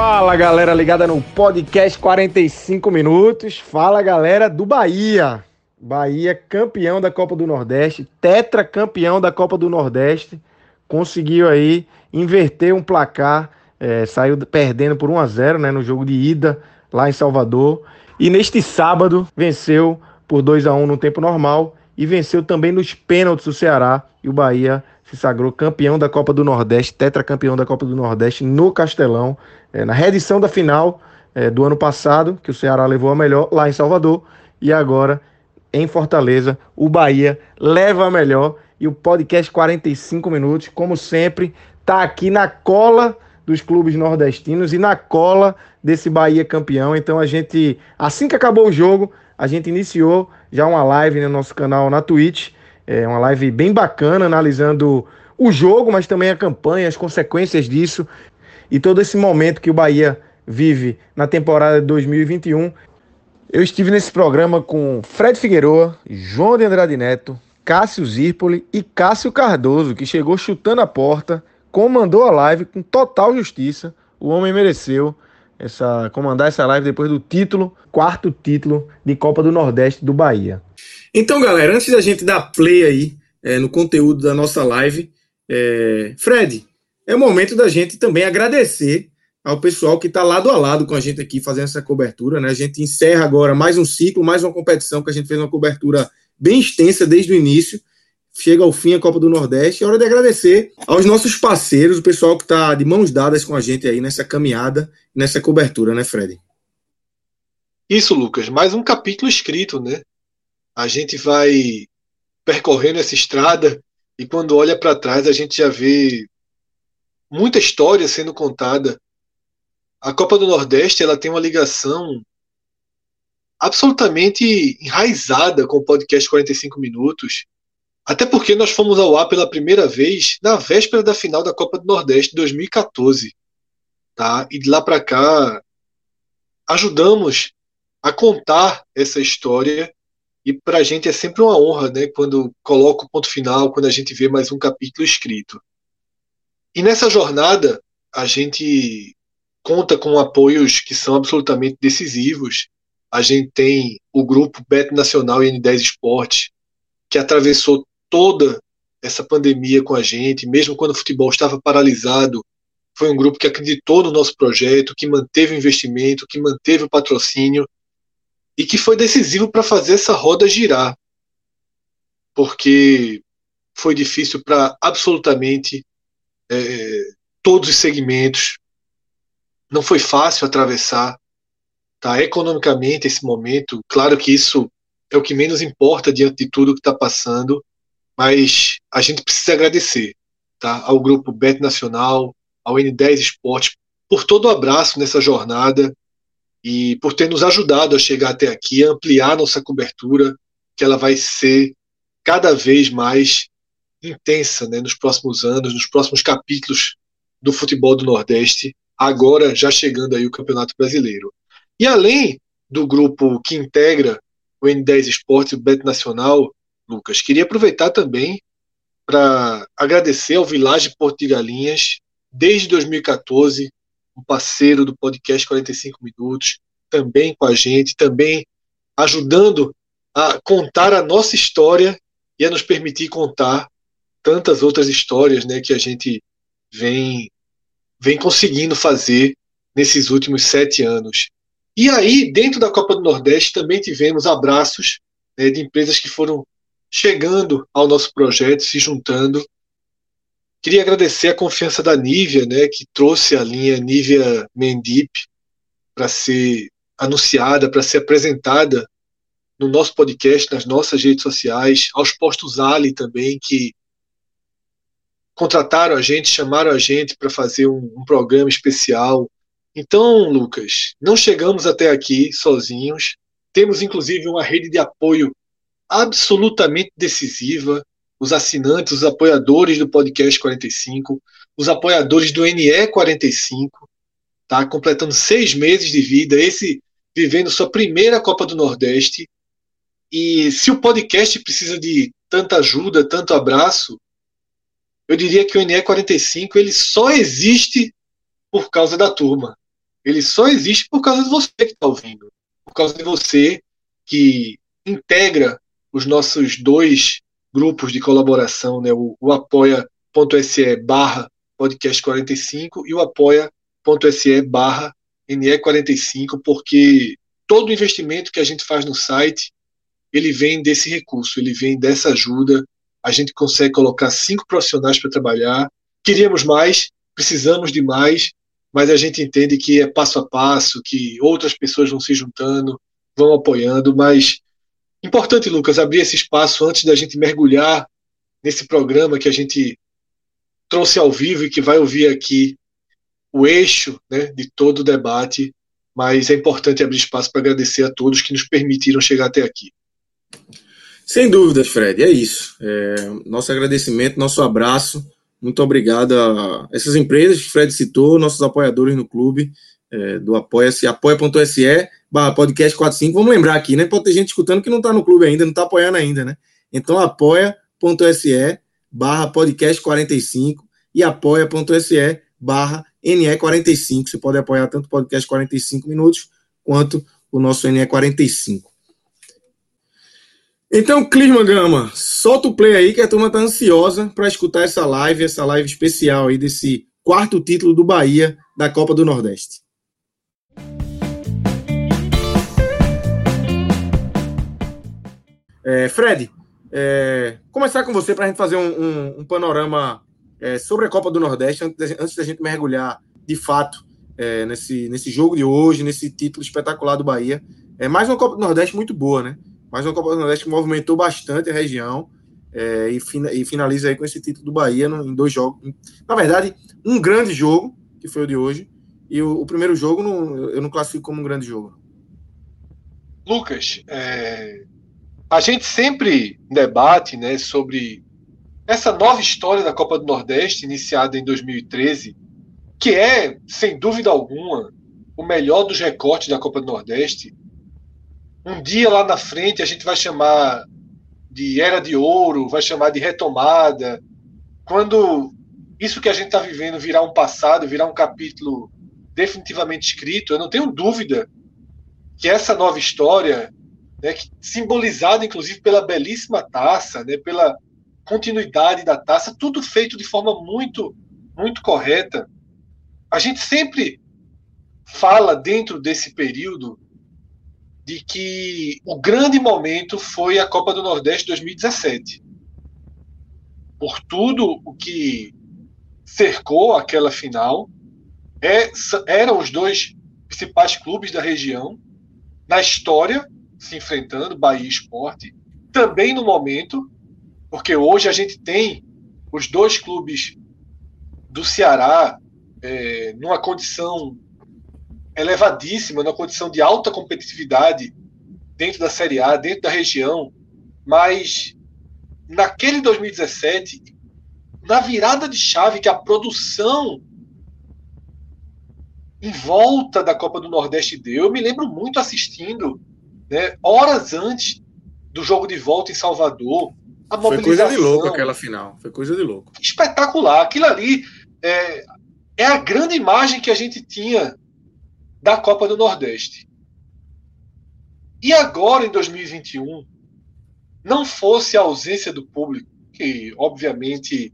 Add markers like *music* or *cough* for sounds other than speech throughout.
Fala galera ligada no podcast 45 minutos. Fala galera do Bahia. Bahia campeão da Copa do Nordeste, tetra campeão da Copa do Nordeste. Conseguiu aí inverter um placar, é, saiu perdendo por 1 a 0 né, no jogo de ida lá em Salvador. E neste sábado venceu por 2 a 1 no tempo normal e venceu também nos pênaltis o Ceará. E o Bahia se sagrou campeão da Copa do Nordeste, tetracampeão da Copa do Nordeste no Castelão, é, na reedição da final é, do ano passado, que o Ceará levou a melhor lá em Salvador, e agora em Fortaleza, o Bahia leva a melhor. E o podcast 45 minutos, como sempre, tá aqui na cola dos clubes nordestinos e na cola desse Bahia campeão. Então a gente, assim que acabou o jogo, a gente iniciou já uma live no nosso canal na Twitch é uma live bem bacana, analisando o jogo, mas também a campanha, as consequências disso e todo esse momento que o Bahia vive na temporada de 2021. Eu estive nesse programa com Fred Figueroa, João de Andrade Neto, Cássio Zirpoli e Cássio Cardoso, que chegou chutando a porta, comandou a live com total justiça. O homem mereceu essa comandar essa live depois do título, quarto título de Copa do Nordeste do Bahia. Então, galera, antes da gente dar play aí é, no conteúdo da nossa live, é, Fred, é momento da gente também agradecer ao pessoal que está lado a lado com a gente aqui fazendo essa cobertura. Né? A gente encerra agora mais um ciclo, mais uma competição que a gente fez uma cobertura bem extensa desde o início. Chega ao fim a Copa do Nordeste. É hora de agradecer aos nossos parceiros, o pessoal que está de mãos dadas com a gente aí nessa caminhada, nessa cobertura, né, Fred? Isso, Lucas. Mais um capítulo escrito, né? A gente vai percorrendo essa estrada e quando olha para trás a gente já vê muita história sendo contada. A Copa do Nordeste ela tem uma ligação absolutamente enraizada com o podcast 45 minutos. Até porque nós fomos ao ar pela primeira vez na véspera da final da Copa do Nordeste 2014. Tá? E de lá para cá ajudamos a contar essa história e para a gente é sempre uma honra, né, quando coloca o ponto final, quando a gente vê mais um capítulo escrito. E nessa jornada, a gente conta com apoios que são absolutamente decisivos. A gente tem o grupo Bet Nacional e N10 Esporte, que atravessou toda essa pandemia com a gente, mesmo quando o futebol estava paralisado. Foi um grupo que acreditou no nosso projeto, que manteve o investimento, que manteve o patrocínio e que foi decisivo para fazer essa roda girar, porque foi difícil para absolutamente é, todos os segmentos. Não foi fácil atravessar, tá? Economicamente esse momento, claro que isso é o que menos importa diante de tudo que está passando, mas a gente precisa agradecer, tá? Ao grupo Bet Nacional, ao N10 Esportes por todo o abraço nessa jornada e por ter nos ajudado a chegar até aqui, ampliar nossa cobertura, que ela vai ser cada vez mais intensa né, nos próximos anos, nos próximos capítulos do futebol do Nordeste, agora já chegando aí o Campeonato Brasileiro. E além do grupo que integra o N10 Esportes e o Bet Nacional, Lucas, queria aproveitar também para agradecer ao Village Porto de Galinhas, desde 2014, um parceiro do podcast 45 Minutos, também com a gente, também ajudando a contar a nossa história e a nos permitir contar tantas outras histórias né, que a gente vem, vem conseguindo fazer nesses últimos sete anos. E aí, dentro da Copa do Nordeste, também tivemos abraços né, de empresas que foram chegando ao nosso projeto, se juntando. Queria agradecer a confiança da Nívia, né, que trouxe a linha Nívia Mendip para ser anunciada, para ser apresentada no nosso podcast, nas nossas redes sociais, aos postos Ali também, que contrataram a gente, chamaram a gente para fazer um, um, programa especial. Então, Lucas, não chegamos até aqui sozinhos. Temos inclusive uma rede de apoio absolutamente decisiva. Os assinantes, os apoiadores do podcast 45, os apoiadores do NE 45, tá completando seis meses de vida. Esse vivendo sua primeira Copa do Nordeste. E se o podcast precisa de tanta ajuda, tanto abraço, eu diria que o NE45 ele só existe por causa da turma. Ele só existe por causa de você que está ouvindo. Por causa de você que integra os nossos dois grupos de colaboração, né? o, o apoia.se barra podcast 45 e o apoia.se barra NE45, porque todo investimento que a gente faz no site ele vem desse recurso, ele vem dessa ajuda a gente consegue colocar cinco profissionais para trabalhar. Queríamos mais, precisamos de mais, mas a gente entende que é passo a passo, que outras pessoas vão se juntando, vão apoiando. Mas importante, Lucas, abrir esse espaço antes da gente mergulhar nesse programa que a gente trouxe ao vivo e que vai ouvir aqui o eixo né, de todo o debate. Mas é importante abrir espaço para agradecer a todos que nos permitiram chegar até aqui. Sem dúvidas, Fred, é isso. É, nosso agradecimento, nosso abraço. Muito obrigado a essas empresas que Fred citou, nossos apoiadores no clube, é, do Apoia-se, apoia.se, barra podcast 45. Vamos lembrar aqui, né? Pode ter gente escutando que não está no clube ainda, não está apoiando ainda, né? Então, apoia.se, barra podcast 45 e apoia.se, barra NE45. Você pode apoiar tanto o podcast 45 minutos quanto o nosso NE45. Então, Clisma Gama, solta o play aí que a turma tá ansiosa para escutar essa live, essa live especial aí desse quarto título do Bahia da Copa do Nordeste. É, Fred, é, começar com você para a gente fazer um, um, um panorama é, sobre a Copa do Nordeste, antes da gente mergulhar de fato é, nesse, nesse jogo de hoje, nesse título espetacular do Bahia. É mais uma Copa do Nordeste muito boa, né? mas uma Copa do Nordeste que movimentou bastante a região é, e, fina, e, finaliza aí com esse título do Bahia no, em dois jogos. Na verdade, um grande jogo, que foi o de hoje, e o, o primeiro jogo eu não classifico como um grande jogo. Lucas, é, a gente sempre debate né, sobre essa nova história da Copa do Nordeste, iniciada em 2013, que é, sem dúvida alguma, o melhor dos recortes da Copa do Nordeste, um dia lá na frente a gente vai chamar de era de ouro, vai chamar de retomada. Quando isso que a gente está vivendo virar um passado, virar um capítulo definitivamente escrito, eu não tenho dúvida que essa nova história, né, que, simbolizada inclusive pela belíssima taça, né, pela continuidade da taça, tudo feito de forma muito, muito correta. A gente sempre fala dentro desse período de que o grande momento foi a Copa do Nordeste 2017. Por tudo o que cercou aquela final, é, eram os dois principais clubes da região na história se enfrentando, Bahia Esporte, também no momento, porque hoje a gente tem os dois clubes do Ceará é, numa condição elevadíssima, numa condição de alta competitividade dentro da Série A, dentro da região, mas naquele 2017, na virada de chave que a produção em volta da Copa do Nordeste deu, eu me lembro muito assistindo, né, horas antes do jogo de volta em Salvador, a mobilização. Foi coisa de louco aquela final, foi coisa de louco. Espetacular, aquilo ali é, é a grande imagem que a gente tinha da Copa do Nordeste. E agora, em 2021, não fosse a ausência do público, que obviamente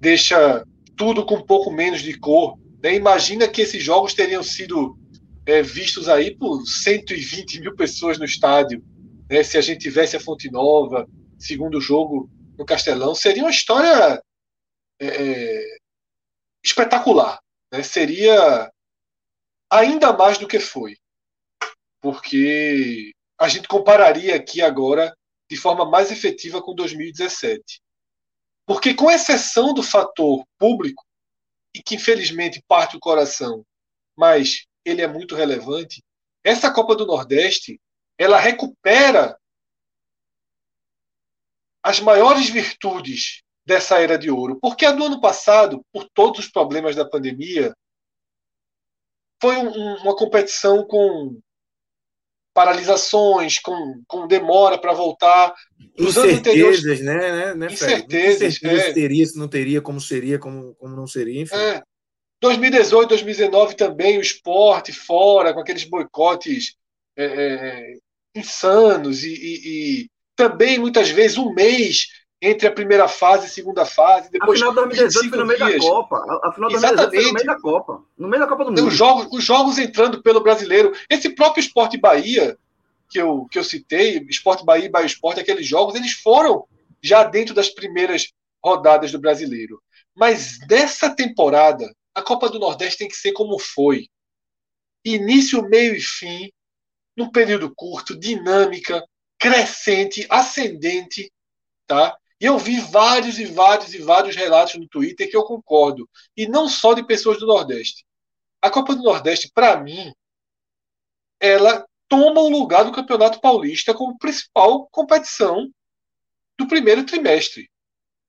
deixa tudo com um pouco menos de cor, né? imagina que esses jogos teriam sido é, vistos aí por 120 mil pessoas no estádio, né? se a gente tivesse a Fonte Nova, segundo jogo no Castelão, seria uma história é, é, espetacular. Né? Seria ainda mais do que foi. Porque a gente compararia aqui agora de forma mais efetiva com 2017. Porque, com exceção do fator público, e que infelizmente parte o coração, mas ele é muito relevante, essa Copa do Nordeste ela recupera as maiores virtudes dessa era de ouro. Porque a do ano passado, por todos os problemas da pandemia, foi um, uma competição com paralisações, com, com demora para voltar. Os Incertezas, né, né, né Incertezas. Incertezas é. teria, se não teria, como seria, como, como não seria, enfim. É. 2018, 2019 também, o esporte fora, com aqueles boicotes é, é, insanos e, e, e, também, muitas vezes, um mês entre a primeira fase e a segunda fase. Depois, a final de 2018 foi no meio dias. da Copa. A final de 2018 foi no meio da Copa. No meio da Copa do Mundo. Os jogos, os jogos entrando pelo brasileiro. Esse próprio Esporte Bahia, que eu, que eu citei, Esporte Bahia e Bahia Esporte, aqueles jogos, eles foram já dentro das primeiras rodadas do brasileiro. Mas dessa temporada, a Copa do Nordeste tem que ser como foi. Início, meio e fim, num período curto, dinâmica, crescente, ascendente, tá? E eu vi vários e vários e vários relatos no Twitter que eu concordo. E não só de pessoas do Nordeste. A Copa do Nordeste, para mim, ela toma o lugar do Campeonato Paulista como principal competição do primeiro trimestre.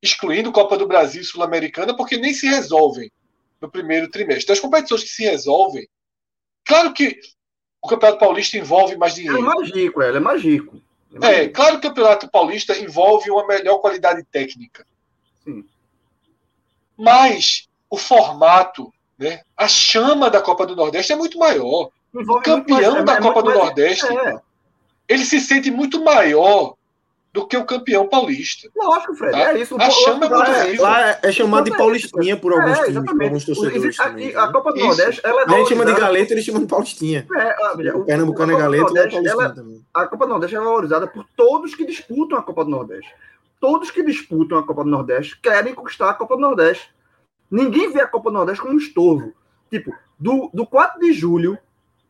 Excluindo Copa do Brasil e Sul-Americana, porque nem se resolvem no primeiro trimestre. As competições que se resolvem. Claro que o Campeonato Paulista envolve mais dinheiro. É mais rico, é, é mais rico. É, claro que o Campeonato Paulista envolve uma melhor qualidade técnica. Sim. Mas o formato, né, a chama da Copa do Nordeste é muito maior. Envolve o campeão mais, da é, Copa do mais, Nordeste, é. ele se sente muito maior do que o campeão paulista. Lógico, Fred. Tá? É isso. A chama é muito é, lá é chamado de paulistinha por alguns, é, times, por alguns torcedores. A, também, a, Copa do isso. Nordeste, ela é A gente chama de galeta, eles chamam de paulistinha. É, o, o Pernambucano é galeta é paulistinha também. A Copa do Nordeste é valorizada por todos que disputam a Copa do Nordeste. Todos que disputam a Copa do Nordeste querem conquistar a Copa do Nordeste. Ninguém vê a Copa do Nordeste como um estorvo. Tipo, do, do 4 de julho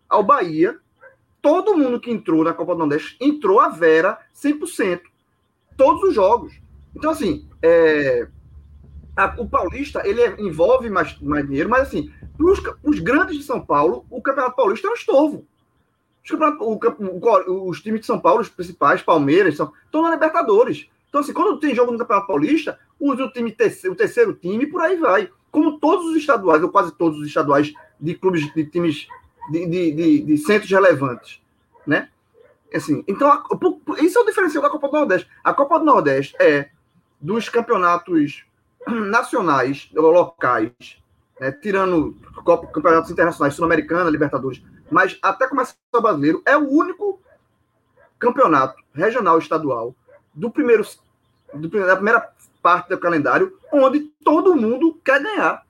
ao Bahia, todo mundo que entrou na Copa do Nordeste entrou a Vera 100% todos os jogos. Então, assim, é, a, o Paulista, ele é, envolve mais, mais dinheiro, mas, assim, os, grandes de São Paulo, o Campeonato Paulista é um estorvo. Os, o, o, os times de São Paulo, os principais, Palmeiras, são, estão na Libertadores. Então, assim, quando tem jogo no Campeonato Paulista, usa o time terceiro, o terceiro time por aí vai. Como todos os estaduais, ou quase todos os estaduais de clubes, de times de, de, de, de centros relevantes, né? Assim, então, a, isso é o diferencial da Copa do Nordeste. A Copa do Nordeste é dos campeonatos *clears throat* nacionais, locais, né, tirando campeonatos internacionais, Sul-Americana, Libertadores, mas até começar o brasileiro, é o único campeonato regional estadual do primeiro do, da primeira parte do calendário onde todo mundo quer ganhar.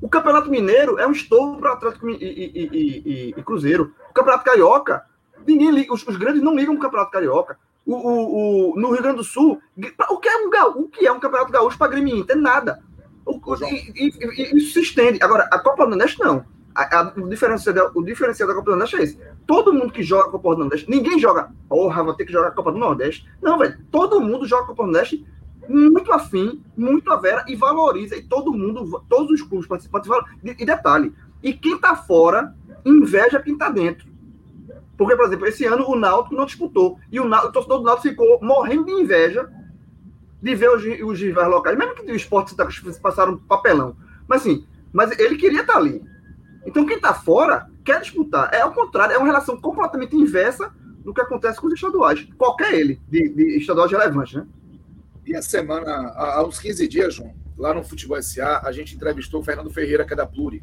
O Campeonato Mineiro é um estouro para Atlético e, e, e, e, Cruzeiro. O Campeonato Carioca Ninguém liga, os, os grandes não ligam o Campeonato Carioca. O, o, o, no Rio Grande do Sul, o que é um, o que é um Campeonato Gaúcho para Grêmio Inter? Nada. O, e, e, isso se estende. Agora, a Copa do Nordeste não. A, a, o, diferencial da, o diferencial da Copa do Nordeste é esse. Todo mundo que joga a Copa do Nordeste, ninguém joga, porra, vou ter que jogar a Copa do Nordeste. Não, velho. Todo mundo joga a Copa do Nordeste muito afim, muito a vera e valoriza. E todo mundo, todos os clubes participantes, e detalhe, e quem tá fora inveja quem tá dentro. Porque, por exemplo, esse ano o Náutico não disputou. E o, Náutico, o torcedor do Náutico ficou morrendo de inveja de ver os, os rivais locais. Mesmo que o esporte passaram um papelão. Mas assim, mas ele queria estar ali. Então quem está fora quer disputar. É ao contrário, é uma relação completamente inversa do que acontece com os estaduais. Qualquer ele, de, de estaduais relevantes, né? E a semana, há uns 15 dias, João, lá no Futebol SA, a gente entrevistou o Fernando Ferreira, que é da Pluri.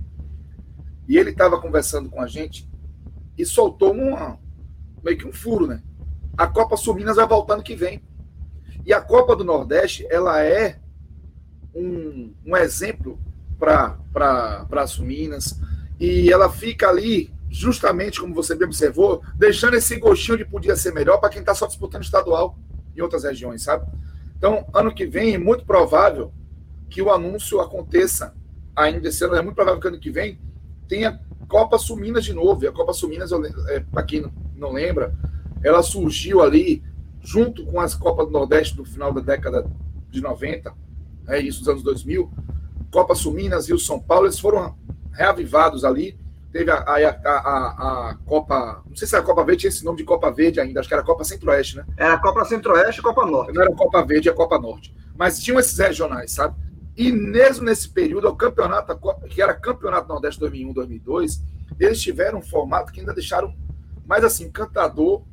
E ele estava conversando com a gente e soltou uma, meio que um furo, né? A Copa Sul Minas vai voltar ano que vem. E a Copa do Nordeste, ela é um, um exemplo para a Sul Minas. E ela fica ali, justamente como você bem observou, deixando esse gostinho de podia ser melhor para quem está só disputando estadual. em outras regiões, sabe? Então, ano que vem é muito provável que o anúncio aconteça ainda esse ano. É muito provável que ano que vem tenha Copa Suminas de novo. E a Copa Suminas, é, para quem não lembra, ela surgiu ali junto com as Copas do Nordeste do final da década de 90, é isso, dos anos 2000. Copa Suminas e o São Paulo, eles foram reavivados ali. Teve a, a, a, a, Copa. Não sei se era Copa Verde, tinha esse nome de Copa Verde ainda, acho que era Copa Centro-Oeste, né? Era Copa Centro-Oeste e Copa Norte. Não era Copa Verde, é Copa Norte. Mas tinham esses regionais, sabe? E mesmo nesse período, o campeonato, que era Campeonato Nordeste 2001, 2002, eles tiveram um formato que ainda deixaram mais assim, encantador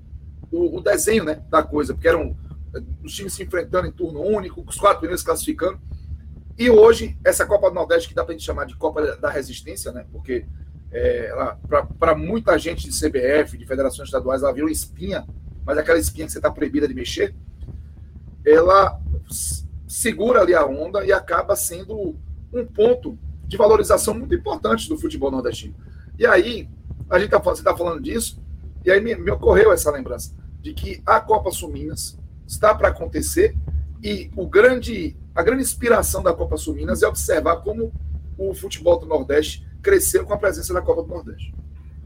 o, o desenho né, da coisa, porque eram os times se enfrentando em turno único, os quatro primeiros classificando. E hoje, essa Copa do Nordeste, que dá para gente chamar de Copa da Resistência, né? Porque é, para muita gente de CBF, de federações estaduais, ela virou espinha, mas aquela espinha que você está proibida de mexer, ela segura ali a onda e acaba sendo um ponto de valorização muito importante do futebol nordestino. E aí, a gente tá, está falando disso, e aí me, me, ocorreu essa lembrança de que a Copa Suminas está para acontecer e o grande, a grande inspiração da Copa Suminas é observar como o futebol do Nordeste cresceu com a presença da Copa do Nordeste.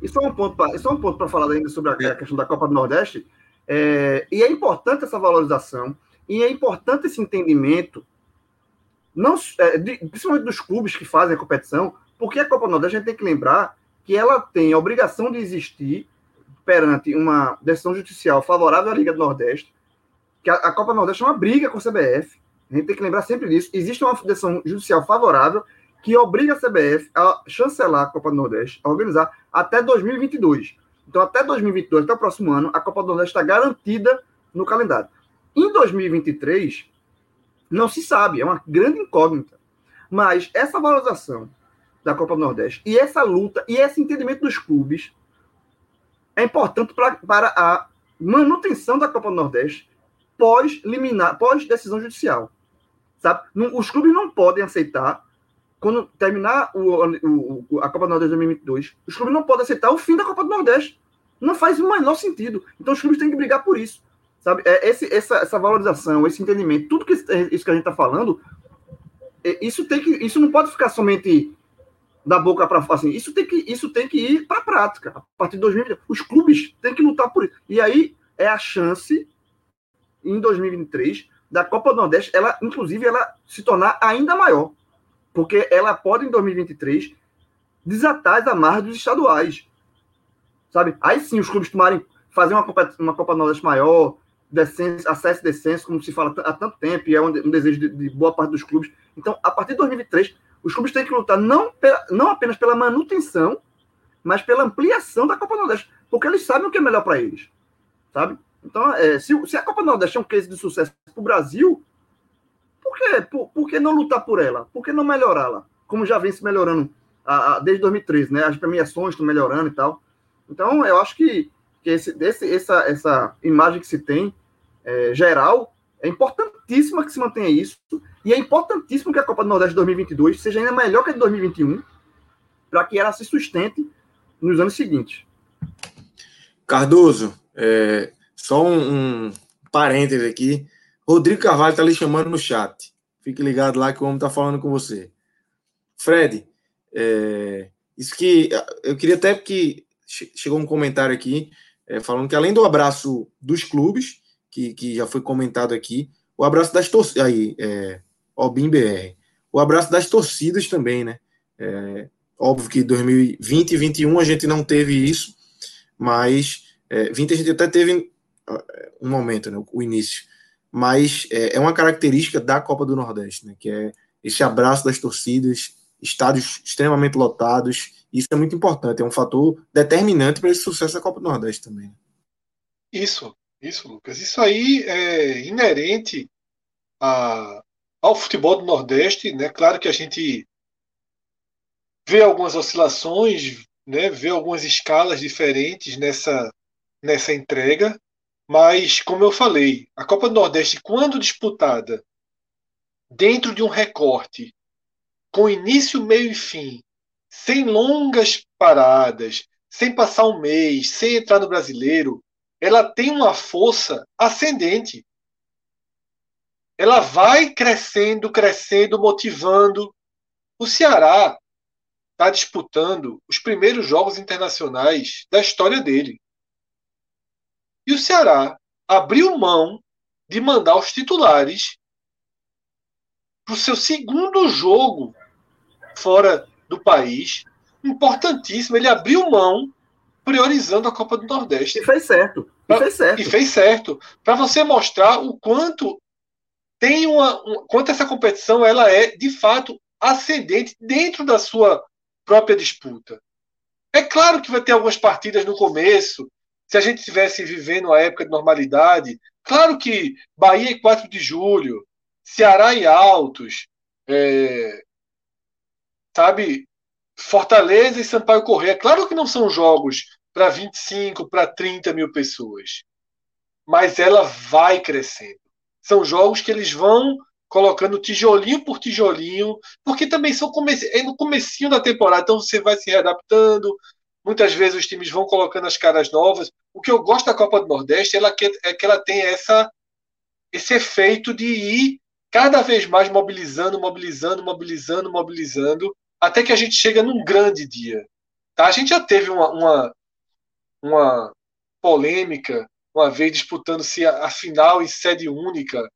Isso é um ponto para um ponto para falar ainda sobre a questão da Copa do Nordeste. É, e é importante essa valorização e é importante esse entendimento, não, é, de, principalmente dos clubes que fazem a competição, porque a Copa Nordeste a gente tem que lembrar que ela tem a obrigação de existir perante uma decisão judicial favorável à Liga do Nordeste, que a, a Copa Nordeste é uma briga com a CBF, a gente tem que lembrar sempre disso. Existe uma decisão judicial favorável que obriga a CBF a chancelar a Copa do Nordeste, a organizar até 2022. Então, até 2022, até o próximo ano, a Copa do Nordeste está garantida no calendário. Em 2023, não se sabe, é uma grande incógnita. Mas essa valorização da Copa do Nordeste e essa luta e esse entendimento dos clubes é importante pra, para a manutenção da Copa do Nordeste pós-liminar, pós-decisão judicial. Sabe? Os clubes não podem aceitar, quando terminar o, o, a Copa do Nordeste 2022, os clubes não podem aceitar o fim da Copa do Nordeste. Não faz o menor sentido. Então os clubes têm que brigar por isso. Sabe? É, esse, essa, essa valorização, esse entendimento, tudo que isso que a gente está falando, é, isso tem que, isso não pode ficar somente da boca para assim, isso tem que, isso tem que ir para a prática. A partir de 2020, os clubes têm que lutar por isso. E aí é a chance em 2023 da Copa do Nordeste, ela inclusive ela se tornar ainda maior, porque ela pode em 2023 desatar as amarras dos estaduais. Sabe? Aí sim os clubes tomarem fazer uma Copa, uma Copa do Nordeste maior, descenso, acesso e descenso, como se fala há tanto tempo, e é um, um desejo de, de, boa parte dos clubes. Então, a partir de 2023, os clubes têm que lutar não, pela, não apenas pela manutenção, mas pela ampliação da Copa do Nordeste, porque eles sabem o que é melhor para eles, sabe? Então, é, se, se, a Copa do Nordeste é um case de sucesso para o Brasil, por que, por, por, que não lutar por ela? Por que não melhorá-la? Como já vem se melhorando a, a, desde 2013, né? As premiações estão melhorando e tal. Então, eu acho que, que esse, desse, essa, essa imagem que se tem é, geral, é importantíssima que se mantenha isso, e é importantíssimo que a Copa do Nordeste 2022 seja ainda melhor que a de 2021, para que ela se sustente nos anos seguintes. Cardoso, é, só um, um parêntese aqui. Rodrigo Carvalho está lhe chamando no chat. Fique ligado lá que o homem está falando com você. Fred, é, isso que eu queria até que chegou um comentário aqui é, falando que além do abraço dos clubes, que, que já foi comentado aqui. O abraço das torcidas. Aí, é, Obim BR. O abraço das torcidas também, né? É, óbvio que 2020 e 2021 a gente não teve isso, mas é, 20 a gente até teve um momento, né, o início. Mas é, é uma característica da Copa do Nordeste, né? Que é esse abraço das torcidas, estádios extremamente lotados. Isso é muito importante, é um fator determinante para esse sucesso da Copa do Nordeste também. Né? Isso, isso, Lucas. Isso aí é inerente a, ao futebol do Nordeste, né? Claro que a gente vê algumas oscilações, né? Vê algumas escalas diferentes nessa nessa entrega, mas como eu falei, a Copa do Nordeste, quando disputada dentro de um recorte com início, meio e fim, sem longas paradas, sem passar um mês, sem entrar no brasileiro, ela tem uma força ascendente. ela vai crescendo, crescendo, motivando. O Ceará está disputando os primeiros jogos internacionais da história dele. E o Ceará abriu mão de mandar os titulares para o seu segundo jogo fora do país, importantíssimo. Ele abriu mão, priorizando a Copa do Nordeste. E fez certo. E fez certo. E fez certo. Para você mostrar o quanto tem uma, um, quanto essa competição ela é de fato ascendente dentro da sua própria disputa. É claro que vai ter algumas partidas no começo. Se a gente estivesse vivendo uma época de normalidade, claro que Bahia e 4 de julho, Ceará e Altos, é, sabe, Fortaleza e Sampaio Correia. Claro que não são jogos para 25, para 30 mil pessoas. Mas ela vai crescendo. São jogos que eles vão colocando tijolinho por tijolinho, porque também são comece... é no comecinho da temporada, então você vai se readaptando. Muitas vezes os times vão colocando as caras novas. O que eu gosto da Copa do Nordeste ela é que ela tem essa esse efeito de ir cada vez mais mobilizando, mobilizando, mobilizando, mobilizando, até que a gente chega num grande dia. Tá? A gente já teve uma, uma, uma polêmica uma vez disputando-se a, a, final em sede única,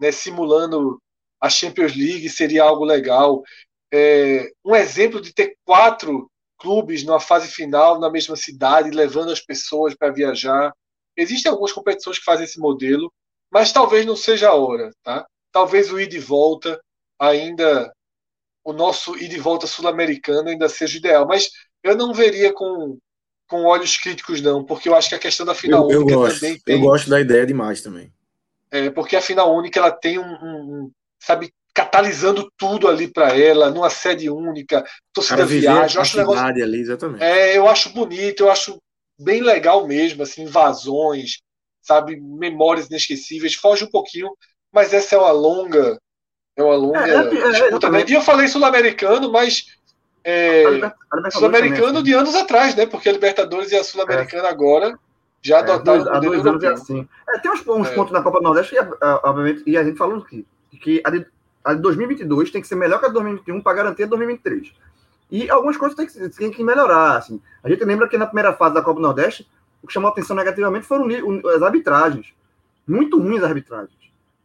né, simulando a Champions League, seria algo legal. É, um exemplo de ter quatro clubes numa fase final na mesma cidade, levando as pessoas para viajar. Existem algumas competições que fazem esse modelo, mas talvez não seja a hora. Tá? Talvez o ir de volta ainda o nosso ir de volta sul-americano ainda seja ideal, mas eu não veria com com olhos críticos, não, porque eu acho que a questão da final eu, única eu gosto, também tem. Eu gosto da ideia demais também. É, porque a final única ela tem um, um sabe, catalisando tudo ali para ela, numa sede única, torcida viagem. Eu acho negócio, ali, exatamente. É, eu acho bonito, eu acho bem legal mesmo, assim, invasões, sabe, memórias inesquecíveis, foge um pouquinho, mas essa é uma longa, é uma longa é, é, é disputa. É, e eu falei sul-americano, mas é, Sul-Americano de anos atrás, né? Porque a Libertadores e a Sul-Americana é. agora já adotaram é, o modelo dois anos é assim. É, tem uns, uns é. pontos na Copa do Nordeste, e, obviamente, e a gente falou aqui, que a de, a de 2022 tem que ser melhor que a de 2021 para garantir a 2023. E algumas coisas tem que, tem que melhorar. Assim. A gente lembra que na primeira fase da Copa do Nordeste, o que chamou a atenção negativamente foram as arbitragens. Muito ruins as arbitragens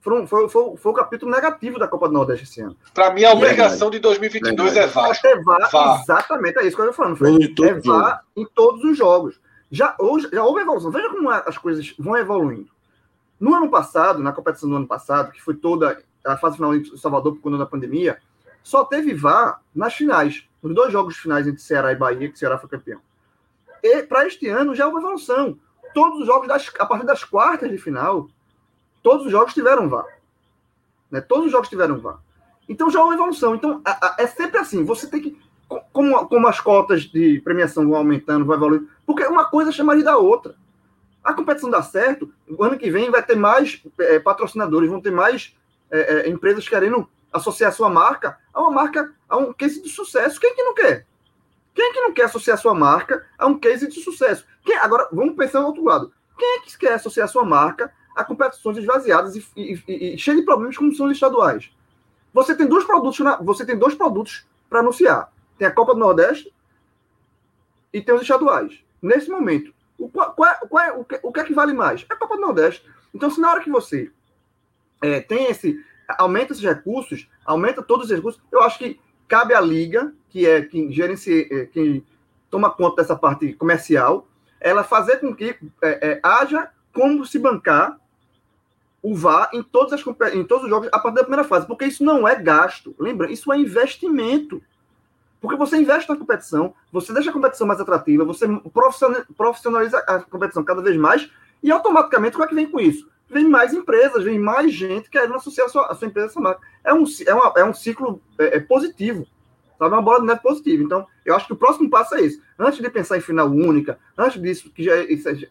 foi, foi, foi, foi o capítulo negativo da Copa do Nordeste esse ano. Para mim, a obrigação é de 2022 é VAR. É VAR, VAR. Exatamente, é isso que eu estou falando. Foi, é VAR em todos os jogos. Já, hoje, já houve evolução. Veja como as coisas vão evoluindo. No ano passado, na competição do ano passado, que foi toda a fase final em Salvador por conta da pandemia, só teve VAR nas finais, nos dois jogos finais entre Ceará e Bahia, que o Ceará foi campeão. E para este ano já houve evolução. Todos os jogos, das, a partir das quartas de final, Todos os jogos tiveram VAR. Né? Todos os jogos tiveram VAR. Então já é uma evolução. Então a, a, é sempre assim. Você tem que. Como, como as cotas de premiação vão aumentando, vão evoluindo. Porque uma coisa chama da outra. A competição dá certo, o ano que vem vai ter mais é, patrocinadores, vão ter mais é, é, empresas querendo associar sua marca a uma marca, a um case de sucesso. Quem que não quer? Quem que não quer associar sua marca a um case de sucesso? Quem, agora, vamos pensar no outro lado. Quem é que quer associar sua marca a competições esvaziadas e, e, e, e cheias de problemas como são os estaduais. Você tem dois produtos, na, você tem dois produtos para anunciar. Tem a Copa do Nordeste e tem os estaduais. Nesse momento, o, qual, qual, qual é, o, que, o que é que vale mais? É a Copa do Nordeste. Então, se na hora que você é, tem esse. aumenta esses recursos, aumenta todos os recursos, eu acho que cabe à Liga, que é quem gerencia, é, quem toma conta dessa parte comercial, ela fazer com que é, é, haja como se bancar o VAR em, todas as, em todos os jogos a partir da primeira fase, porque isso não é gasto. Lembra? Isso é investimento. Porque você investe na competição, você deixa a competição mais atrativa, você profissionaliza a competição cada vez mais, e automaticamente o que é que vem com isso? Vem mais empresas, vem mais gente querendo associar a sua, a sua empresa a essa marca. É um, é uma, é um ciclo é, é positivo, sabe? É uma bola de neve positiva. Então, eu acho que o próximo passo é esse. Antes de pensar em final única, antes disso, que já,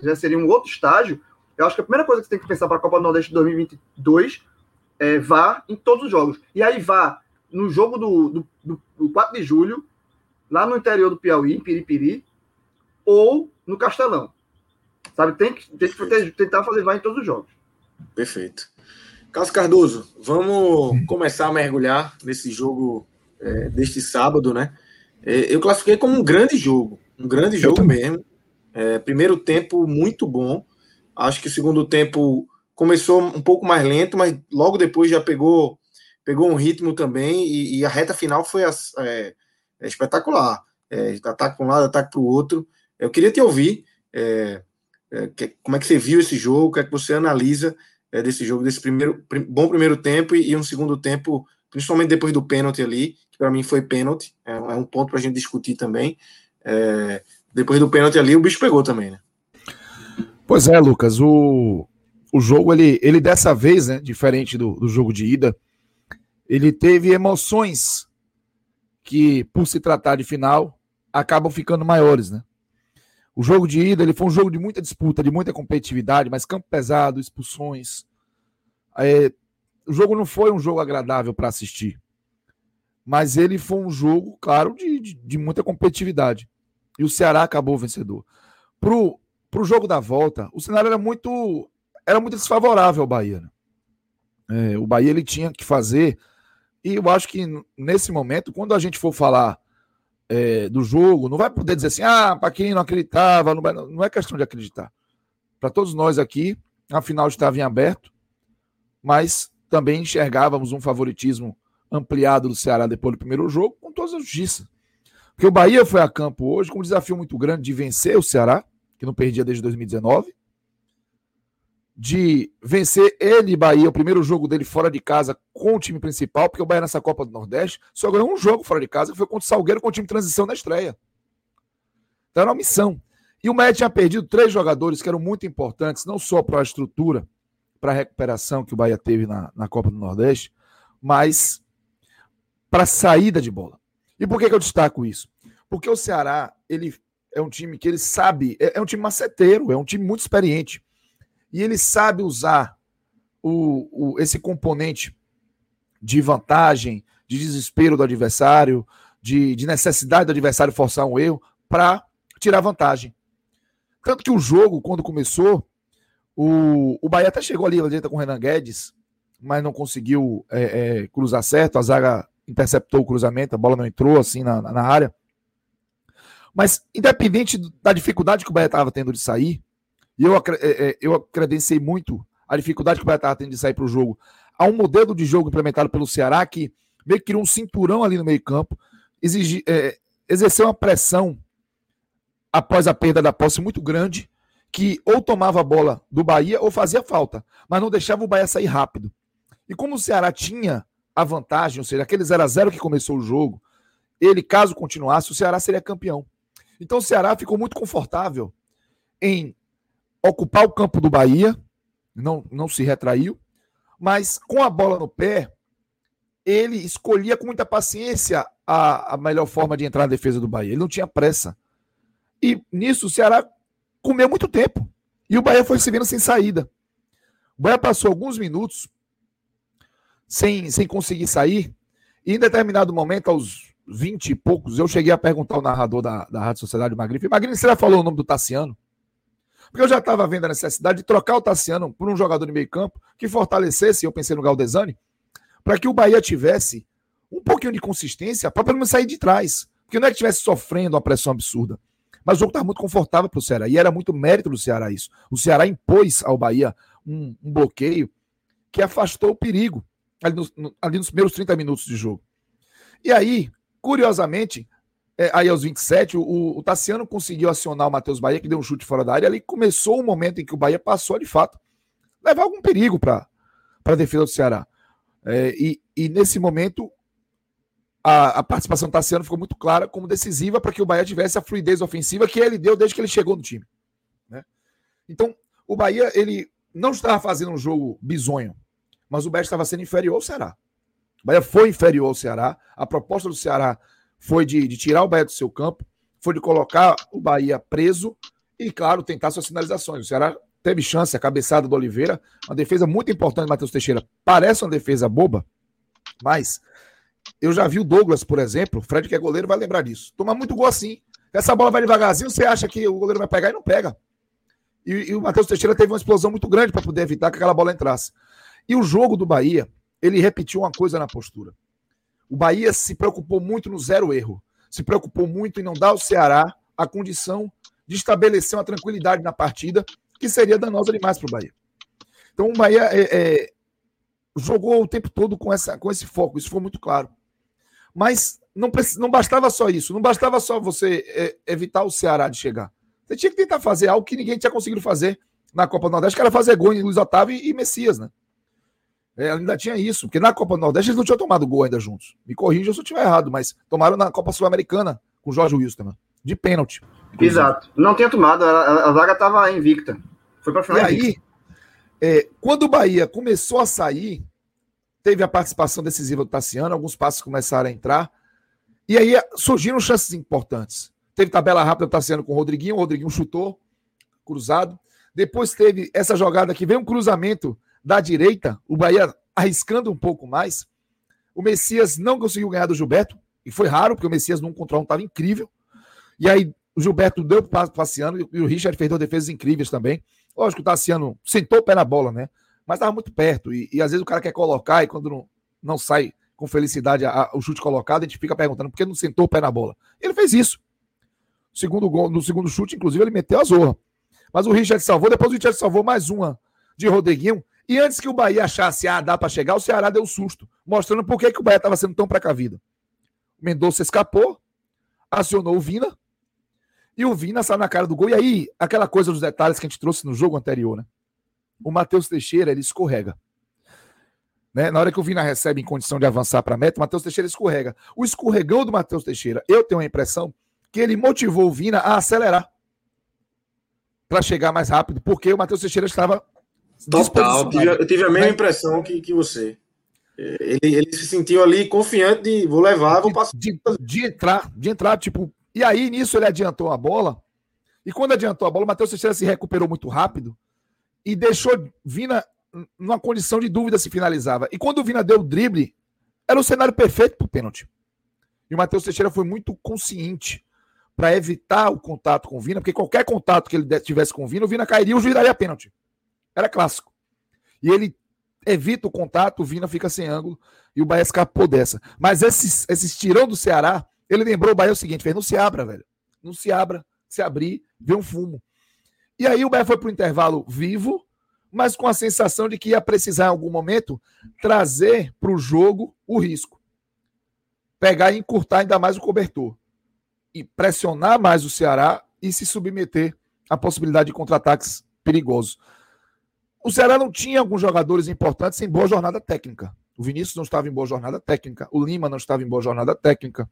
já seria um outro estágio, eu acho que a primeira coisa que você tem que pensar para a Copa do Nordeste de 2022 é vá em todos os jogos. E aí vá no jogo do, do, do 4 de julho, lá no interior do Piauí, em Piripiri, ou no Castelão. Sabe? Tem que, tem que tentar fazer vá em todos os jogos. Perfeito. Carlos Cardoso, vamos começar a mergulhar nesse jogo é, deste sábado, né? É, eu classifiquei como um grande jogo, um grande jogo mesmo. É, primeiro tempo muito bom. Acho que o segundo tempo começou um pouco mais lento, mas logo depois já pegou pegou um ritmo também e, e a reta final foi é, é espetacular. É, ataque para um lado, ataque para o outro. Eu queria te ouvir é, é, que, como é que você viu esse jogo, o que é que você analisa é, desse jogo, desse primeiro prim, bom primeiro tempo e, e, um segundo tempo, principalmente depois do pênalti ali, que para mim foi pênalti, é, um ponto para a gente discutir também. Depois do pênalti ali, o bicho pegou também, né? Pois é, Lucas, o, o jogo, ele, ele dessa vez, né, diferente do, do jogo de ida, ele teve emoções que, por se tratar de final, acabam ficando maiores, né? O jogo de ida ele foi um jogo de muita disputa, de muita competitividade, mas campo pesado, expulsões. É, o jogo não foi um jogo agradável para assistir, mas ele foi um jogo, claro, de, de, de, muita competitividade. E o Ceará acabou vencedor. Pro, pro jogo da volta, o cenário era muito era muito desfavorável ao Bahia. Né? É, o Bahia ele tinha que fazer, e eu acho que nesse momento, quando a gente for falar é, do jogo, não vai poder dizer assim, ah, para quem não acreditava, não, não é questão de acreditar. Para todos nós aqui, a final estava em aberto, mas também enxergávamos um favoritismo ampliado do Ceará depois do primeiro jogo, com toda a justiça. Porque o Bahia foi a campo hoje com um desafio muito grande de vencer o Ceará, que não perdia desde 2019, de vencer ele Bahia, o primeiro jogo dele fora de casa com o time principal, porque o Bahia nessa Copa do Nordeste só ganhou um jogo fora de casa, que foi contra o Salgueiro com o time de transição na estreia. Então era uma missão. E o Bahia tinha perdido três jogadores que eram muito importantes, não só para a estrutura, para a recuperação que o Bahia teve na, na Copa do Nordeste, mas para a saída de bola. E por que, que eu destaco isso? Porque o Ceará, ele é um time que ele sabe, é, é um time maceteiro, é um time muito experiente e ele sabe usar o, o, esse componente de vantagem, de desespero do adversário, de, de necessidade do adversário forçar um erro para tirar vantagem. Tanto que o jogo, quando começou, o, o Bahia até chegou ali na direita com o Renan Guedes, mas não conseguiu é, é, cruzar certo. A zaga interceptou o cruzamento, a bola não entrou assim na, na área. Mas, independente da dificuldade que o Bahia estava tendo de sair, e eu, é, é, eu credenciei muito a dificuldade que o Bahia estava tendo de sair para o jogo a um modelo de jogo implementado pelo Ceará que meio que criou um cinturão ali no meio-campo, é, exerceu uma pressão após a perda da posse muito grande, que ou tomava a bola do Bahia ou fazia falta, mas não deixava o Bahia sair rápido. E como o Ceará tinha a vantagem, ou seja, aquele 0 a 0 que começou o jogo, ele, caso continuasse, o Ceará seria campeão. Então o Ceará ficou muito confortável em ocupar o campo do Bahia, não, não se retraiu, mas com a bola no pé, ele escolhia com muita paciência a, a melhor forma de entrar na defesa do Bahia. Ele não tinha pressa. E nisso o Ceará comeu muito tempo. E o Bahia foi se vendo sem saída. O Bahia passou alguns minutos sem, sem conseguir sair. E em determinado momento, aos 20 e poucos, eu cheguei a perguntar ao narrador da, da Rádio Sociedade Magrife. Magrife, você já falou o nome do Tassiano? Porque eu já estava vendo a necessidade de trocar o Tassiano por um jogador de meio campo que fortalecesse, eu pensei no Galdesani, para que o Bahia tivesse um pouquinho de consistência para pelo menos sair de trás. Porque não é que estivesse sofrendo uma pressão absurda. Mas o jogo estava muito confortável para o Ceará. E era muito mérito do Ceará isso. O Ceará impôs ao Bahia um, um bloqueio que afastou o perigo ali, no, ali nos primeiros 30 minutos de jogo. E aí, curiosamente, é, aí aos 27, o, o Tassiano conseguiu acionar o Matheus Bahia, que deu um chute fora da área. Ali começou o momento em que o Bahia passou, de fato, levar algum perigo para a defesa do Ceará. É, e, e, nesse momento, a, a, participação do Tassiano ficou muito clara como decisiva para que o Bahia tivesse a fluidez ofensiva que ele deu desde que ele chegou no time. Né? Então, o Bahia ele não estava fazendo um jogo bizonho, mas o Bahia estava sendo inferior ao Ceará. O Bahia foi inferior ao Ceará. A proposta do Ceará foi de, de tirar o Bahia do seu campo, foi de colocar o Bahia preso e, claro, tentar suas finalizações. O Ceará teve chance, a cabeçada do Oliveira, uma defesa muito importante do Matheus Teixeira. Parece uma defesa boba, mas eu já vi o Douglas, por exemplo, Fred, que é goleiro, vai lembrar disso. Toma muito gol assim. Essa bola vai devagarzinho, você acha que o goleiro vai pegar e não pega. E, e o Matheus Teixeira teve uma explosão muito grande para poder evitar que aquela bola entrasse. E o jogo do Bahia, ele repetiu uma coisa na postura. O Bahia se preocupou muito no zero erro, se preocupou muito em não dar ao Ceará a condição de estabelecer uma tranquilidade na partida que seria danosa demais para o Bahia. Então o Bahia é, é, jogou o tempo todo com, essa, com esse foco, isso foi muito claro. Mas não, não bastava só isso, não bastava só você é, evitar o Ceará de chegar. Você tinha que tentar fazer algo que ninguém tinha conseguido fazer na Copa do Nordeste, que era fazer gol em Luiz Otávio e Messias, né? É, ainda tinha isso, porque na Copa do Nordeste eles não tinham tomado gol ainda juntos. Me corrija se eu estiver errado, mas tomaram na Copa Sul-Americana com o Jorge Wilson, né? de pênalti. Exato. Não tinha tomado, a, a vaga estava invicta. Foi para final. E aí, é, quando o Bahia começou a sair, teve a participação decisiva do Tassiano, alguns passos começaram a entrar, e aí surgiram chances importantes. Teve tabela rápida do Tassiano com o Rodriguinho, o Rodriguinho chutou, cruzado. Depois teve essa jogada que veio um cruzamento da direita, o Bahia arriscando um pouco mais. O Messias não conseguiu ganhar do Gilberto, e foi raro, porque o Messias num contra um estava incrível. E aí o Gilberto deu para o Tassiano e o Richard fez duas defesas incríveis também. Lógico, o Tassiano sentou o pé na bola, né? Mas estava muito perto. E, e, às vezes o cara quer colocar e quando não, não sai com felicidade a, a, o chute colocado, a gente fica perguntando por que não sentou o pé na bola. Ele fez isso. Segundo gol, no segundo chute, inclusive, ele meteu a zorra. Mas o Richard salvou, depois o Richard salvou mais uma de Rodriguinho. E antes que o Bahia achasse, ah, dá para chegar, o Ceará deu um susto, mostrando por que, que o Bahia estava sendo tão precavido. O Mendonça escapou, acionou o Vina, e o Vina saiu na cara do gol. E aí, aquela coisa dos detalhes que a gente trouxe no jogo anterior, né? O Matheus Teixeira, ele escorrega. Né? Na hora que o Vina recebe em condição de avançar para a meta, o Matheus Teixeira escorrega. O escorregão do Matheus Teixeira, eu tenho a impressão que ele motivou o Vina a acelerar para chegar mais rápido, porque o Matheus Teixeira estava. Total, eu tive, eu tive a mesma impressão que, que você. Ele, ele se sentiu ali confiante de vou levar, vou passar. De, de, de, entrar, de entrar, tipo. E aí, nisso, ele adiantou a bola. E quando adiantou a bola, o Matheus Teixeira se recuperou muito rápido e deixou Vina numa condição de dúvida se finalizava. E quando o Vina deu o drible, era o cenário perfeito para o pênalti. E o Matheus Teixeira foi muito consciente para evitar o contato com o Vina, porque qualquer contato que ele tivesse com o Vina, o Vina cairia e o juiz daria pênalti. Era clássico. E ele evita o contato, o Vina fica sem ângulo e o Bahia escapou dessa. Mas esses, esses tirão do Ceará, ele lembrou o Bahia o seguinte: fez, não se abra, velho. Não se abra. Se abrir, vê um fumo. E aí o Bahia foi para o intervalo vivo, mas com a sensação de que ia precisar em algum momento trazer para o jogo o risco. Pegar e encurtar ainda mais o cobertor. E pressionar mais o Ceará e se submeter à possibilidade de contra-ataques perigosos. O Ceará não tinha alguns jogadores importantes em boa jornada técnica. O Vinícius não estava em boa jornada técnica. O Lima não estava em boa jornada técnica.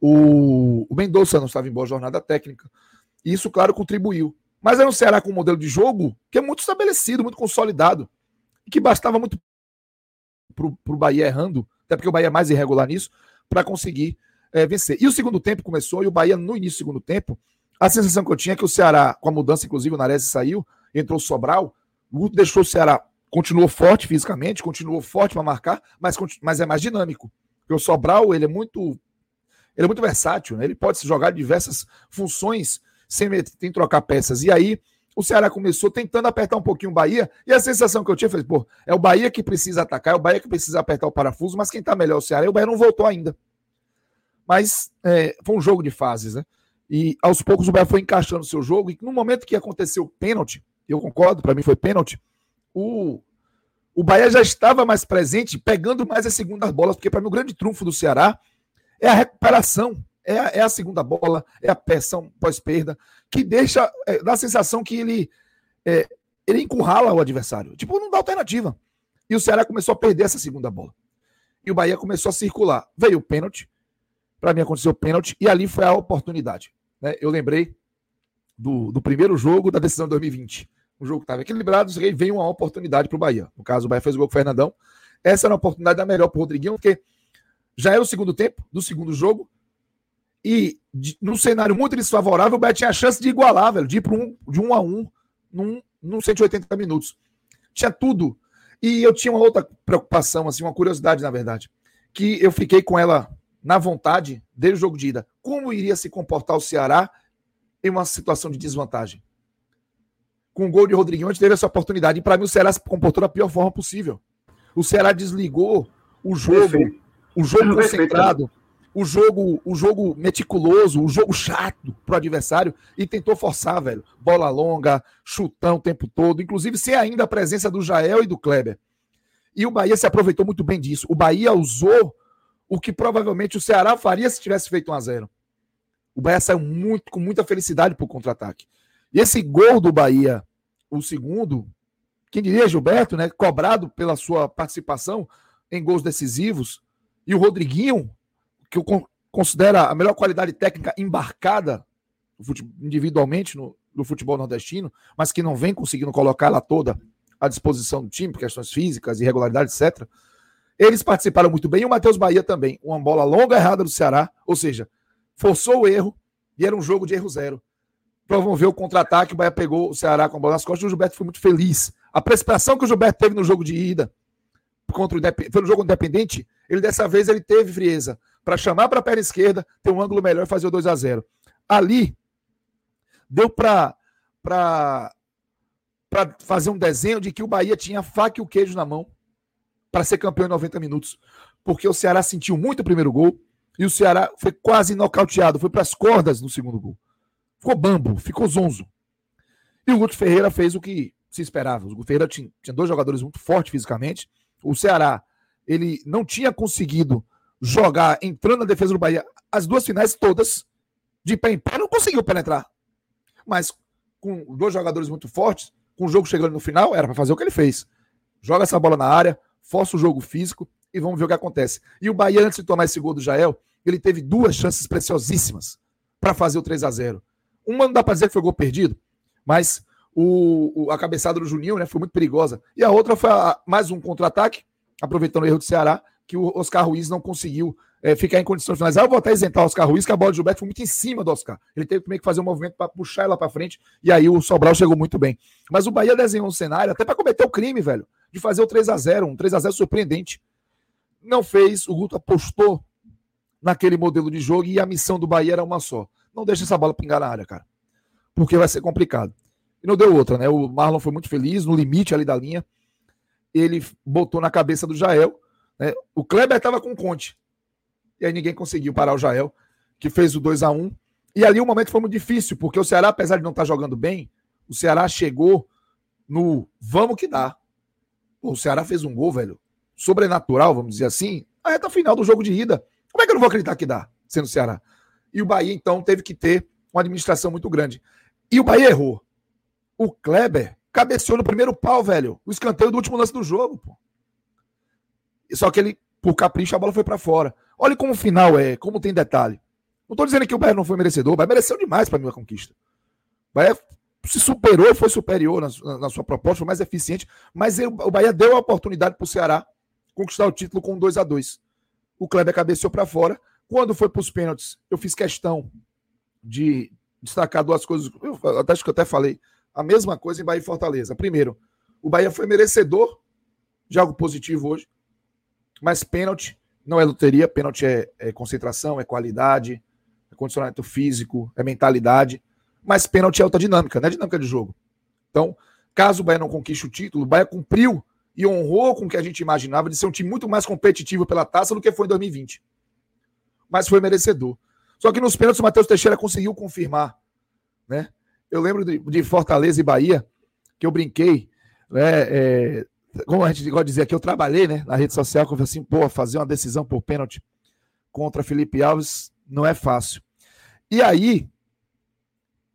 O, o Mendonça não estava em boa jornada técnica. E isso, claro, contribuiu. Mas era um Ceará com um modelo de jogo que é muito estabelecido, muito consolidado. E que bastava muito para o Bahia errando, até porque o Bahia é mais irregular nisso, para conseguir é, vencer. E o segundo tempo começou, e o Bahia, no início do segundo tempo, a sensação que eu tinha é que o Ceará, com a mudança, inclusive, o Nares saiu, entrou Sobral, o deixou o Ceará, continuou forte fisicamente, continuou forte para marcar, mas, mas é mais dinâmico. Porque o Sobral, ele é muito ele é muito versátil, né? ele pode se jogar de diversas funções sem, sem trocar peças. E aí o Ceará começou tentando apertar um pouquinho o Bahia, e a sensação que eu tinha foi, pô, é o Bahia que precisa atacar, é o Bahia que precisa apertar o parafuso, mas quem tá melhor é o Ceará, e o Bahia não voltou ainda. Mas é, foi um jogo de fases, né? E aos poucos o Bahia foi encaixando o seu jogo, e no momento que aconteceu o pênalti, eu concordo, para mim foi pênalti, o, o Bahia já estava mais presente, pegando mais as segundas bolas, porque para mim o grande trunfo do Ceará é a recuperação, é a, é a segunda bola, é a pressão pós-perda, que deixa, é, dá a sensação que ele, é, ele encurrala o adversário. Tipo, não dá alternativa. E o Ceará começou a perder essa segunda bola. E o Bahia começou a circular. Veio o pênalti, para mim aconteceu o pênalti, e ali foi a oportunidade. Né? Eu lembrei do, do primeiro jogo da decisão de 2020. Um jogo estava equilibrado, e veio uma oportunidade para o Bahia. No caso, o Bahia fez o gol com o Fernandão. Essa era uma oportunidade da melhor para o Rodriguinho, porque já era o segundo tempo do segundo jogo. E de, num cenário muito desfavorável, o Bahia tinha a chance de igualar, velho, de ir um, de um a um num, num 180 minutos. Tinha tudo. E eu tinha uma outra preocupação, assim, uma curiosidade, na verdade, que eu fiquei com ela na vontade desde o jogo de ida. Como iria se comportar o Ceará em uma situação de desvantagem? Com o gol de Rodriguinho, onde teve essa oportunidade. E para mim o Ceará se comportou da pior forma possível. O Ceará desligou o jogo, Perfeito. o jogo concentrado, o jogo, o jogo meticuloso, o jogo chato pro adversário e tentou forçar, velho. Bola longa, chutão o tempo todo, inclusive sem ainda a presença do Jael e do Kleber. E o Bahia se aproveitou muito bem disso. O Bahia usou o que provavelmente o Ceará faria se tivesse feito 1 a 0. O Bahia saiu muito com muita felicidade pro contra-ataque. E esse gol do Bahia, o segundo, quem diria Gilberto, né, cobrado pela sua participação em gols decisivos, e o Rodriguinho que eu considero a melhor qualidade técnica embarcada individualmente no, futebol nordestino, mas que não vem conseguindo colocar ela toda à disposição do time, por questões físicas, irregularidade, etc. Eles participaram muito bem e o Matheus Bahia também. Uma bola longa errada do Ceará, ou seja, forçou o erro e era um jogo de erro zero. Promoveu o contra-ataque, o Bahia pegou o Ceará com a bola nas costas e o Gilberto foi muito feliz. A precipitação que o Gilberto teve no jogo de ida contra o jogo independente, ele dessa vez ele teve frieza para chamar para a perna esquerda, ter um ângulo melhor e fazer o 2 a 0 Ali, deu para fazer um desenho de que o Bahia tinha a faca e o queijo na mão para ser campeão em 90 minutos. Porque o Ceará sentiu muito o primeiro gol e o Ceará foi quase nocauteado, foi para as cordas no segundo gol. Ficou bambo, ficou zonzo. E o Guto Ferreira fez o que se esperava. O Guto Ferreira tinha, tinha dois jogadores muito fortes fisicamente. O Ceará, ele não tinha conseguido jogar entrando na defesa do Bahia as duas finais todas de pé em pé, não conseguiu penetrar. Mas com dois jogadores muito fortes, com o jogo chegando no final, era para fazer o que ele fez. Joga essa bola na área, força o jogo físico e vamos ver o que acontece. E o Bahia, antes de tomar esse gol do Jael, ele teve duas chances preciosíssimas para fazer o 3 a 0 Uma não dá para dizer que foi gol perdido, mas o, o, a cabeçada do Juninho né, foi muito perigosa. E a outra foi a, mais um contra-ataque, aproveitando o erro do Ceará, que o Oscar Ruiz não conseguiu é, ficar em condições finais. Eu vou até isentar o Oscar Ruiz, que a bola de Gilberto foi muito em cima do Oscar. Ele teve também que fazer um movimento para puxar ela para frente, e aí o Sobral chegou muito bem. Mas o Bahia desenhou um cenário até para cometer o crime, velho, de fazer o 3 a 0 um 3 a 0 surpreendente. Não fez, o Guto apostou naquele modelo de jogo e a missão do Bahia era uma só. Não deixa essa bola pingar na área, cara. Porque vai ser complicado. E não deu outra, né? O Marlon foi muito feliz, no limite ali da linha. Ele botou na cabeça do Jael né? O Kleber estava com o Conte. E aí ninguém conseguiu parar o Jael, que fez o 2 a 1 E ali o momento foi muito difícil, porque o Ceará, apesar de não estar tá jogando bem, o Ceará chegou no vamos que dá. o Ceará fez um gol, velho, sobrenatural, vamos dizer assim, a reta final do jogo de ida. Como é que eu não vou acreditar que dá, sendo o Ceará? E o Bahia, então, teve que ter uma administração muito grande. E o Bahia errou. O Kleber cabeceou no primeiro pau, velho. O escanteio do último lance do jogo, pô. Só que ele, por capricho, a bola foi para fora. Olha como o final é, como tem detalhe. Não estou dizendo que o Bahia não foi merecedor, o Bahia mereceu demais para mim a conquista. O Bahia se superou, foi superior na, na sua proposta, foi mais eficiente, mas ele, o Bahia deu a oportunidade para o Ceará conquistar o título com 2 a 2 O Kleber cabeceou para fora. Quando foi para os pênaltis, eu fiz questão de destacar duas coisas. Eu acho que eu até falei a mesma coisa em Bahia e Fortaleza. Primeiro, o Bahia foi merecedor de algo positivo hoje. Mas pênalti não é loteria, pênalti é, é concentração, é qualidade, é condicionamento físico, é mentalidade. Mas pênalti é outra dinâmica, não é dinâmica de jogo. Então, caso o Bahia não conquiste o título, o Bahia cumpriu e honrou com o que a gente imaginava de ser um time muito mais competitivo pela taça do que foi em 2020. Mas foi merecedor. Só que nos pênaltis o Matheus Teixeira conseguiu confirmar. Né? Eu lembro de, de Fortaleza e Bahia, que eu brinquei, né, é, como a gente gosta de dizer aqui, eu trabalhei né, na rede social, que eu falei assim, pô, fazer uma decisão por pênalti contra Felipe Alves não é fácil. E aí,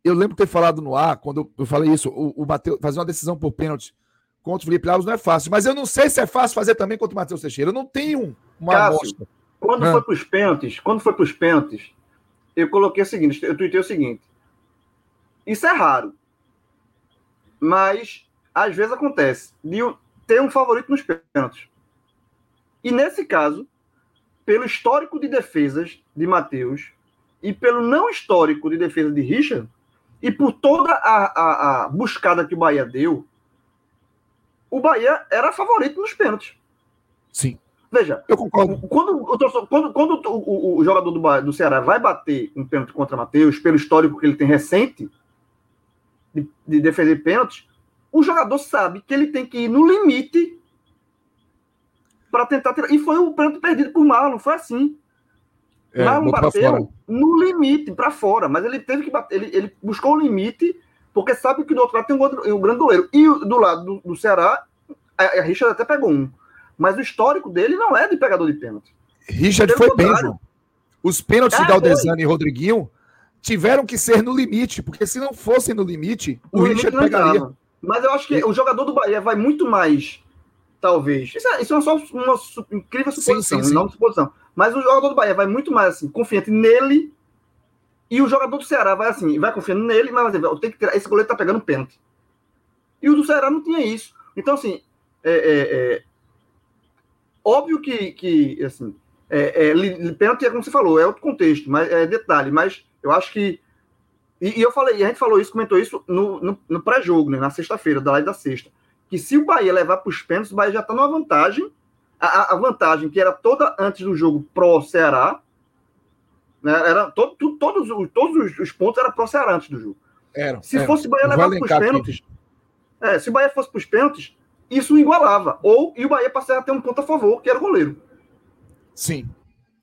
eu lembro de ter falado no ar, quando eu falei isso, o, o Mateus, fazer uma decisão por pênalti contra o Felipe Alves não é fácil, mas eu não sei se é fácil fazer também contra o Matheus Teixeira. Eu não tenho uma Cássio, amostra. Quando foi para os pênaltis, quando foi para os pênaltis, eu coloquei o seguinte, eu tuitei o seguinte. Isso é raro. Mas às vezes acontece. De, ter um favorito nos pênaltis. E nesse caso, pelo histórico de defesas de Matheus e pelo não histórico de defesa de Richard, e por toda a, a, a buscada que o Bahia deu, o Bahia era favorito nos pênaltis. Sim. Veja, eu concordo. Quando, quando, quando o, o, jogador do, do Ceará vai bater um pênalti contra Matheus, pelo histórico que ele tem recente de, de defender pênaltis, o jogador sabe que ele tem que ir no limite para tentar tirar. E foi o pênalti perdido por Marlon, foi assim. É, Marlon bateu no limite, para fora, mas ele teve que bater, ele, ele buscou o limite, porque sabe que do outro lado tem um, outro, um grande goleiro. E do lado do, do Ceará, a, a Richard até pegou um. Mas o histórico dele não é de pegador de pênalti. Richard foi bem, João. Os pênaltis é, de Galdesano e Rodriguinho tiveram que ser no limite, porque se não fossem no limite, o no Richard limite pegaria. Entrava. Mas eu acho que o jogador do Bahia vai muito mais, talvez. Isso é, isso é só uma, incrível suposição, sim, sim, sim. não suposição. Mas o jogador do Bahia vai muito mais assim, confiante nele. E o jogador do Ceará vai assim, vai confiando nele, mas vai dizer, eu tenho que tirar, esse goleiro tá pegando pênalti. E o do Ceará não tinha isso. Então, assim, é, é, é óbvio que, que assim, é, é, pênalti é como você falou, é outro contexto, mas é detalhe, mas eu acho que e, e, eu falei, e a gente falou isso, comentou isso no, no, no pré-jogo, né, na sexta-feira, da live da sexta. Que se o Bahia levar para os pênaltis, o Bahia já está numa vantagem. A, a, vantagem que era toda antes do jogo pró-Ceará. Né, era todo, tudo, todos, todos os, pontos eram pró-Ceará antes do jogo. Era, se era. fosse o Bahia levar para os pênaltis. É, se o Bahia fosse para os pênaltis, isso igualava. Ou e o Bahia passaria a ter um ponto a favor, que era o goleiro. Sim.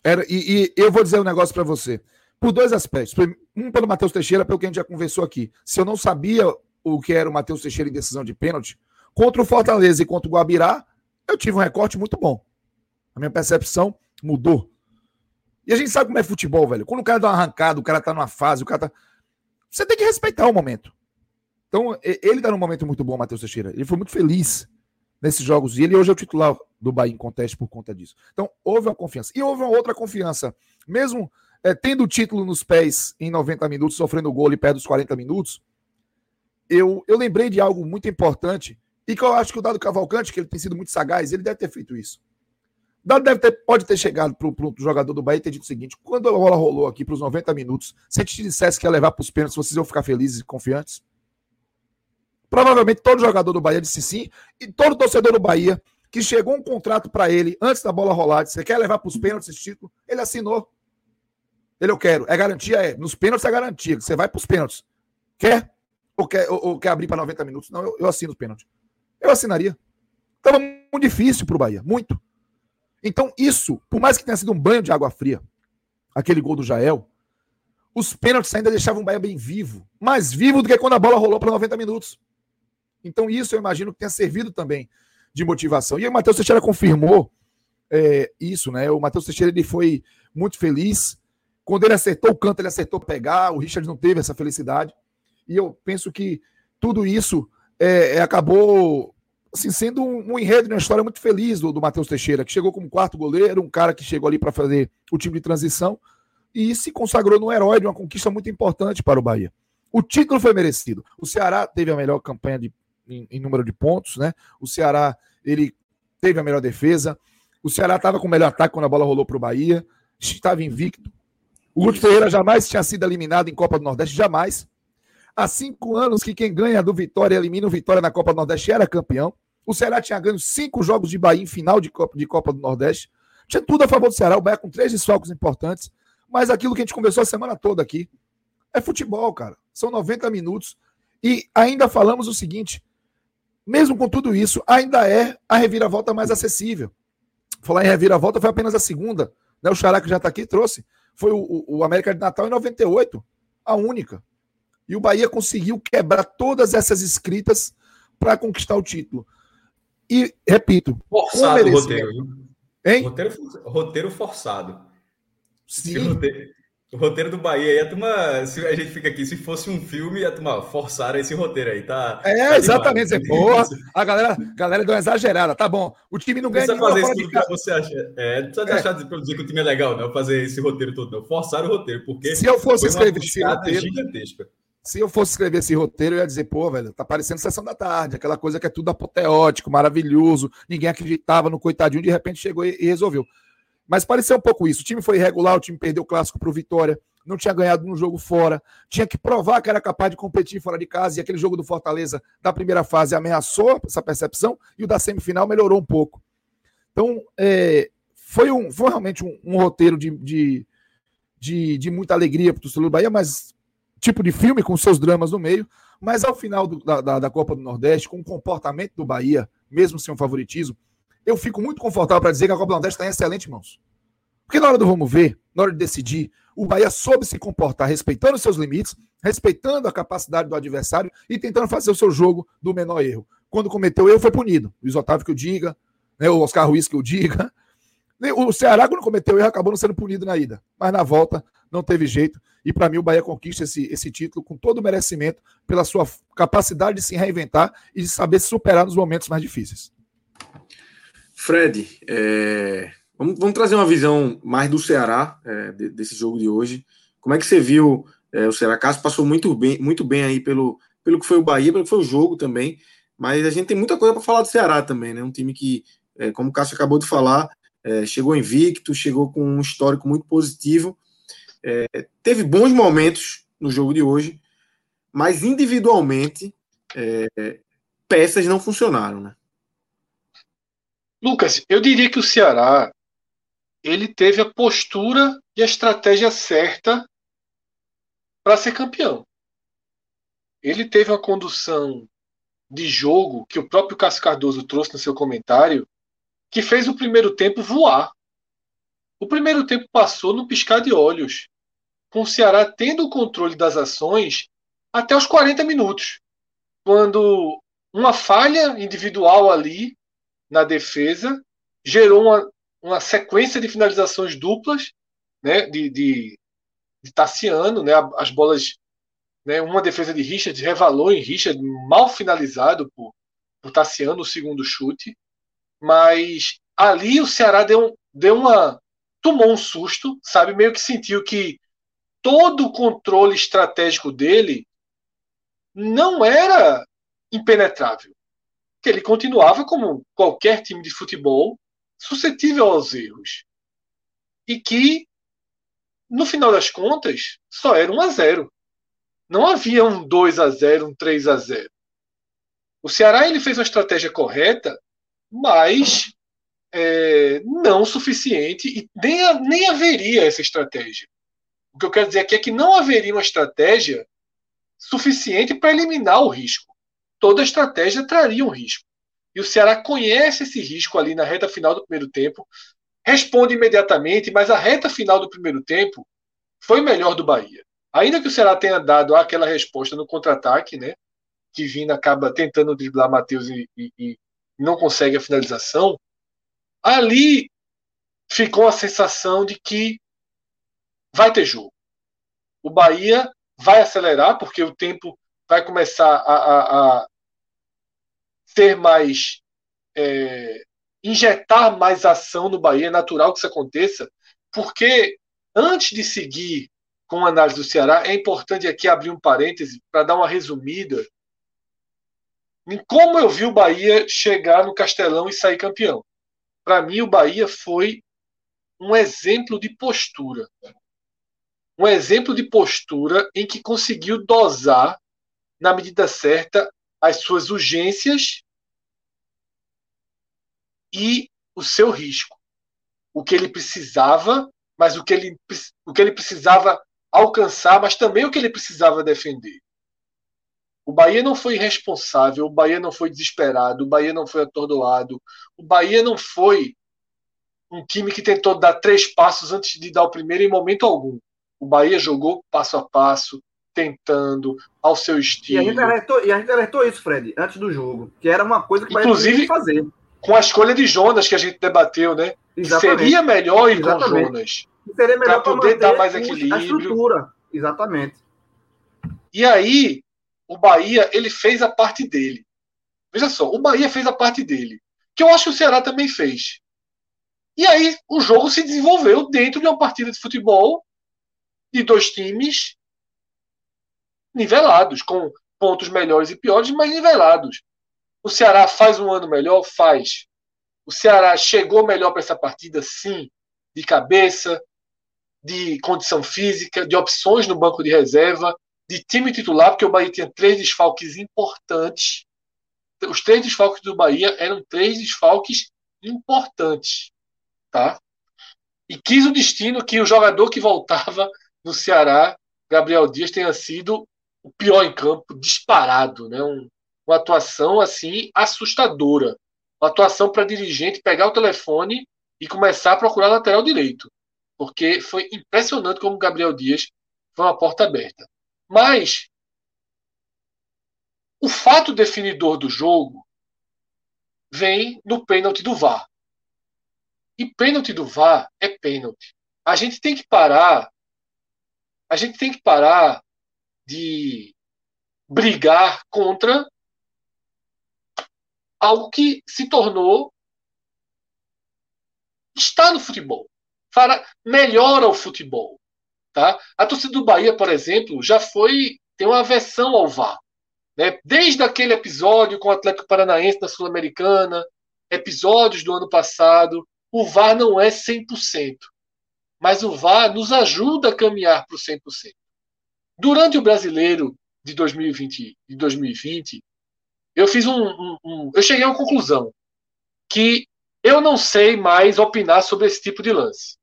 Era, e, e eu vou dizer um negócio para você por dois aspectos. Um pelo Matheus Teixeira, pelo que a gente já conversou aqui. Se eu não sabia o que era o Matheus Teixeira em decisão de pênalti, contra o Fortaleza e contra o Guabirá, eu tive um recorte muito bom. A minha percepção mudou. E a gente sabe como é futebol, velho. Quando o cara dá uma arrancada, o cara tá numa fase, o cara tá. Você tem que respeitar o momento. Então, ele tá num momento muito bom, Matheus Teixeira. Ele foi muito feliz nesses jogos. E ele hoje é o titular do Bahia em conteste por conta disso. Então, houve uma confiança. E houve uma outra confiança. Mesmo é, tendo o título nos pés em 90 minutos, sofrendo gol e perto dos 40 minutos, eu, eu lembrei de algo muito importante e que eu acho que o Dado Cavalcante, que ele tem sido muito sagaz, ele deve ter feito isso. Dado deve ter, pode ter chegado para o jogador do Bahia e ter dito o seguinte: quando a bola rolou aqui para os 90 minutos, se a gente te dissesse que ia levar para os pênaltis, vocês iam ficar felizes e confiantes? Provavelmente todo jogador do Bahia disse sim, e todo torcedor do Bahia que chegou um contrato para ele antes da bola rolar, disse, você quer levar para os pênaltis esse título? Ele assinou. Ele, eu quero. É garantia? É. Nos pênaltis é garantia. Você vai para os pênaltis. Quer? Ou quer, ou, ou quer abrir para 90 minutos? Não, eu, eu assino os pênaltis. Eu assinaria. Estava muito difícil para o Bahia. Muito. Então, isso, por mais que tenha sido um banho de água fria, aquele gol do Jael, os pênaltis ainda deixavam o Bahia bem vivo. Mais vivo do que quando a bola rolou para 90 minutos. Então, isso eu imagino que tenha servido também de motivação. E o Matheus Teixeira confirmou é, isso, né? O Matheus Teixeira ele foi muito feliz quando ele acertou o canto, ele acertou pegar, o Richard não teve essa felicidade. E eu penso que tudo isso é, é, acabou assim, sendo um, um enredo, uma história muito feliz do, do Matheus Teixeira, que chegou como quarto goleiro, um cara que chegou ali para fazer o time de transição e se consagrou no herói de uma conquista muito importante para o Bahia. O título foi merecido. O Ceará teve a melhor campanha de, em, em número de pontos, né? O Ceará ele teve a melhor defesa. O Ceará estava com o melhor ataque quando a bola rolou para o Bahia. Estava invicto. O Guto Ferreira jamais tinha sido eliminado em Copa do Nordeste, jamais. Há cinco anos que quem ganha do Vitória elimina o Vitória na Copa do Nordeste era campeão. O Ceará tinha ganho cinco jogos de Bahia em final de Copa, de Copa do Nordeste. Tinha tudo a favor do Ceará, o Bahia com três desfalques importantes. Mas aquilo que a gente conversou a semana toda aqui é futebol, cara. São 90 minutos. E ainda falamos o seguinte: mesmo com tudo isso, ainda é a reviravolta mais acessível. Falar em reviravolta foi apenas a segunda. Né? O Xará que já está aqui trouxe foi o, o América de Natal em 98, a única. E o Bahia conseguiu quebrar todas essas escritas para conquistar o título. E, repito, forçado o roteiro. Hein? Roteiro, roteiro forçado. Sim. O roteiro do Bahia aí, a turma, se a gente fica aqui, se fosse um filme, a turma forçaram esse roteiro aí, tá? É, tá exatamente. Demais. Porra, a galera, galera deu uma exagerada, tá bom. O time não ganha Não precisa fazer isso que você acha. É, não precisa é. deixar de produzir que o time é legal, não, fazer esse roteiro todo, não. Forçaram o roteiro, porque. Se eu fosse escrever esse roteiro. Gigantesca. Se eu fosse escrever esse roteiro, eu ia dizer, pô, velho, tá parecendo sessão da tarde, aquela coisa que é tudo apoteótico, maravilhoso, ninguém acreditava no coitadinho, de repente chegou e, e resolveu. Mas pareceu um pouco isso. O time foi irregular, o time perdeu o clássico pro Vitória não tinha ganhado no jogo fora, tinha que provar que era capaz de competir fora de casa, e aquele jogo do Fortaleza da primeira fase ameaçou essa percepção, e o da semifinal melhorou um pouco. Então, é, foi, um, foi realmente um, um roteiro de, de, de, de, muita alegria para o torcedor do Bahia, mas tipo de filme com seus dramas no meio, Mas ao final do, da, da Copa do Nordeste, com o comportamento do Bahia, mesmo sem um favoritismo, eu fico muito confortável para dizer que a Copa do Nordeste está em excelentes mãos. Porque na hora do vamos ver, na hora de decidir, o Bahia soube se comportar respeitando seus limites, respeitando a capacidade do adversário e tentando fazer o seu jogo do menor erro. Quando cometeu erro, foi punido. Luiz Otávio que o diga, né, o Oscar Ruiz que o diga. O Ceará, quando cometeu erro, acabou não sendo punido na ida. Mas na volta, não teve jeito. E para mim, o Bahia conquista esse, esse título com todo o merecimento pela sua capacidade de se reinventar e de saber se superar nos momentos mais difíceis. Fred, é... vamos, vamos, trazer uma visão mais do Ceará, é, desse jogo de hoje. Como é que você viu é, o Ceará? Cássio passou muito bem, muito bem aí pelo, pelo que foi o Bahia, pelo que foi o jogo também. Mas a gente tem muita coisa para falar do Ceará também, né? Um time que, é, como o Cássio acabou de falar, é, chegou invicto, chegou com um histórico muito positivo. É, teve bons momentos no jogo de hoje, mas individualmente peças não funcionaram, né? Lucas, eu diria que o Ceará ele teve a postura e a estratégia certa para ser campeão. Ele teve uma condução de jogo que o próprio Cássio Cardoso trouxe no seu comentário, que fez o primeiro tempo voar. O primeiro tempo passou no piscar de olhos, com o Ceará tendo o controle das ações até os 40 minutos, quando uma falha individual ali na defesa gerou uma, uma sequência de finalizações duplas né, de, de, de Tassiano, né, as bolas, né, uma defesa de Richard revalou em Richard, mal finalizado por, por Tassiano, o segundo chute, mas ali o Ceará deu, deu uma. tomou um susto, sabe? Meio que sentiu que todo o controle estratégico dele não era impenetrável. Que ele continuava como qualquer time de futebol suscetível aos erros. E que, no final das contas, só era 1 a 0. Não havia um 2 a 0, um 3 a 0. O Ceará ele fez uma estratégia correta mas é, não suficiente e nem, nem haveria essa estratégia. O que eu quero dizer aqui é que não haveria uma estratégia suficiente para eliminar o risco. Toda estratégia traria um risco. E o Ceará conhece esse risco ali na reta final do primeiro tempo, responde imediatamente, mas a reta final do primeiro tempo foi melhor do Bahia. Ainda que o Ceará tenha dado aquela resposta no contra-ataque, né? Que Vina acaba tentando driblar Matheus e, e, não consegue a finalização, ali ficou a sensação de que vai ter jogo. O Bahia vai acelerar, porque o tempo vai começar a, a, a ser mais. É, injetar mais ação no Bahia, é natural que isso aconteça, porque antes de seguir com a análise do Ceará, é importante aqui abrir um parêntese para dar uma resumida em como eu vi o Bahia chegar no Castelão e sair campeão. Para mim, o Bahia foi um exemplo de postura. Um exemplo de postura em que conseguiu dosar, na medida certa, as suas urgências e o seu risco. O que ele precisava, mas o que ele, o que ele precisava alcançar, mas também o que ele precisava defender. O Bahia não foi irresponsável, o Bahia não foi desesperado, o Bahia não foi atordoado, o Bahia não foi um time que tentou dar três passos antes de dar o primeiro em momento algum. O Bahia jogou passo a passo, tentando, ao seu estilo. E a gente alertou, e a gente alertou isso, Fred, antes do jogo, que era uma coisa que Inclusive, fazer. Com a escolha de Jonas que a gente debateu, né? Exatamente. Seria melhor ir Exatamente. com Jonas. Seria melhor para poder dar mais equilíbrio. A estrutura. Exatamente. E aí, o Bahia ele fez a parte dele. Veja só, o Bahia fez a parte dele, que eu acho que o Ceará também fez. E aí o jogo se desenvolveu dentro de uma partida de futebol de dois times nivelados, com pontos melhores e piores, mas nivelados. O Ceará faz um ano melhor? Faz. O Ceará chegou melhor para essa partida? Sim. De cabeça, de condição física, de opções no banco de reserva de time titular, porque o Bahia tinha três desfalques importantes. Os três desfalques do Bahia eram três desfalques importantes. Tá? E quis o destino que o jogador que voltava no Ceará, Gabriel Dias, tenha sido o pior em campo, disparado, né? Um, uma atuação assim assustadora. Uma atuação para dirigente pegar o telefone e começar a procurar lateral direito. Porque foi impressionante como Gabriel Dias foi uma porta aberta. Mas o fato definidor do jogo vem no pênalti do VAR. E pênalti do VAR é pênalti. A gente tem que parar. A gente tem que parar de brigar contra algo que se tornou está no futebol. Fará, melhora o futebol. Tá? A torcida do Bahia, por exemplo, já foi tem uma aversão ao VAR. Né? Desde aquele episódio com o Atlético Paranaense na Sul-Americana, episódios do ano passado, o VAR não é 100%. Mas o VAR nos ajuda a caminhar para o 100%. Durante o brasileiro de 2020, de 2020 eu fiz um, um, um. Eu cheguei a uma conclusão que eu não sei mais opinar sobre esse tipo de lance.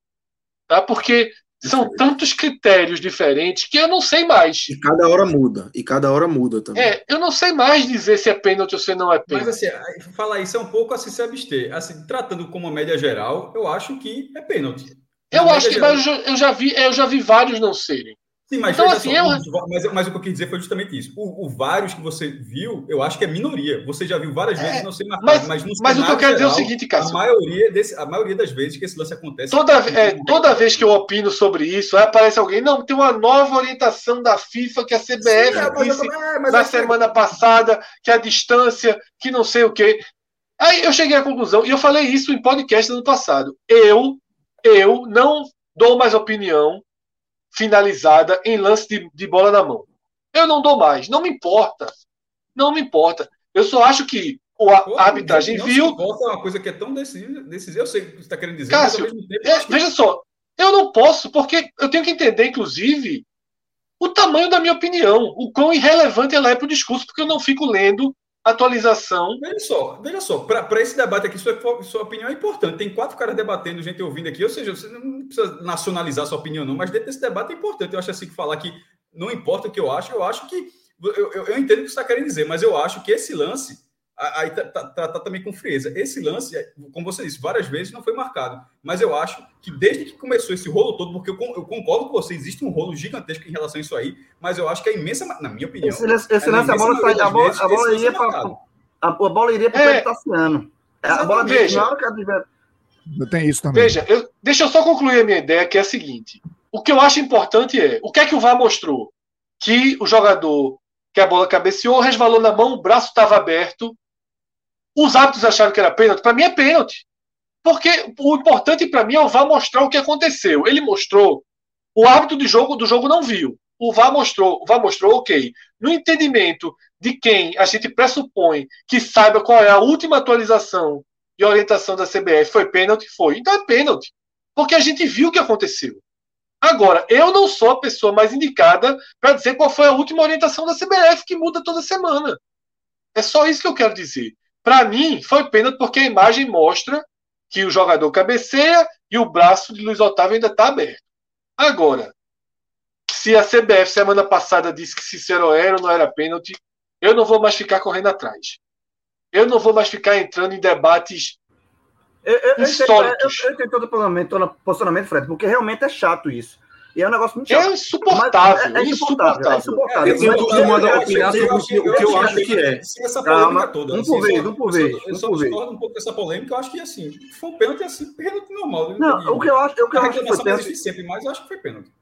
Tá? Porque são tantos critérios diferentes que eu não sei mais. E cada hora muda. E cada hora muda também. É, eu não sei mais dizer se é pênalti ou se não é pênalti. Mas assim, falar isso é um pouco assim se abster. Assim, tratando como uma média geral, eu acho que é pênalti. Eu acho que geral... mas eu já vi, eu já vi vários não serem. Sim, mas, então, assim, eu... mas, mas o que eu quis dizer foi justamente isso. O, o, vários que você viu, eu acho que é minoria. Você já viu várias vezes é, não ser marcado. Mas, mas, mas o que eu quero geral, dizer é o seguinte, Cássio. A maioria, desse, a maioria das vezes que esse lance acontece. Toda, é, toda vez que eu opino sobre isso, aparece alguém. Não, tem uma nova orientação da FIFA que a CBF Sim, é, disse é, na semana passada, que a distância, que não sei o quê. Aí eu cheguei à conclusão, e eu falei isso em podcast no ano passado. Eu, eu não dou mais opinião finalizada em lance de, de bola na mão. Eu não dou mais, não me importa. Não me importa. Eu só acho que o, a, a arbitragem viu. Importa é uma coisa que é tão decisiva. decisiva eu sei o que você está querendo dizer. Cássio, é, que... veja só, eu não posso, porque eu tenho que entender, inclusive, o tamanho da minha opinião, o quão irrelevante ela é para o discurso, porque eu não fico lendo atualização. Veja só, veja só, para esse debate aqui, sua, sua opinião é importante. Tem quatro caras debatendo, gente ouvindo aqui, ou seja, você não precisa nacionalizar sua opinião, não, mas dentro desse debate é importante. Eu acho assim que falar que não importa o que eu acho, eu acho que. Eu, eu, eu entendo o que você está querendo dizer, mas eu acho que esse lance aí tá, tá, tá, tá, também com frieza. Esse lance, como você disse, várias vezes não foi marcado. Mas eu acho que desde que começou esse rolo todo, porque eu, eu concordo com você, existe um rolo gigantesco em relação a isso aí, mas eu acho que a imensa, na minha opinião. Esse, esse lance, a bola, sai, a bola, a bola iria para a, a, bola iria para o é, Tassiano. É, a bola veja, na hora que tenho isso também. Veja, eu, deixa eu só concluir a minha ideia, que é a seguinte. O que eu acho importante é, o que é que o VAR mostrou? Que o jogador que a bola cabeceou, resvalou na mão, o braço estava aberto, os árbitros acharam que era pênalti. Para mim é pênalti. Porque o importante para mim é o VAR mostrar o que aconteceu. Ele mostrou. O árbitro do jogo, do jogo não viu. O VAR mostrou, o VAR mostrou, ok. No entendimento de quem a gente pressupõe que saiba qual é a última atualização e orientação da CBF, foi pênalti? Foi. Então é pênalti. Porque a gente viu o que aconteceu. Agora, eu não sou a pessoa mais indicada para dizer qual foi a última orientação da CBF, que muda toda semana. É só isso que eu quero dizer. Para mim, foi pênalti porque a imagem mostra que o jogador cabeceia e o braço de Luiz Otávio ainda está aberto. Agora, se a CBF semana passada disse que Cicero era ou não era pênalti, eu não vou mais ficar correndo atrás. Eu não vou mais ficar entrando em debates eu, eu, insólitos. Eu, eu, eu, eu entendo todo o posicionamento, Fred, porque realmente é chato isso. E é um negócio muito chato. É insuportável. É, é insuportável. É insuportável. É, eu não opinar sobre o que, o que eu acho que é. Essa polêmica toda. Um por vez, um por vez. Eu só discordo um pouco dessa polêmica. Eu acho que, assim, foi um pênalti, assim, pênalti normal. Não, o que eu acho, o que eu acho que foi pênalti... sempre, mas eu acho que foi pênalti.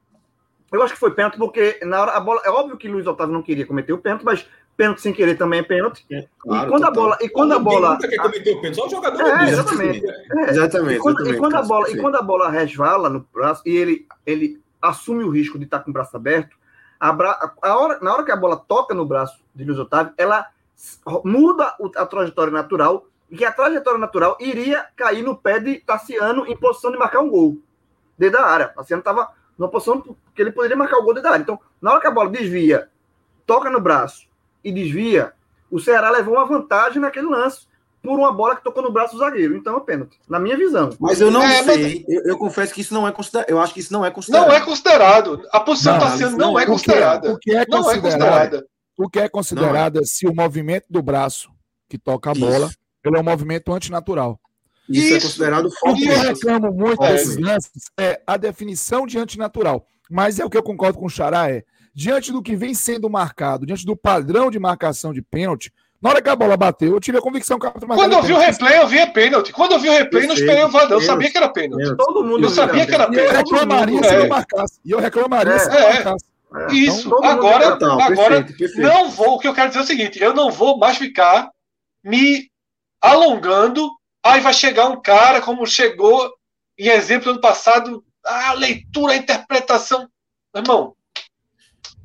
Eu acho que foi pênalti porque na hora a bola. É óbvio que Luiz Otávio não queria cometer o pênalti, mas pênalti sem querer também é pênalti. É, claro, e quando a bola. E quando a bola. Nunca quer cometer o pênalti, só o jogador. É, exatamente. É. Exatamente. E quando, e quando a bola, e quando a bola resvala no braço e ele, ele assume o risco de estar com o braço aberto, a, bra... a hora, na hora que a bola toca no braço de Luiz Otávio, ela muda a trajetória natural, e que a trajetória natural iria cair no pé de Tassiano em posição de marcar um gol dentro da área. Tassiano estava numa posição que ele poderia marcar o gol dentro da área. Então, na hora que a bola desvia, toca no braço e desvia, o Ceará levou uma vantagem naquele lance, por uma bola que tocou no braço do zagueiro. Então é pênalti, na minha visão. Mas eu não é, sei. Mas... Eu, eu, confesso que isso não é considerado. Eu acho que isso não é considerado. Não é considerado. A posição não, tá não, é considerada. O que é, não é considerada. O que é considerado é se o movimento do braço que toca a bola, isso. ele é um movimento antinatural. Isso, é isso é considerado falta. O que eu reclamo muito é, desses lances é a definição de antinatural. Mas é o que eu concordo com o Xará é, diante do que vem sendo marcado, diante do padrão de marcação de pênalti, na hora que a bola bateu, eu tive a convicção que a Quando eu vi o replay, eu vi a pênalti. Quando eu vi o replay, não esperei o VAR, eu sabia que era pênalti. Todo mundo eu sabia que era pênalti. E eu reclamaria se não marcasse. E eu reclamaria é, se não marcasse. É, Isso. Então, agora, agora perfeito, perfeito. não vou. O que eu quero dizer é o seguinte: eu não vou mais ficar me alongando. Aí vai chegar um cara, como chegou em exemplo ano passado, a leitura, a interpretação. Irmão.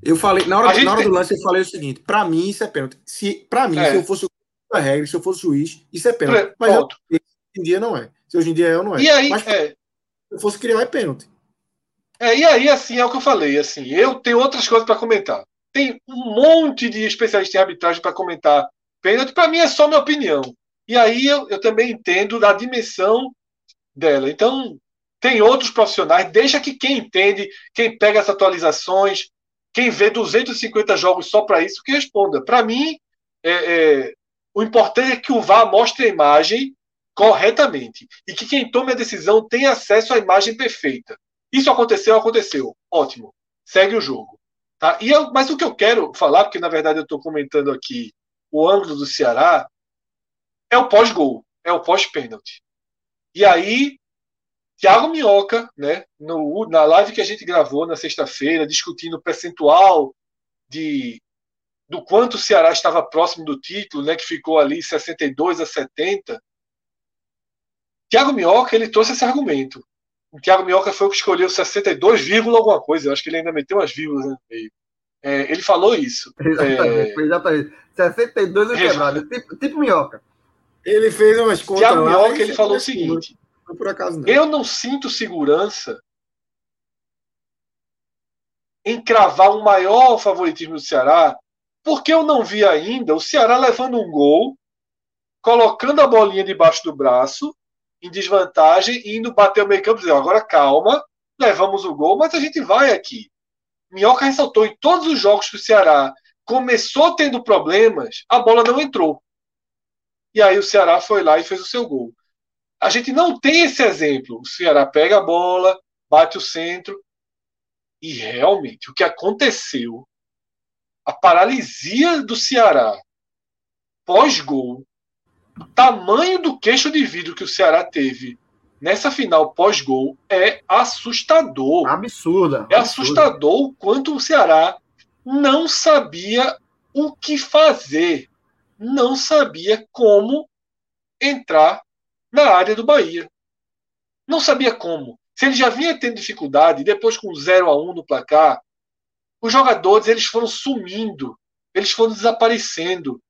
Eu falei, na hora, na hora do lance, eu falei o seguinte: para mim, isso é pênalti. Se, para mim, é. se eu fosse a regra, se eu fosse juiz, isso é pênalti. Mas hoje em dia não é. Se hoje em dia é, não é. E aí, Mas, é. se eu fosse criar, é pênalti. É, e aí, assim, é o que eu falei. Assim, eu tenho outras coisas para comentar. Tem um monte de especialistas em arbitragem para comentar pênalti. Para mim, é só minha opinião. E aí eu, eu também entendo da dimensão dela. Então, tem outros profissionais. Deixa que quem entende, quem pega as atualizações, quem vê 250 jogos só para isso, que responda. Para mim, é, é, o importante é que o VAR mostre a imagem corretamente e que quem tome a decisão tenha acesso à imagem perfeita. Isso aconteceu, aconteceu. Ótimo. Segue o jogo. Tá? E eu, mas o que eu quero falar, porque na verdade eu estou comentando aqui o ângulo do Ceará, é o pós-gol, é o pós-pênalti. E aí Tiago Minhoca, né, no, na live que a gente gravou na sexta-feira, discutindo o percentual de do quanto o Ceará estava próximo do título, né, que ficou ali 62 a 70. Tiago Minhoca, ele trouxe esse argumento. O Tiago Minhoca foi o que escolheu 62, alguma coisa. Eu acho que ele ainda meteu umas vírgulas no meio. É, ele falou isso. *laughs* Exatamente, é... exatamente. 62 é quebrado, tipo, tipo Minhoca. Ele fez umas contas Tiago Minhoca, ele falou o seguinte: não por acaso não. Eu não sinto segurança em cravar um maior favoritismo do Ceará, porque eu não vi ainda o Ceará levando um gol, colocando a bolinha debaixo do braço, em desvantagem, e indo bater o meio campo e dizer, agora calma, levamos o gol, mas a gente vai aqui. Minhoca ressaltou em todos os jogos que o Ceará começou tendo problemas, a bola não entrou. E aí o Ceará foi lá e fez o seu gol. A gente não tem esse exemplo. O Ceará pega a bola, bate o centro. E realmente, o que aconteceu, a paralisia do Ceará pós-gol, o tamanho do queixo de vidro que o Ceará teve nessa final pós-gol é assustador. Absurda. É assustador o quanto o Ceará não sabia o que fazer, não sabia como entrar na área do Bahia. Não sabia como. Se ele já vinha tendo dificuldade, depois com 0 a 1 no placar, os jogadores eles foram sumindo, eles foram desaparecendo.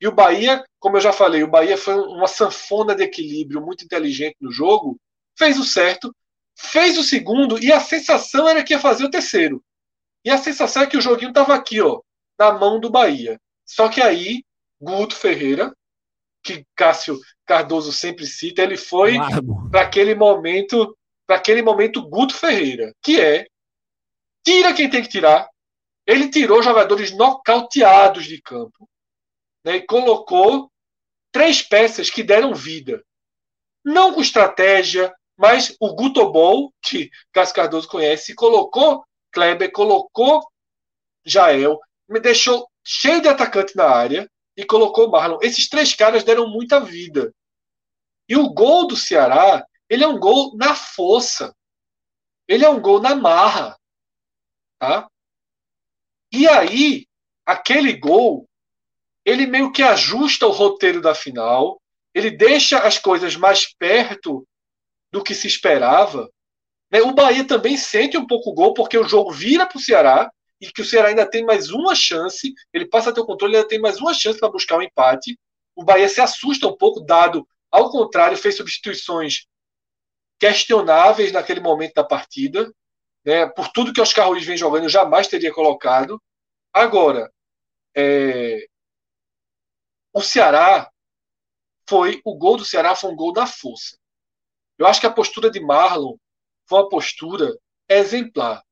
E o Bahia, como eu já falei, o Bahia foi uma sanfona de equilíbrio muito inteligente no jogo, fez o certo, fez o segundo e a sensação era que ia fazer o terceiro. E a sensação é que o joguinho estava aqui, ó, na mão do Bahia. Só que aí, Guto Ferreira, que Cássio Cardoso sempre cita, ele foi para aquele momento, para aquele momento Guto Ferreira, que é tira quem tem que tirar. Ele tirou jogadores nocauteados de campo né, e colocou três peças que deram vida. Não com estratégia, mas o Guto Bol, que Cássio Cardoso conhece, colocou Kleber, colocou Jael, me deixou cheio de atacante na área e colocou Marlon. Esses três caras deram muita vida. E o gol do Ceará, ele é um gol na força. Ele é um gol na marra. Tá? E aí, aquele gol, ele meio que ajusta o roteiro da final, ele deixa as coisas mais perto do que se esperava. Né? O Bahia também sente um pouco o gol, porque o jogo vira para o Ceará, e que o Ceará ainda tem mais uma chance, ele passa a ter o controle, ainda tem mais uma chance para buscar o um empate. O Bahia se assusta um pouco, dado, ao contrário, fez substituições questionáveis naquele momento da partida. Né? Por tudo que Oscar Ruiz vem jogando, eu jamais teria colocado. Agora, é... o Ceará foi o gol do Ceará foi um gol da força. Eu acho que a postura de Marlon foi uma postura exemplar.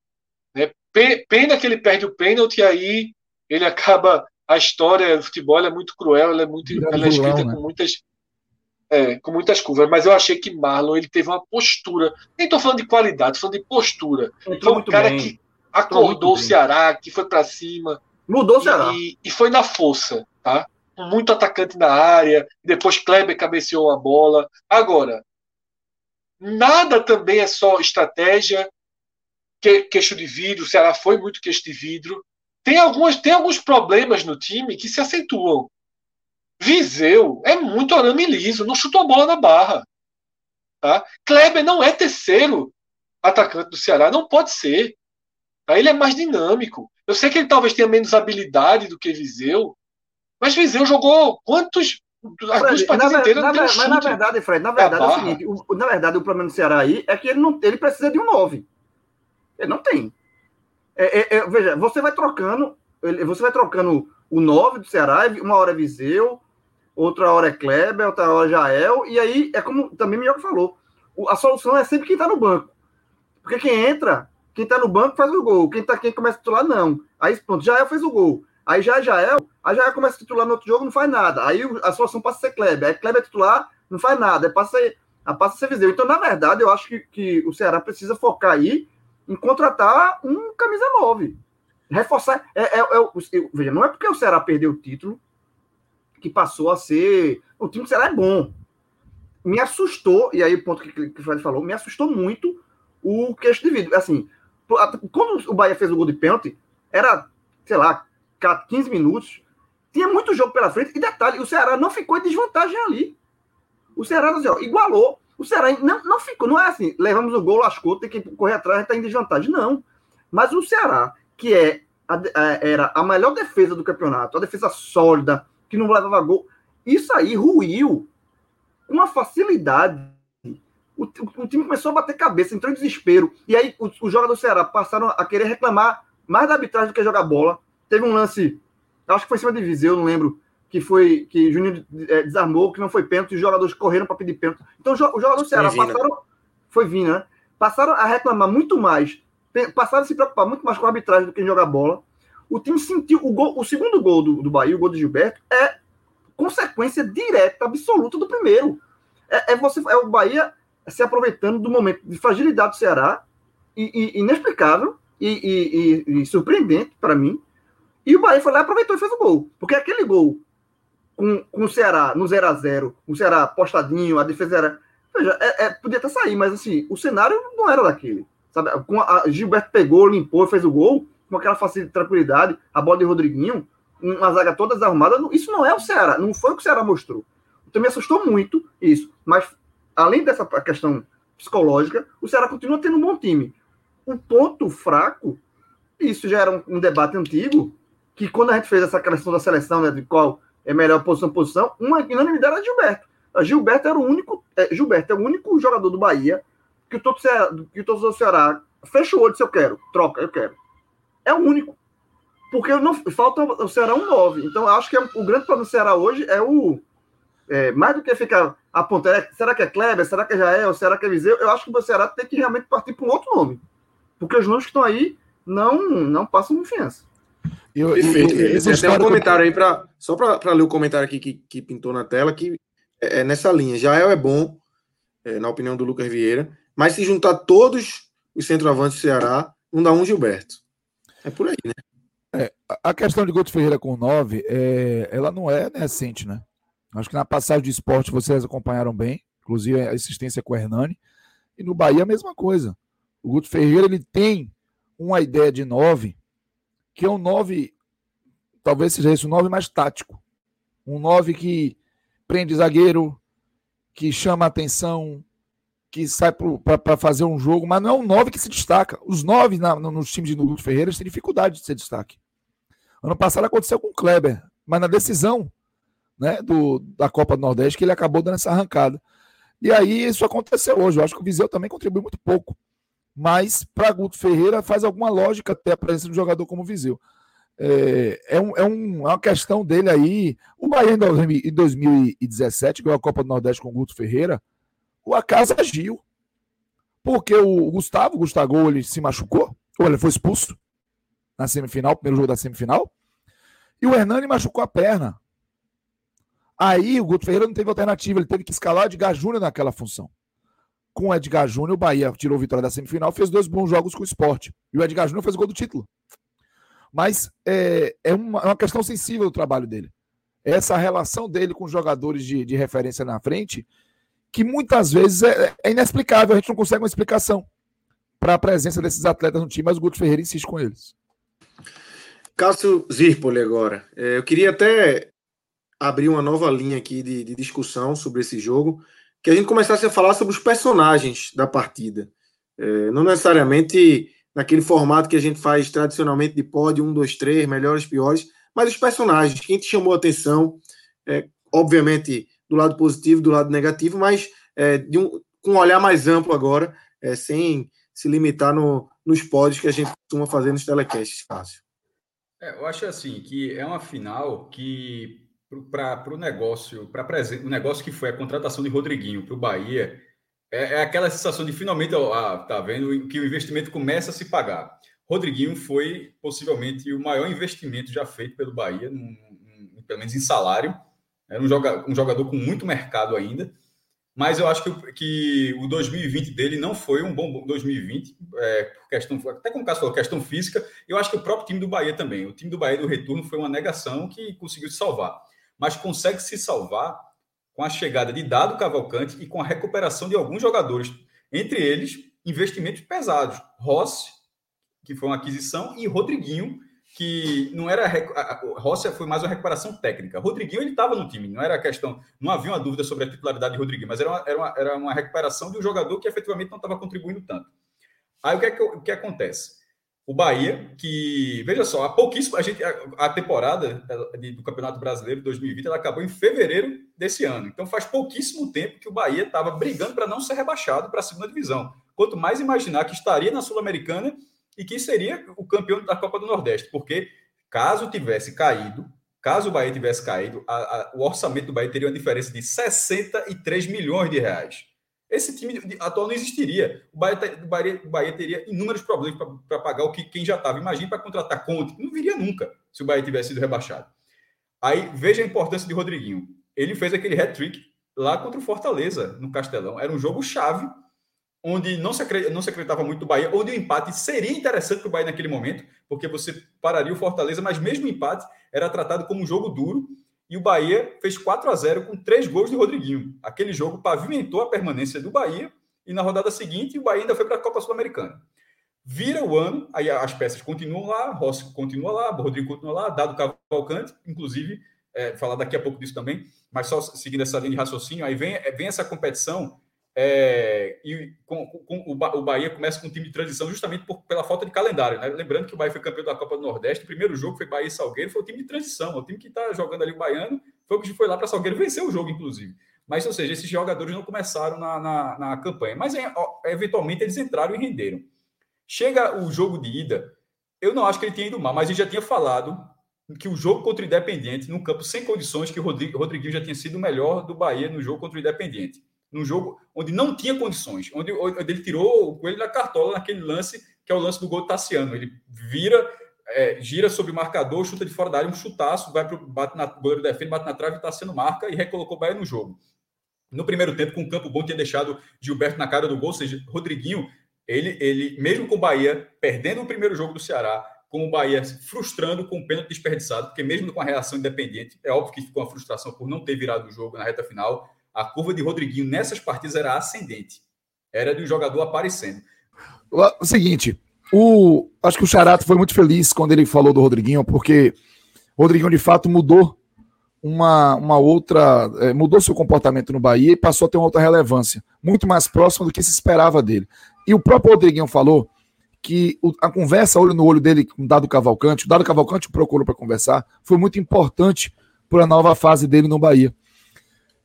Pena que ele perde o pênalti e aí ele acaba. A história do futebol é muito cruel, ela é, muito, ela é escrita né? com muitas. É, com muitas curvas, mas eu achei que Marlon ele teve uma postura. Nem estou falando de qualidade, estou falando de postura. Foi um cara bem. que acordou o Ceará, que foi para cima. Mudou o Ceará. E, e, foi na força, tá? Muito atacante na área. Depois Kleber cabeceou a bola. Agora, nada também é só estratégia, que, queixo de vidro. O Ceará foi muito queixo de vidro. Tem, algumas, tem alguns problemas no time que se acentuam. Viseu é muito arame liso, não chutou a bola na barra. Tá? Kleber não é terceiro atacante do Ceará, não pode ser. Tá? Ele é mais dinâmico. Eu sei que ele talvez tenha menos habilidade do que Viseu, mas Viseu jogou quantos. As duas partidas inteiras na, Mas na verdade, Fred, na verdade é o seguinte: o, na verdade, o problema do Ceará aí é que ele, não, ele precisa de um 9. Ele não tem. É, é, é, veja, você vai trocando, você vai trocando o 9 do Ceará, uma hora é Viseu, outra hora é Kleber, outra hora é Jael, e aí é como também o Mioca falou: a solução é sempre quem está no banco. Porque quem entra quem tá no banco faz o gol. Quem tá quem começa a titular, não. Aí, pronto, Jael fez o gol. Aí já Jael, aí Jael começa a titular no outro jogo, não faz nada. Aí a solução passa a ser Kleber. Aí Kleber é titular, não faz nada. Aí passa a passa a ser Viseu. Então, na verdade, eu acho que, que o Ceará precisa focar aí em contratar um camisa 9. Reforçar. É, é, é, veja, não é porque o Ceará perdeu o título que passou a ser. O time do Ceará é bom. Me assustou, e aí o ponto que, que o Fred falou, me assustou muito o queixo de vidro. Assim, quando o Bahia fez o gol de pênalti, era, sei lá, 15 minutos. Tinha muito jogo pela frente. E detalhe, o Ceará não ficou em desvantagem ali. O Ceará assim, ó, igualou. O Ceará não, não ficou. Não é assim, levamos o gol, lascou, tem que correr atrás, está em desvantagem. Não. Mas o Ceará, que é a, a, era a melhor defesa do campeonato, a defesa sólida, que não levava gol, isso aí ruiu com uma facilidade o, o, time começou a bater cabeça, entrou em desespero. E aí os, os jogadores do Ceará passaram a querer reclamar mais da arbitragem do que jogar bola. Teve um lance, acho que foi em cima de Viseu, não lembro, que foi que Júnior é, desarmou, que não foi pênalti, os jogadores correram para pedir pênalti. Então os jogadores do Ceará passaram. Foi Vina, né? Passaram a reclamar muito mais, passaram a se preocupar muito mais com a arbitragem do que em jogar bola. O time sentiu o gol, o segundo gol do, do Bahia, o gol de Gilberto, é consequência direta, absoluta do primeiro. É, é você, é o Bahia se aproveitando do momento de fragilidade do Ceará, e, e inexplicável e, e, e surpreendente para mim. E o Bahia foi lá, aproveitou e fez o gol. Porque aquele gol com, com o Ceará no 0 a 0 o Ceará postadinho, a defesa era. Veja, é, é, podia até sair, mas assim, o cenário não era daquele. Sabe? Com a, Gilberto pegou, limpou, fez o gol, com aquela facilidade, tranquilidade, a bola de Rodriguinho, uma zaga toda desarrumada. Isso não é o Ceará, não foi o que o Ceará mostrou. Então me assustou muito isso. Mas além dessa questão psicológica, o Ceará continua tendo um bom time. O ponto fraco, isso já era um, um debate antigo, que quando a gente fez essa questão da seleção, né, de qual é melhor posição posição, uma unanimidade era Gilberto. A Gilberto era o único, é, Gilberto é o único jogador do Bahia que o todo Ceará, que o todo Ceará fecha o olho se eu quero, troca, eu quero. É o único. Porque não falta o Ceará um 9. Então, acho que é, o grande problema do Ceará hoje é o é, mais do que ficar apontando, é, será que é Kleber, será que é Jael, será que é Viseu, eu acho que o Ceará tem que realmente partir para um outro nome. Porque os nomes que estão aí não, não passam confiança. Eu, Perfeito. Eu, tem um comentário aí, pra, só para ler o comentário aqui que, que pintou na tela, que é, é nessa linha. Jael é bom, é, na opinião do Lucas Vieira, mas se juntar todos os centroavantes do Ceará, não dá um Gilberto. É por aí, né? É, a questão de Guto Ferreira com 9, é, ela não é recente, né? Acho que na passagem de esporte vocês acompanharam bem, inclusive a assistência com o Hernani. E no Bahia a mesma coisa. O Guto Ferreira ele tem uma ideia de nove, que é um nove, talvez seja esse um nove mais tático. Um nove que prende zagueiro, que chama atenção, que sai para fazer um jogo, mas não é um nove que se destaca. Os nove na, nos times do Guto Ferreira têm dificuldade de ser destaque. Ano passado aconteceu com o Kleber, mas na decisão né, do, da Copa do Nordeste que ele acabou dando essa arrancada. E aí isso aconteceu hoje. Eu acho que o Viseu também contribui muito pouco. Mas para Guto Ferreira faz alguma lógica até a presença de um jogador como o Viseu. É, é, um, é, um, é uma questão dele aí. O Bahia em 2017 ganhou a Copa do Nordeste com o Guto Ferreira. O acaso agiu. Porque o Gustavo, o Gustavo, ele se machucou, ou ele foi expulso na semifinal, primeiro jogo da semifinal. E o Hernani machucou a perna. Aí o Guto Ferreira não teve alternativa, ele teve que escalar Edgar Júnior naquela função. Com o Edgar Júnior, o Bahia tirou a vitória da semifinal, fez dois bons jogos com o esporte. E o Edgar Júnior fez o gol do título. Mas é, é, uma, é uma questão sensível do trabalho dele. Essa relação dele com jogadores de, de referência na frente, que muitas vezes é, é inexplicável, a gente não consegue uma explicação para a presença desses atletas no time, mas o Guto Ferreira insiste com eles. Cássio Zirpoli agora. É, eu queria até abrir uma nova linha aqui de, de, discussão sobre esse jogo, que a gente começasse a falar sobre os personagens da partida. É, não necessariamente naquele formato que a gente faz tradicionalmente de pódio, um, dois, três, melhores, piores, mas os personagens, quem te chamou a atenção, é, obviamente do lado positivo, do lado negativo, mas é, um, com um olhar mais amplo agora, é, sem se limitar no, nos pódios que a gente costuma fazer nos telecasts, Cássio. É, eu acho assim que é uma final que para o negócio, para o negócio que foi a contratação de Rodriguinho para o Bahia, é, é, aquela sensação de finalmente, ah, tá vendo, que o investimento começa a se pagar. Rodriguinho foi possivelmente o maior investimento já feito pelo Bahia, num, num, pelo menos em salário. Era um, joga, um jogador com muito mercado ainda. Mas eu acho que, que o 2020 dele não foi um bom 2020, é, questão, até como o Cássio falou, questão física. Eu acho que o próprio time do Bahia também. O time do Bahia do retorno foi uma negação que conseguiu se salvar. Mas consegue se salvar com a chegada de Dado Cavalcante e com a recuperação de alguns jogadores, entre eles investimentos pesados. Rossi, que foi uma aquisição, e Rodriguinho, que não era. Rossi foi mais uma recuperação técnica. Rodriguinho ele estava no time, não era questão. Não havia uma dúvida sobre a titularidade de Rodriguinho, mas era uma, era uma, era uma recuperação de um jogador que efetivamente não estava contribuindo tanto. Aí o que, é que, o que acontece? O Bahia, que, veja só, há pouquíssimo. A, gente, a, a temporada do Campeonato Brasileiro 2020 ela acabou em fevereiro desse ano. Então faz pouquíssimo tempo que o Bahia estava brigando para não ser rebaixado para a segunda divisão. Quanto mais imaginar que estaria na Sul-Americana e que seria o campeão da Copa do Nordeste, porque caso tivesse caído, caso o Bahia tivesse caído, a, a, o orçamento do Bahia teria uma diferença de 63 milhões de reais. Esse time atual não existiria. O Bahia, o Bahia, o Bahia teria inúmeros problemas para pagar o que quem já estava. Imagine para contratar Conte, não viria nunca se o Bahia tivesse sido rebaixado. Aí veja a importância de Rodriguinho. Ele fez aquele hat-trick lá contra o Fortaleza, no Castelão. Era um jogo chave onde não se, não se acreditava muito do Bahia, onde o empate seria interessante para o Bahia naquele momento, porque você pararia o Fortaleza, mas mesmo o empate era tratado como um jogo duro, e o Bahia fez 4 a 0 com três gols de Rodriguinho. Aquele jogo pavimentou a permanência do Bahia, e na rodada seguinte o Bahia ainda foi para a Copa Sul-Americana. Vira o ano, aí as peças continuam lá, Rossi continua lá, Rodrigo continua lá, Dado Cavalcante, inclusive, é, falar daqui a pouco disso também, mas só seguindo essa linha de raciocínio, aí vem, vem essa competição é, e com, com, o Bahia começa com um time de transição justamente por, pela falta de calendário. Né? Lembrando que o Bahia foi campeão da Copa do Nordeste, o primeiro jogo foi Bahia e Salgueiro, foi o time de transição, o time que está jogando ali o Baiano, foi o que foi lá para Salgueiro vencer o jogo, inclusive. Mas, ou seja, esses jogadores não começaram na, na, na campanha, mas é, eventualmente eles entraram e renderam. Chega o jogo de ida, eu não acho que ele tenha ido mal, mas ele já tinha falado que o jogo contra o Independiente, num campo sem condições, que o Rodriguinho já tinha sido o melhor do Bahia no jogo contra o Independiente num jogo onde não tinha condições, onde, onde ele tirou o coelho da cartola naquele lance, que é o lance do gol do Tassiano. Ele vira, é, gira sobre o marcador, chuta de fora da área, um chutaço, vai pro, bate na, o goleiro defende, bate na trave, Tassiano marca e recolocou o Bahia no jogo. No primeiro tempo, com o campo bom, tinha deixado Gilberto na cara do gol, ou seja, Rodriguinho, ele, ele mesmo com o Bahia perdendo o primeiro jogo do Ceará, com o Bahia frustrando com o pênalti desperdiçado, porque mesmo com a reação independente, é óbvio que ficou uma frustração por não ter virado o jogo na reta final, a curva de Rodriguinho nessas partidas era ascendente. Era de um jogador aparecendo. O seguinte, o, acho que o Charato foi muito feliz quando ele falou do Rodriguinho, porque o Rodriguinho de fato mudou uma, uma outra. É, mudou seu comportamento no Bahia e passou a ter uma outra relevância, muito mais próxima do que se esperava dele. E o próprio Rodriguinho falou que o, a conversa olho no olho dele com o Dado Cavalcante, o Dado Cavalcante o procurou para conversar, foi muito importante para a nova fase dele no Bahia.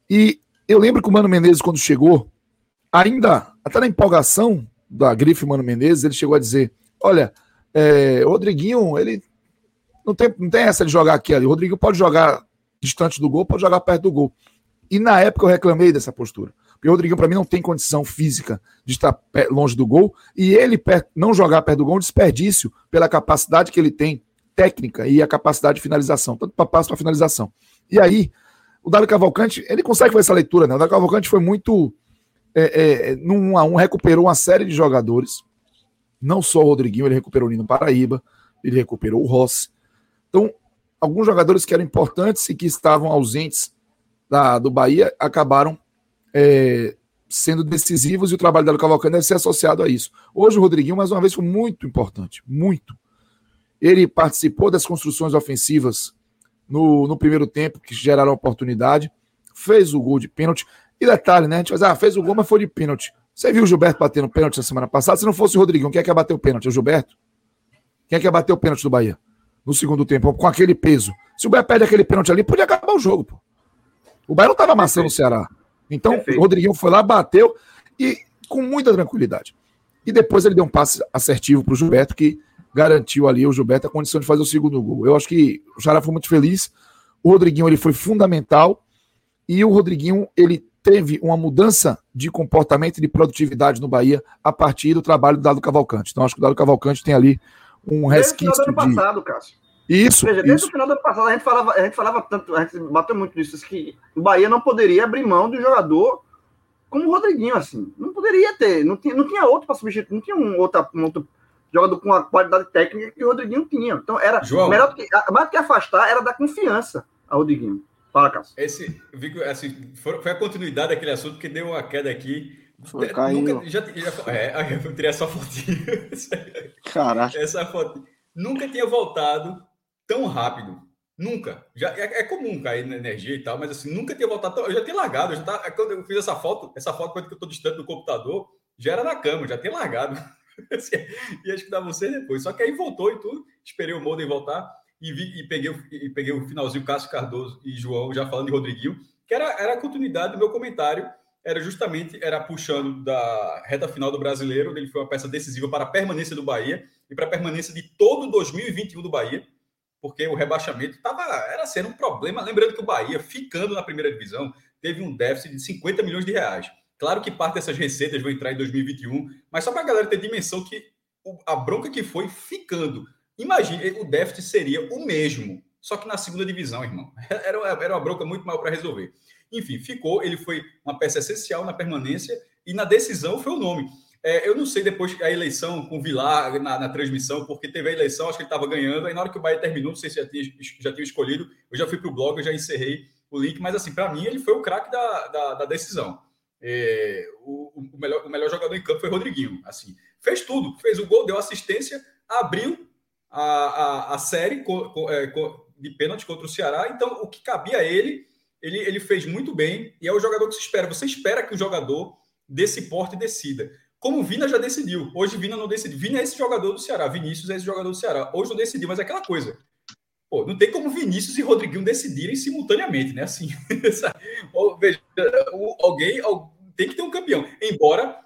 E eu lembro que o Mano Menezes, quando chegou, ainda, até na empolgação da grife Mano Menezes, ele chegou a dizer: Olha, é, o Rodriguinho, ele Não tem, não tem essa de jogar aqui ali. O Rodriguinho pode jogar distante do gol, pode jogar perto do gol. E na época eu reclamei dessa postura. Porque o Rodriguinho, para mim, não tem condição física de estar longe do gol. E ele não jogar perto do gol é um desperdício pela capacidade que ele tem técnica e a capacidade de finalização, tanto para passo para finalização. E aí, o Dário Cavalcante, ele consegue fazer essa leitura, né? O Dário Cavalcante foi muito. É, é, num 1 a 1 recuperou uma série de jogadores. Não só o Rodriguinho, ele recuperou o Nino Paraíba, ele recuperou o Rossi. Então, alguns jogadores que eram importantes e que estavam ausentes da, do Bahia acabaram é, sendo decisivos e o trabalho do Cavalcante deve ser associado a isso. Hoje o Rodriguinho, mais uma vez, foi muito importante, muito. Ele participou das construções ofensivas no, no primeiro tempo, que geraram oportunidade, fez o gol de pênalti. E detalhe, né? A gente dizer, ah, fez o gol, mas foi de pênalti. Você viu o Gilberto batendo pênalti na semana passada? Se não fosse o Rodriguinho, quem é que ia bater o pênalti? É o Gilberto? Quem é que ia bater o pênalti do Bahia? No segundo tempo, com aquele peso. Se o Bahia perde aquele pênalti ali, podia acabar o jogo, pô. O Bahia não estava amassando o Ceará. Então, Perfeito. o Rodriguinho foi lá, bateu e com muita tranquilidade. E depois ele deu um passe assertivo para o Gilberto, que garantiu ali o Gilberto a condição de fazer o segundo gol. Eu acho que o Ceará foi muito feliz. O Rodriguinho ele foi fundamental e o Rodriguinho ele teve uma mudança de comportamento e de produtividade no Bahia a partir do trabalho do Dado Cavalcante. Então acho que o Dado Cavalcante tem ali um resquício desde o ano passado, Cássio. Isso. Ou seja, desde isso. o final do ano passado a gente falava, a gente falava tanto, a gente bateu muito nisso que o Bahia não poderia abrir mão de um jogador como o Rodriguinho assim. Não poderia ter, não tinha, não tinha outro para substituir, não tinha um outro, um outro jogador com a qualidade técnica que o Rodriguinho tinha. Então era João, melhor do que, mais do que afastar, era dar confiança ao Rodriguinho. Fala, Cássio. Esse, assim, foi a continuidade daquele assunto que deu uma queda aqui. Foi, caiu. Nunca, já, já, é, eu teria essa fotinha. Caraca. *laughs* Essa foto. Nunca tinha voltado tão rápido. Nunca. Já, é, é, comum cair na energia e tal, mas assim, nunca tinha voltado tão. Eu já tinha largado. Eu já tá, quando eu fiz essa foto, essa foto quando eu estou distante do computador, já era na cama, já tinha largado. *laughs* e acho que dá você depois. Só que aí voltou e tudo. Esperei o Molden voltar e, vi, e, peguei, e peguei o finalzinho Cássio Cardoso e João já falando de Rodriguinho, que era, era a continuidade do meu comentário. Era justamente era puxando da reta final do brasileiro. Ele foi uma peça decisiva para a permanência do Bahia e para a permanência de todo 2021 do Bahia porque o rebaixamento tava, era sendo um problema. Lembrando que o Bahia, ficando na primeira divisão, teve um déficit de 50 milhões de reais. Claro que parte dessas receitas vão entrar em 2021, mas só para a galera ter dimensão que a bronca que foi ficando. Imagine, o déficit seria o mesmo, só que na segunda divisão, irmão. *laughs* Era, era uma bronca muito maior para resolver. Enfim, ficou, ele foi uma peça essencial na permanência e na decisão foi o nome. É, eu não sei depois a eleição com o Vilar na, na, transmissão, porque teve a eleição, acho que ele estava ganhando, aí na hora que o Bahia terminou, não sei se já tinha, já tinha escolhido, eu já fui para o blog, eu já encerrei o link, mas assim, para mim ele foi o craque da, da, da, decisão. É, o, o, melhor, o melhor jogador em campo foi Rodriguinho. Assim, fez tudo, fez o gol, deu assistência, abriu a, a, a série co, co, é, co, de pênalti contra o Ceará. Então, o que cabia a ele, ele, ele fez muito bem, e é o jogador que se espera. Você espera que o jogador desse porte decida. Como o Vina já decidiu. Hoje Vina não decidiu. Vina é esse jogador do Ceará. Vinícius é esse jogador do Ceará. Hoje não decidiu, mas é aquela coisa. Pô, não tem como Vinícius e Rodriguinho decidirem simultaneamente, né? Assim, *laughs* veja, alguém tem que ter um campeão. Embora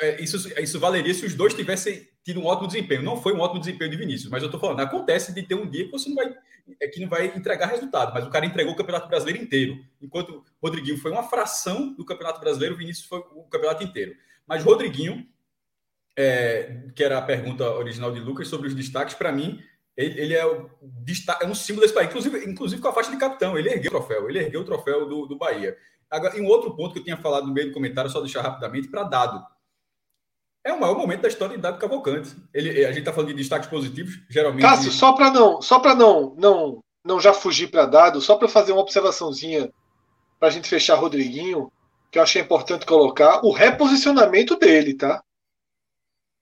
é, isso, isso valeria se os dois tivessem tido um ótimo desempenho. Não foi um ótimo desempenho de Vinícius, mas eu tô falando, acontece de ter um dia que você não vai, é, que não vai entregar resultado, mas o cara entregou o Campeonato Brasileiro inteiro. Enquanto Rodriguinho foi uma fração do Campeonato Brasileiro, Vinícius foi o campeonato inteiro. Mas Rodriguinho, é, que era a pergunta original de Lucas sobre os destaques, para mim, ele, ele, é, o, é um símbolo desse país, inclusive, inclusive com a faixa de capitão. Ele ergueu o troféu, ele ergueu o troféu do, do Bahia. Agora, em um outro ponto que eu tinha falado no meio do comentário, só deixar rapidamente, para Dado. É o maior momento da história de Dado Cavalcante. Ele, a gente está falando de destaques positivos, geralmente. Cássio, só para não, só para não, não, não já fugir para Dado, só para fazer uma observaçãozinha para a gente fechar Rodriguinho que eu achei importante colocar, o reposicionamento dele, tá?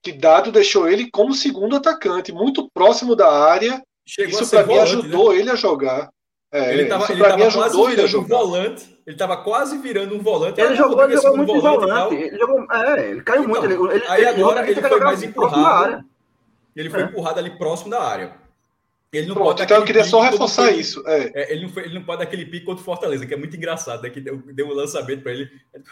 Que Dado deixou ele como segundo atacante, muito próximo da área. Chegou isso para mim ajudou né? ele a jogar. É, ele tava, isso para mim ajudou ele a jogar. Um volante, ele estava quase virando um volante. Ele jogou, ele jogou muito volante. volante ele, jogou, é, ele caiu então, muito. Ele, aí agora ele, ele foi mais empurrado. Ele foi é. empurrado ali próximo da área. Ele não Pronto, pode então eu queria só reforçar foi, isso. É. É, ele, não foi, ele não pode dar aquele pique contra o Fortaleza, que é muito engraçado. Né? Que deu, deu um lançamento para ele. Ele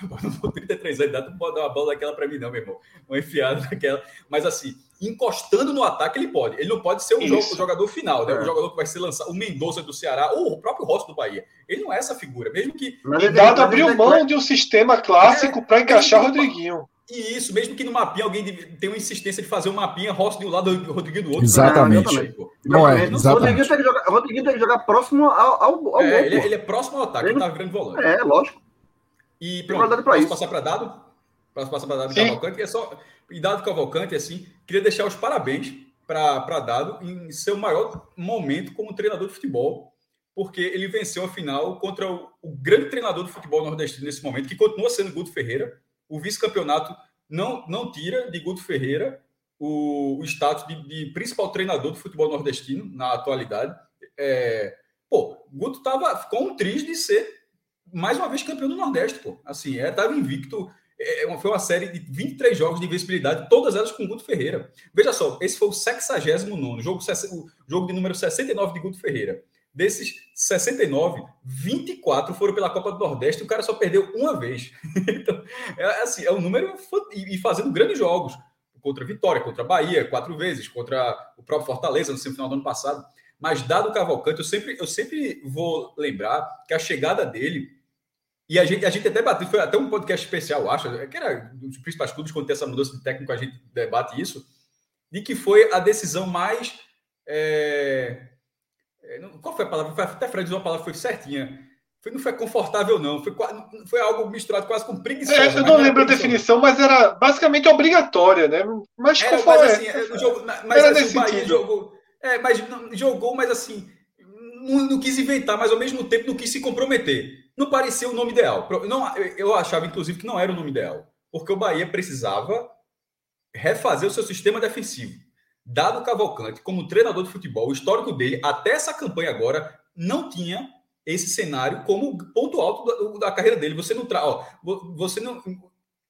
não 33 anos, não pode dar uma bola daquela para mim, não, meu irmão. Uma enfiada daquela. Mas assim, encostando no ataque, ele pode. Ele não pode ser o, jogo, o jogador final, né? É. O jogador que vai ser lançado, o Mendonça do Ceará, ou o próprio Rossi do Bahia. Ele não é essa figura, mesmo que. Mas e Dado abriu mão de um sistema clássico é, para encaixar o Rodriguinho. E isso, mesmo que no mapinha alguém tenha uma insistência de fazer um mapinha, Rossi de um lado e Rodriguinho do outro. Exatamente. Não, não é, exatamente. Rodriguinho tem que jogar, Rodriguinho tem que jogar próximo ao, ao, ao é, gol. Ele, ele, é próximo ao ataque, ele, tá virando volante. É, lógico. E pronto, posso isso. passar para dado? Posso passar para dado Sim. Cavalcante? É só, e dado Cavalcante, assim, queria deixar os parabéns para Dado em seu maior momento como treinador de futebol, porque ele venceu a final contra o, o grande treinador do futebol nordestino nesse momento, que continua sendo Guto Ferreira. O vice-campeonato não, não tira de Guto Ferreira o, o status de, de, principal treinador do futebol nordestino na atualidade. É, pô, Guto tava, ficou um de ser mais uma vez campeão do Nordeste, pô. Assim, é, tava invicto. É, é foi uma série de 23 jogos de invencibilidade, todas elas com Guto Ferreira. Veja só, esse foi o 69 jogo, o jogo de número 69 de Guto Ferreira. Desses 69, 24 foram pela Copa do Nordeste e o cara só perdeu uma vez. *laughs* então, é assim, é um número e fazendo grandes jogos. Contra Vitória, contra Bahia, quatro vezes, contra o próprio Fortaleza no semifinal do ano passado. Mas dado o Cavalcante, eu sempre, eu sempre vou lembrar que a chegada dele e a gente, a gente até bateu, foi até um podcast especial, acho, que era dos principais clubes, quando tem essa mudança de técnico, a gente debate isso, de que foi a decisão mais. É, é qual foi a palavra? Até Fred usou a palavra, foi certinha. Foi, não foi confortável, não. Foi, foi algo misturado quase com preguiçosa. É, eu não lembro a definição, mas era basicamente obrigatória, né? Mas, é, mas assim, é, o jogo, mas, era assim, nesse o Bahia jogou. É, mas jogou, mas assim, não, não, quis inventar, mas ao mesmo tempo não quis se comprometer não parecia o nome ideal. Não, eu achava, inclusive, que não era o nome ideal, porque o Bahia precisava refazer o seu sistema defensivo. Dado Cavalcante, como treinador de futebol, o histórico dele, até essa campanha agora, não tinha esse cenário como ponto alto da, da carreira dele. Você não tra... ó, você não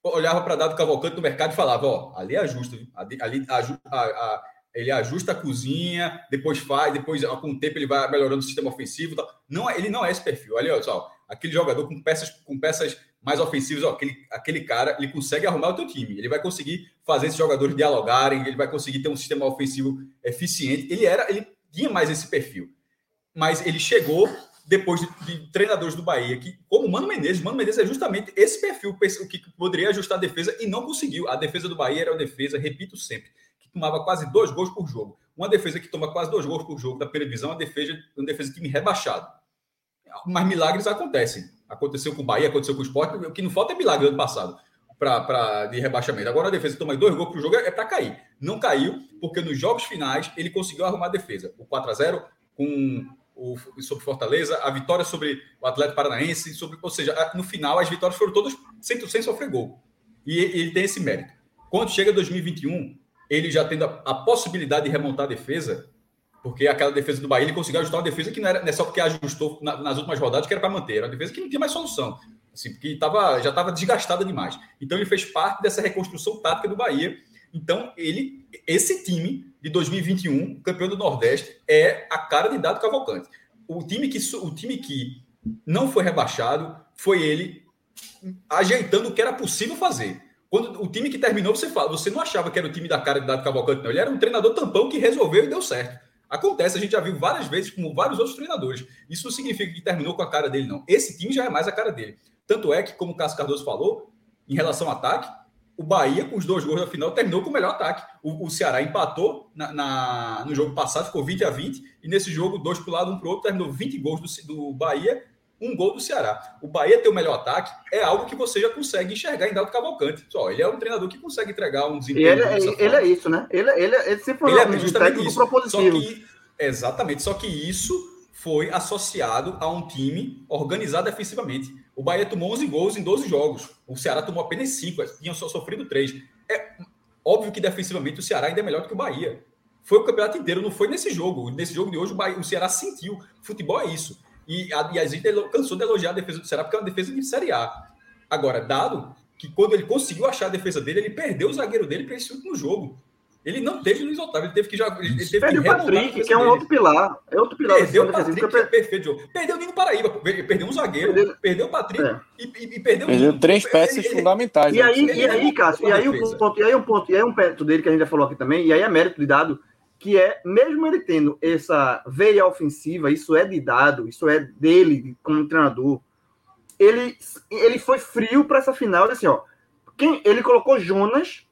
olhava para Dado Cavalcante no mercado e falava, ó, ali é ajusta, ali, ali a, a, ele ajusta a cozinha, depois faz, depois com o tempo ele vai melhorando o sistema ofensivo. Não, é, ele não é esse perfil. Olha só, aquele jogador com peças, com peças mais ofensivas, ó, aquele, aquele cara, ele consegue arrumar o teu time. Ele vai conseguir fazer esses jogadores dialogarem, ele vai conseguir ter um sistema ofensivo eficiente. Ele era, ele tinha mais esse perfil. Mas ele chegou depois de, de treinadores do Bahia, que, como Mano Menezes, Mano Menezes é justamente esse perfil, o que poderia ajustar a defesa e não conseguiu. A defesa do Bahia era uma defesa, repito sempre, que tomava quase dois gols por jogo. Uma defesa que toma quase dois gols por jogo da previsão, uma defesa, uma defesa de time rebaixado mas milagres acontecem. Aconteceu com o Bahia, aconteceu com o Sport. O que não falta é milagre do ano passado pra, pra, de rebaixamento. Agora a defesa toma dois gols para o jogo é para cair. Não caiu, porque nos jogos finais ele conseguiu arrumar a defesa. O 4 a 0 com o, sobre Fortaleza, a vitória sobre o Atlético Paranaense, sobre, ou seja, no final as vitórias foram todas sem, sem sofrer gol. E ele tem esse mérito. Quando chega 2021, ele já tendo a, a possibilidade de remontar a defesa, porque aquela defesa do Bahia, ele conseguiu ajustar uma defesa que não era não é só porque ajustou na, nas últimas rodadas, que era para manter. Era uma defesa que não tinha mais solução. Assim, porque tava, já estava desgastada demais. Então, ele fez parte dessa reconstrução tática do Bahia. Então, ele, esse time de 2021, campeão do Nordeste, é a cara de Dado Cavalcante. O time que, o time que não foi rebaixado foi ele ajeitando o que era possível fazer. Quando o time que terminou, você fala, você não achava que era o time da cara de Dado Cavalcante, não. Ele era um treinador tampão que resolveu e deu certo. Acontece, a gente já viu várias vezes, como vários outros treinadores. Isso não significa que terminou com a cara dele, não. Esse time já é mais a cara dele. Tanto é que, como o Cássio Cardoso falou, em relação ao ataque, o Bahia, com os dois gols da final, terminou com o melhor ataque. O, o Ceará empatou na, na, no jogo passado, ficou 20 a 20, e nesse jogo, dois para o lado, um para o outro, terminou 20 gols do, do Bahia um gol do Ceará. O Bahia ter o melhor ataque é algo que você já consegue enxergar em Dado Cavalcante. Só, ele é um treinador que consegue entregar um desempenho. Ele, é, ele é isso, né? Ele, ele, ele sempre foi ele é justamente isso. Só que, exatamente, só que isso foi associado a um time organizado defensivamente. O Bahia tomou 11 gols em 12 jogos. O Ceará tomou apenas 5, tinha só sofrido 3. É óbvio que defensivamente o Ceará ainda é melhor do que o Bahia. Foi o campeonato inteiro, não foi nesse jogo. Nesse jogo de hoje o, Bahia, o Ceará sentiu. Futebol é isso. E a, e a gente cansou de elogiar a defesa do Ceará, porque é uma defesa de Série A. Agora, dado que quando ele conseguiu achar a defesa dele, ele perdeu o zagueiro dele para esse último jogo. Ele não teve Luiz Otávio, ele teve que jogar. Ele teve Perdeu o Patrick, que é um dele. outro pilar. É outro pilar. Perdeu o Patrick, que é perfeito jogo. Perdeu o Nino Paraíba, perdeu um zagueiro, perdeu, perdeu o Patrick É. e, e- perdeu o Perdeu três Ele- peças ele- fundamentais. E aí, né? e aí, Cássio, e aí, defesa. ponto, e aí um ponto, e aí um ponto dele que a gente já falou aqui também, e aí é mérito de dado, que é, mesmo ele tendo essa veia ofensiva, isso é de dado, isso é dele como treinador, ele, ele foi frio para essa final, assim, ó, quem, ele colocou Jonas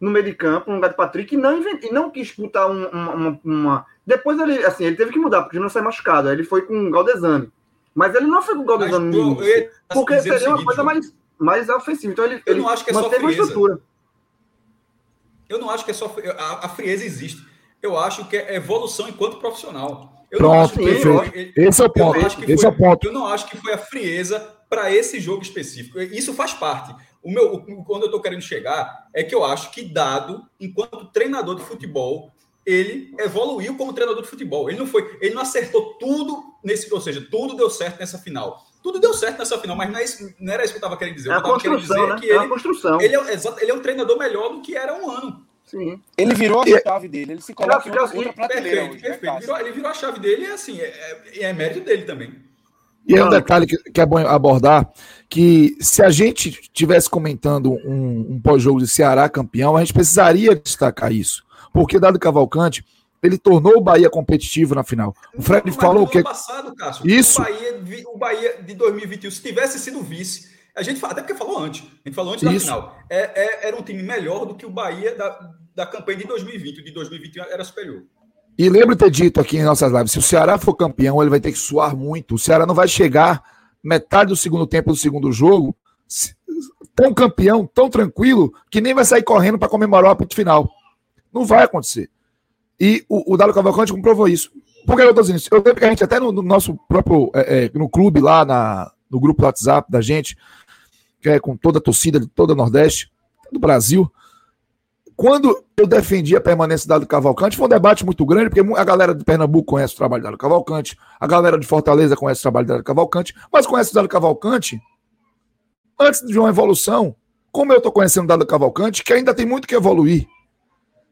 no meio de campo, no lugar de Patrick, e não, invent, e não quis botar um- uma, uma, uma- Depois ele, assim, ele teve que mudar, porque o Jonas saiu machucado, aí ele foi com o Galdesani. Mas ele não foi com o Mas, Galdesani no eu- eu ia porque seria uma seguinte, coisa João. mais, mais ofensiva. Então ele, Eu ele não acho que é só manteve uma frieza. estrutura. Eu não acho que é só. A, a frieza existe. Eu acho que é evolução enquanto profissional. Eu Pronto, não acho que Esse é o ponto. não Esse foi- é o ponto. Eu não acho que foi a frieza para esse jogo específico. Isso faz parte. O meu, o- quando eu estou querendo chegar, é que eu acho que Dado, enquanto treinador de futebol, ele evoluiu como treinador de futebol. Ele não foi, ele não acertou tudo nesse, ou seja, tudo deu certo nessa final. Tudo deu certo nessa final, mas não, é isso- não era isso que eu estava querendo dizer. É Eu estava querendo dizer né? que É ele, construção. ele, é, exato, ele é um treinador melhor do que era um ano. Sim. Ele virou a chave dele, ele se coloca outra, outra prateleira Perfeito, hoje, né, perfeito. Virou- ele virou a chave dele e assim, é, é- é mérito dele também. E é um detalhe que, que é bom abordar, que se a gente tivesse comentando um, um pós-jogo de Ceará campeão, a gente precisaria destacar isso. Porque Dado Cavalcante, ele tornou o Bahia competitivo na final. O Fred Mas falou no que passado, Cássio, Isso. O Bahia, o Bahia de 2021, se tivesse sido vice, a gente fala, até porque falou antes, a gente falou antes da Isso. final, é, é- era um time melhor do que o Bahia da, da campanha de 2020, o de 2021 era superior. E lembro de ter dito aqui em nossas lives: se o Ceará for campeão, ele vai ter que suar muito. O Ceará não vai chegar metade do segundo tempo do segundo jogo tão campeão, tão tranquilo, que nem vai sair correndo para comemorar o apito final. Não vai acontecer. E o, o Dado Cavalcante comprovou isso. Por que eu tô dizendo isso? Eu lembro que a gente, até no, no nosso próprio é, é, no clube lá, na, no grupo do WhatsApp da gente, que é com toda a torcida de toda a Nordeste, do Brasil, quando eu defendi a permanência do Dado Cavalcante, foi um debate muito grande, porque a galera de Pernambuco conhece o trabalho do Dado Cavalcante, a galera de Fortaleza conhece o trabalho do Dado Cavalcante, mas conhece o Dado Cavalcante antes de uma evolução, como eu estou conhecendo o Dado Cavalcante, que ainda tem muito que evoluir.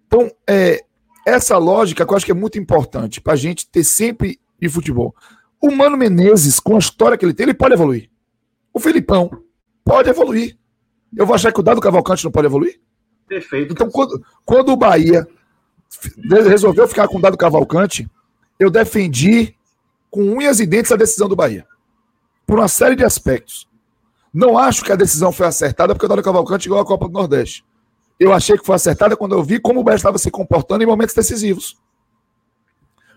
Então, é, essa lógica que eu acho que é muito importante para a gente ter sempre de futebol. O Mano Menezes, com a história que ele tem, ele pode evoluir. O Filipão pode evoluir. Eu vou achar que o Dado Cavalcante não pode evoluir? Perfeito. Então, quando, quando o Bahia resolveu ficar com o Dado Cavalcante, eu defendi com unhas e dentes a decisão do Bahia. Por uma série de aspectos. Não acho que a decisão foi acertada porque o Dado Cavalcante ganhou a Copa do Nordeste. Eu achei que foi acertada quando eu vi como o Bahia estava se comportando em momentos decisivos.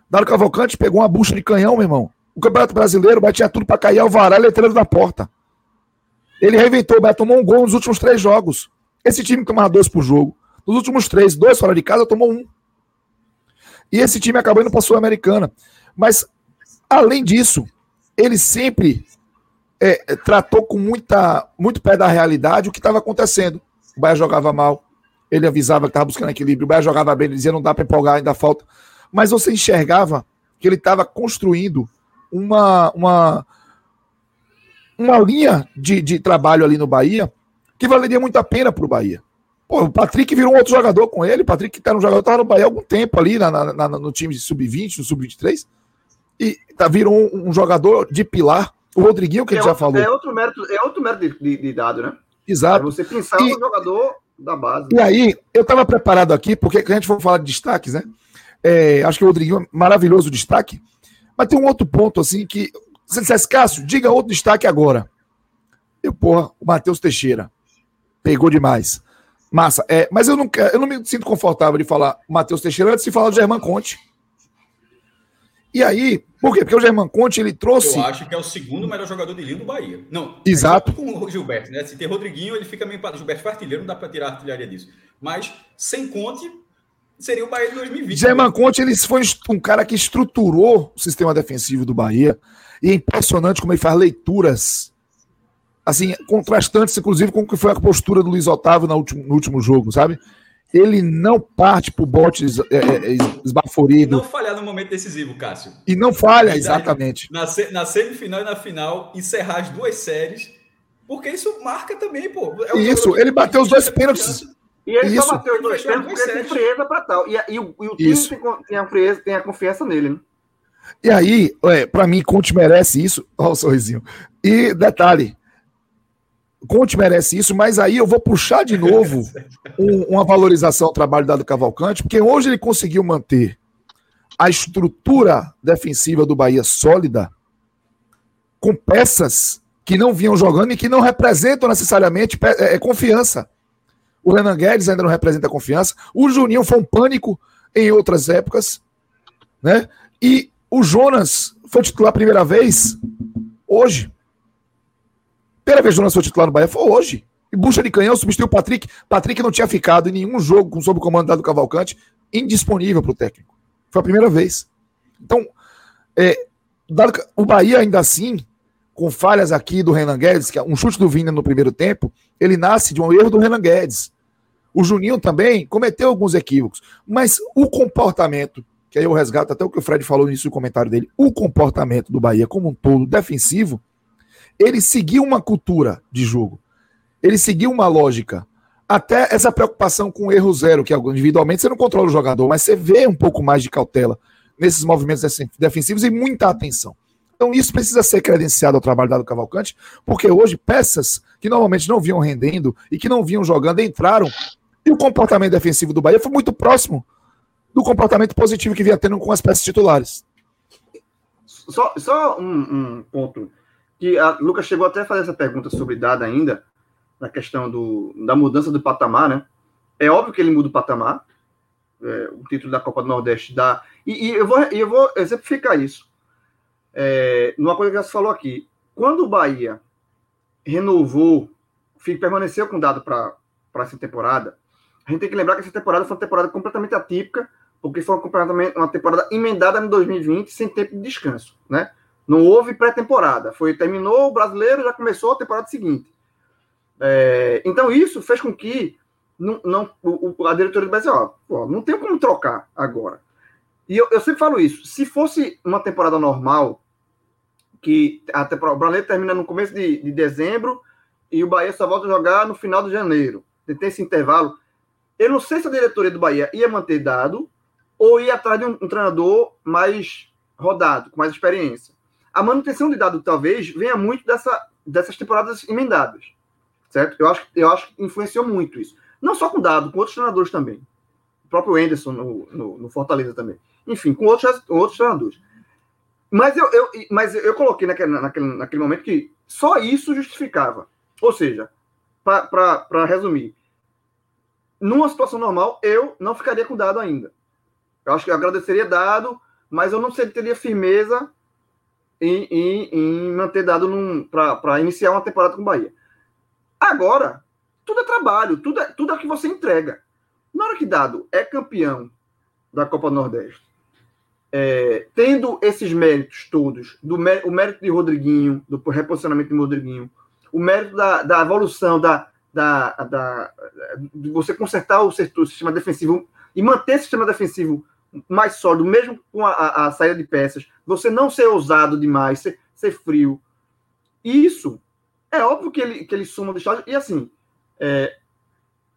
Dado Cavalcante pegou uma bucha de canhão, meu irmão. O Campeonato Brasileiro, o Bahia tinha tudo para cair ao varal letreiro da porta. Ele reinventou, o Bahia tomou um gol nos últimos três jogos. Esse time tomava dois por jogo. Nos últimos três, dois fora de casa, tomou um. E esse time acabou indo para a Sul-Americana. Mas, além disso, ele sempre é, tratou com muita, muito pé da realidade o que estava acontecendo. O Bahia jogava mal, ele avisava que estava buscando equilíbrio, o Bahia jogava bem, ele dizia não dá para empolgar, ainda falta. Mas você enxergava que ele estava construindo uma, uma, uma linha de, de trabalho ali no Bahia que valeria muito a pena para o Bahia. Pô, o Patrick virou um outro jogador com ele. O Patrick, que tá no jogador, estava no Bahia há algum tempo ali na, na- na- no time de sub-20, no sub-23. E tá, virou um, um jogador de pilar. O Rodriguinho, que a é, gente já outro, falou. é outro mérito, é outro mérito de, de- de dado, né? É Exato. você pensar E- no jogador da base. E aí, eu estava preparado aqui, porque a gente for falar de destaques, né? É, acho que o Rodriguinho é maravilhoso o destaque. Mas tem um outro ponto, assim, que. Se você dissesse, Cássio, diga outro destaque agora. Eu, porra, o Matheus Teixeira. Pegou demais. Massa. É, mas eu não, eu não me sinto confortável de falar Matheus Teixeira antes de falar do Germán Conte. E aí, por quê? Porque o Germán Conte, ele trouxe. Eu acho que é o segundo melhor jogador de linha do Bahia. Não, Exato. é só com o Gilberto, né? Se tem Rodriguinho, ele fica meio. Gilberto foi artilheiro, não dá para tirar a artilharia disso. Mas sem Conte, seria o Bahia de 2020. Germán Conte, ele foi um cara que estruturou o sistema defensivo do Bahia. E é impressionante como ele faz leituras assim, contrastantes, inclusive, com o que foi a postura do Luiz Otávio no último, no último jogo, sabe? Ele não parte pro bote es- é, é, es- esbaforido Não falhar no momento decisivo, Cássio. e não falha, Verdade. exatamente. Na, na semifinal e na final, encerrar as duas séries. Porque isso marca também, pô. É Isso, ele bateu os dois pênaltis. E ele Isso. só bateu os dois pênaltis porque tem frieza para tal. E, e, o, e o time tem, tem, a frieza, tem a confiança nele, né? E aí, é, para mim, Conte merece isso. Olha o sorrisinho. E detalhe, Conte merece isso, mas aí eu vou puxar de novo *laughs* um, uma valorização ao trabalho dado Cavalcante, porque hoje ele conseguiu manter a estrutura defensiva do Bahia sólida com peças que não vinham jogando e que não representam necessariamente é, é, confiança. O Renan Guedes ainda não representa confiança. O Juninho foi um pânico em outras épocas, né? E o Jonas foi titular a primeira vez hoje. Primeira vez que o Jonas foi titular no Bahia foi hoje. E bucha de canhão substituiu o Patrick. Patrick não tinha ficado em nenhum jogo sob o comando do Cavalcante, indisponível para o técnico. Foi a primeira vez. Então, é, dado o Bahia ainda assim, com falhas aqui do Renan Guedes, que é um chute do Vina no primeiro tempo, ele nasce de um erro do Renan Guedes. O Juninho também cometeu alguns equívocos, mas o comportamento que aí eu resgato até o que o Fred falou no início do comentário dele, o comportamento do Bahia como um todo defensivo, ele seguiu uma cultura de jogo, ele seguiu uma lógica. Até essa preocupação com o erro zero, que individualmente você não controla o jogador, mas você vê um pouco mais de cautela nesses movimentos defensivos e muita atenção. Então isso precisa ser credenciado ao trabalho dado Cavalcante, porque hoje peças que normalmente não vinham rendendo e que não vinham jogando entraram e o comportamento defensivo do Bahia foi muito próximo do comportamento positivo que vinha tendo com as peças titulares. Só, só um, um, ponto que a Lucas chegou até a fazer essa pergunta sobre Dada ainda, na questão do, da mudança do patamar, né? É óbvio que ele muda o patamar, é, o título da Copa do Nordeste dá. E, e eu, vou, eu vou exemplificar isso. É, numa coisa que você falou aqui. Quando o Bahia renovou, permaneceu com dado para essa temporada, a gente tem que lembrar que essa temporada foi uma temporada completamente atípica, porque foi uma temporada emendada em 2020 sem tempo de descanso, né? Não houve pré-temporada. Foi terminou o brasileiro, já começou a temporada seguinte. É, então isso fez com que não, não o, a diretoria do Brasil, ó, não tem como trocar agora. E eu, eu, sempre falo isso. Se fosse uma temporada normal, que a temporada, o brasileiro termina no começo de, de dezembro e o Bahia só volta a jogar no final de janeiro. Tem esse intervalo. Eu não sei se a diretoria do Bahia ia manter dado ou ir atrás de um, um, treinador mais rodado, com mais experiência. A manutenção de dado talvez venha muito dessa, dessas temporadas emendadas, certo? Eu acho, eu acho que influenciou muito isso. Não só com dado, com outros treinadores também. O próprio Anderson no, no, no Fortaleza também. Enfim, com outros, outros treinadores. Mas eu, eu, mas eu coloquei naquele, naquele, naquele momento que só isso justificava. Ou seja, para resumir, numa situação normal, eu não ficaria com dado ainda. Eu acho que eu agradeceria dado, mas eu não teria firmeza em, em, em manter dado para iniciar uma temporada com o Bahia. Agora, tudo é trabalho, tudo é, tudo é que você entrega. Na hora que dado é campeão da Copa Nordeste, é, tendo esses méritos todos, do o mérito de Rodriguinho, do reposicionamento de Rodriguinho, o mérito da, da evolução, da, da, da, de você consertar o, setor, o sistema defensivo e manter o sistema defensivo mais sólido, mesmo com a, a, a saída de peças, você não ser ousado demais, ser, ser frio. Isso é óbvio que ele, que ele suma do estádio. E assim, é,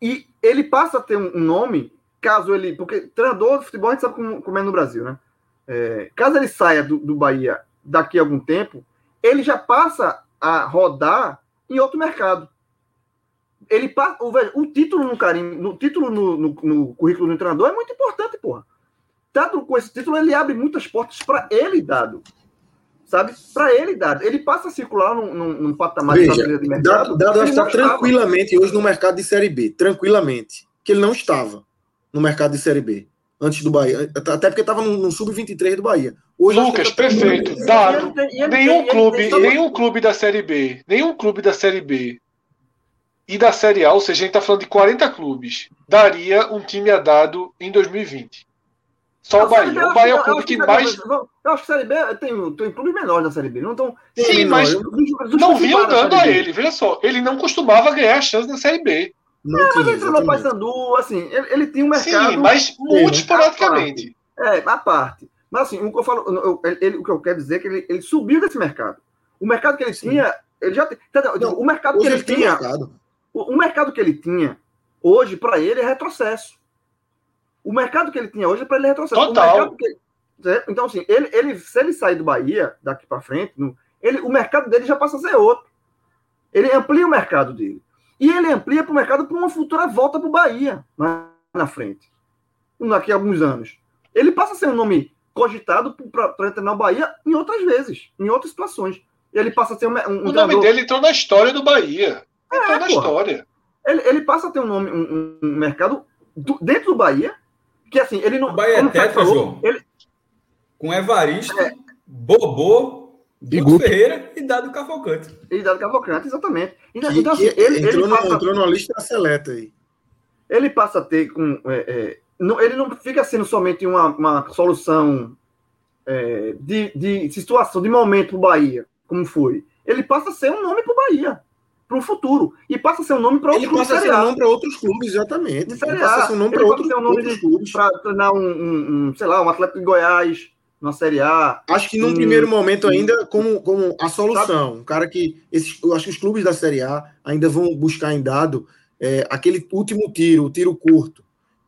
e ele passa a ter um nome, caso ele. Porque treinador de futebol a gente sabe como, como é no Brasil, né? É, caso ele saia do, do Bahia daqui a algum tempo, ele já passa a rodar em outro mercado ele o, o título no carinho, no título no, no, no, currículo do treinador é muito importante, porra. Dado com esse título, ele abre muitas portas para ele dado. Sabe? Para ele dado. Ele passa a circular num, num, num patamar Veja, de mercado. Dado, dado está tranquilamente hoje no mercado de Série B. Tranquilamente. Que ele não estava no mercado de Série B. Antes do Bahia. Até porque estava no, no Sub-23 do Bahia. Hoje Lucas, tá perfeito. Dado. Nenhum clube, nenhum clube da Série B. Nenhum clube da Série B e da Série A, ou seja, a gente está falando de 40 clubes, daria um time a dado em 2020. Só o Bahia. O Bahia é o clube que mais. Eu acho que a Série B tem, tem clubes menores da Série B. Não tão, Sim, mas não vinham dando a ele. Veja só, ele não costumava ganhar a chance na Série B. Não, é, mas ele entrou no Paysandu, assim, ele, ele tinha um mercado. Sim, mas muito esporadicamente. É, a parte. Mas assim, o que eu falo, eu, ele, o que eu quero dizer é que ele, ele subiu desse mercado. O mercado que ele Sim. tinha, ele já tem. O mercado que ele tinha. Mercado o, o mercado que ele tinha hoje, para ele, é retrocesso. O mercado que ele tinha hoje, para ele, é retrocesso. Total. Que... Então, assim, ele, ele, se ele sair do Bahia, daqui para frente, no... ele, o mercado dele já passa a ser outro. Ele amplia o mercado dele. E ele amplia para o mercado para uma futura volta para o Bahia na, na frente. Daqui a alguns anos. Ele passa a ser um nome cogitado para treinar o Bahia em outras vezes, em outras situações. Ele passa a ter um. um o nome dele entrou na história do Bahia. Entrou é, na porra. história. Ele, ele, passa a ter um nome, um, um mercado do, dentro do Bahia, que assim, ele não. O Bahia é tetra, falou, João. Ele... Com Evaristo, é. Bobô, Guto Ferreira e Dado Cavalcante. E Dado Cavalcante, exatamente. Então, que, então assim, ele, entrou, ele passa, entrou numa lista seleta aí. Ele passa a ter com. É, é, não, ele não fica sendo somente uma, uma solução é, de, de situação, de momento para o Bahia como foi. Ele passa a ser um nome para o Bahia, para o futuro. E passa a ser um nome para outros clubes. Ele passa nome para outros clubes, exatamente. Ele passa a ser um nome para outros, um nome outros clubes. Para treinar um, um, um, sei lá, um atleta de Goiás na Série A. Acho que num um, primeiro momento ainda como, como a solução. Um cara que. Esses, eu acho que os clubes da Série A ainda vão buscar em dado é, aquele último tiro, o tiro curto.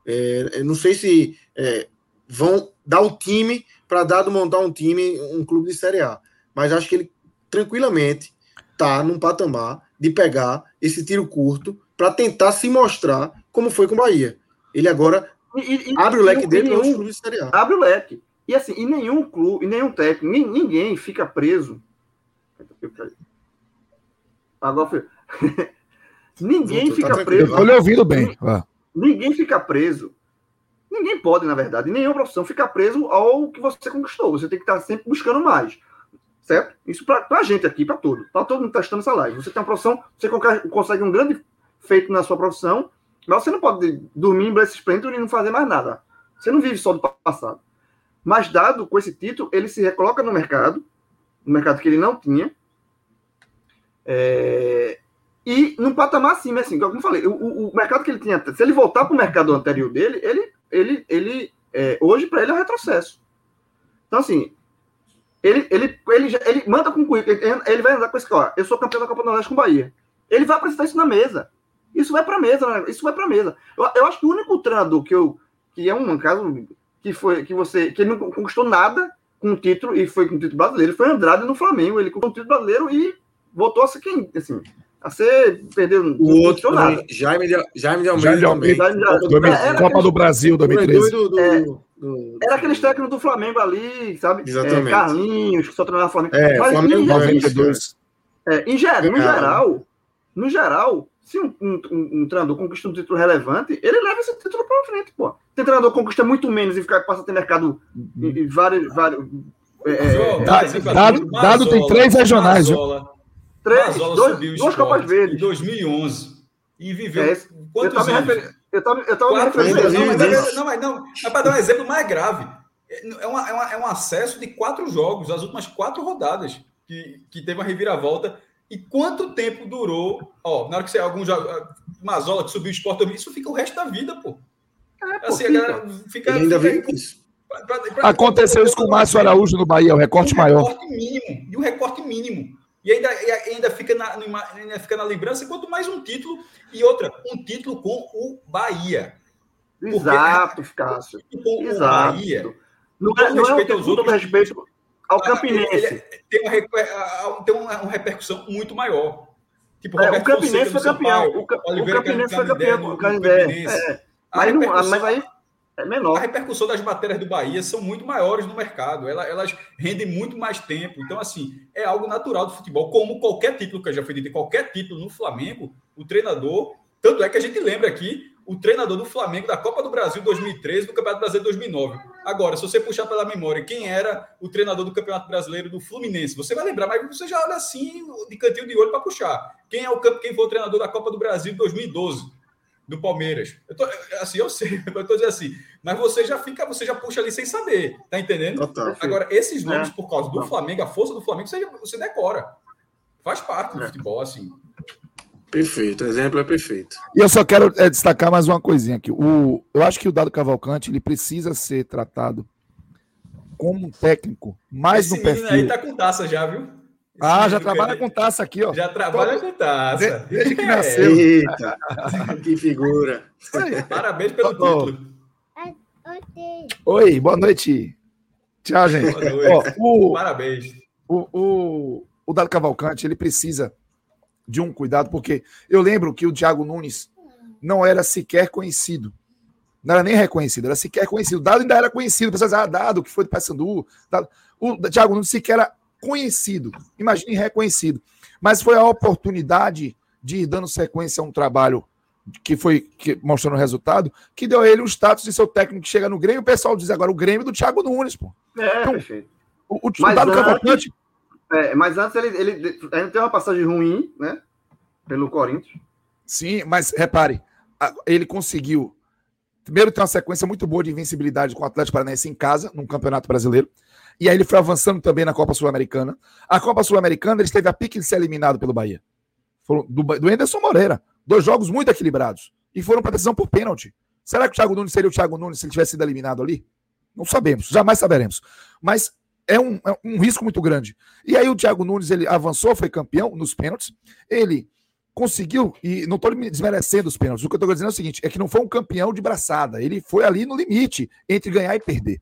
É, não sei se é, vão dar o time para dado montar um time, um clube de Série A. Mas acho que ele tranquilamente tá num patamar de pegar esse tiro curto para tentar se mostrar como foi com o Bahia. Ele agora e, e, abre o leque dele para os clubes de Série A. Abre o leque. E assim, e nenhum clube, e nenhum técnico, ninguém fica preso. Agora foi. *laughs* ninguém Voltou, fica tá preso. Eu lhe ouvindo bem. Ninguém fica preso. Ninguém pode, na verdade, nenhuma profissão ficar preso ao que você conquistou. Você tem que estar sempre buscando mais. Certo? Isso para a gente aqui, para todo. Para todo mundo testando essa live. Você tem uma profissão, você consegue um grande feito na sua profissão, mas você não pode dormir em Brace Splinter e não fazer mais nada. Você não vive só do passado. Mas, dado com esse título, ele se recoloca no mercado, no mercado que ele não tinha, é... e num patamar acima, assim, como eu falei, o, o, mercado que ele tinha, se ele voltar para o mercado anterior dele, ele, ele, ele é... hoje para ele é um retrocesso. Então, assim, ele, ele, ele, ele manda com o currículo, ele, ele vai andar com esse cara. Eu sou campeão da Copa do Nordeste com o Bahia. Ele vai apresentar isso na mesa. Isso vai para mesa, né? isso vai para mesa. Eu, eu, acho que o único treinador que eu que é um caso que foi que você que ele não conquistou nada com o título e foi com o título brasileiro foi Andrade no Flamengo. Ele conquistou o título brasileiro e voltou a ser quem assim a ser perdeu o outro também, Jaime de, Jaime de Almeida, Jaime de Almeida também. Copa do Brasil 2013. Do, do, é, do, era aqueles técnicos do Flamengo ali, sabe? Exatamente. É, Carlinhos, que só treinava Flamengo. É, Mas, Flamengo em, 92. É, em geral, no geral, no geral, se um, um, um, treinador conquista um título relevante, ele leva esse título para frente, pô. Tem treinador que conquista muito menos e fica, passa a ter mercado em, em vários. vários é, é dado, dado, dado tem três regionais. Mazola, três, Mazola dois, duas Copas Verdes. Em 2011. E viveu é, quantos anos? Eu tava, eu tava Quatro, me referindo. Não, mas, é, não, mas, não, mas para dar um exemplo mais grave, é, uma, é, uma, é um acesso de quatro jogos, as últimas quatro rodadas, que, que teve uma reviravolta. E quanto tempo durou? Ó, na hora que você algum jogo, Mazola que subiu o esporte, isso fica o resto da vida, pô. É, pô assim, fica. fica, ainda vem isso. Pra, pra, pra, Aconteceu isso com o Márcio Araújo no Bahia, o recorte um maior. Recorte mínimo, e o recorte mínimo. E ainda, ainda, fica na, ainda fica na lembrança, quanto mais um título. E outra, um título com o Bahia. Exato, *laughs* Cássio. Com Exato. o Bahia. Não é, não respeito é aos outros. respeito ao ah, Campinense. tem, uma, tem uma, uma repercussão muito maior. Tipo, é, o Campinense foi campeão. O, o Campinense foi campeão do Canindé. É. Mas, não, mas aí é menor. A repercussão das matérias do Bahia são muito maiores no mercado. Elas, rendem muito mais tempo. Então, assim, é algo natural do futebol. Como qualquer título que já foi dito, qualquer título no Flamengo, o treinador. Tanto é que a gente lembra aqui o treinador do Flamengo da Copa do Brasil 2013 do Campeonato Brasileiro 2009. Agora, se você puxar pela memória quem era o treinador do Campeonato Brasileiro do Fluminense, você vai lembrar, mas você já olha assim de cantinho de olho para puxar. Quem é o quem foi o treinador da Copa do Brasil 2012? Do Palmeiras. Eu tô, assim, eu sei, *laughs* eu tô dizendo assim, mas você já fica, você já puxa ali sem saber, tá entendendo? Total, Agora, esses nomes, é. por causa do Flamengo, a força do Flamengo, você, você decora. Faz parte do é. futebol, assim. Perfeito, o exemplo é perfeito. E eu só quero é, destacar mais uma coisinha aqui. O, eu acho que o Dado Cavalcante ele precisa ser tratado como um técnico mais Esse no perfil. aí tá com taça já, viu? Ah, já trabalha com taça aqui, ó. Já trabalha com taça. Desde que nasceu. Eita, que figura. Parabéns pelo título. Oi, boa noite. Tchau, gente. Boa noite. Ó, o, Parabéns. o, o, o Dado Cavalcante, ele precisa de um cuidado, porque eu lembro que o Thiago Nunes não era sequer conhecido. Não era nem reconhecido, era sequer conhecido. O Dado ainda era conhecido. Pessoas ah, Dado, que foi do Paysandu. Dado. O Thiago Nunes sequer era conhecido. Imagine reconhecido. Mas foi a oportunidade de ir dando sequência a um trabalho que foi que, mostrando o resultado, que deu a ele o status de seu técnico que chega no Grêmio. O pessoal diz agora o Grêmio do Thiago Nunes, pô. É, Então, perfeito. O, o Mas antes- É, mas antes ele, ele, ele teve uma passagem ruim, né? Pelo Corinthians. Sim, mas repare, ele conseguiu. Primeiro, ter uma sequência muito boa de invencibilidade com o Atlético Paranaense em casa, num campeonato brasileiro. E aí ele foi avançando também na Copa Sul-Americana. A Copa Sul-Americana, ele esteve a pique de ser eliminado pelo Bahia. Do, do Anderson Moreira. Dois jogos muito equilibrados. E foram para decisão por pênalti. Será que o Thiago Nunes seria o Thiago Nunes se ele tivesse sido eliminado ali? Não sabemos, jamais saberemos. Mas é um, é um risco muito grande. E aí o Thiago Nunes ele avançou, foi campeão nos pênaltis. Ele conseguiu, e não estou desmerecendo os pênaltis, o que eu estou dizendo é o seguinte: é que não foi um campeão de braçada, ele foi ali no limite entre ganhar e perder.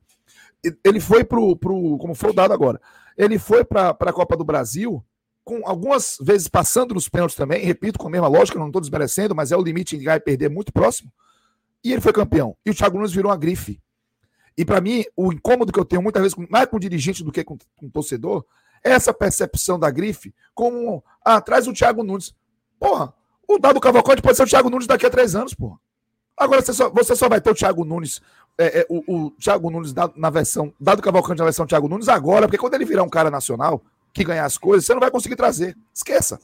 Ele foi pro, pro como foi o dado agora, ele foi para a Copa do Brasil, com algumas vezes passando nos pênaltis também, repito, com a mesma lógica, não estou desmerecendo, mas é o limite entre ganhar e perder muito próximo, e ele foi campeão. E o Thiago Nunes virou uma grife. E para mim, o incômodo que eu tenho muitas vezes, mais com dirigente do que com, com torcedor, é essa percepção da grife como ah, traz o Thiago Nunes. Porra, o Dado Cavalcante pode ser o Thiago Nunes daqui a três anos, porra. Agora você só, você só vai ter o Thiago Nunes, é, é, o, o Thiago Nunes na, na versão, Dado Cavalcante na versão Thiago Nunes agora, porque quando ele virar um cara nacional que ganhar as coisas, você não vai conseguir trazer. Esqueça.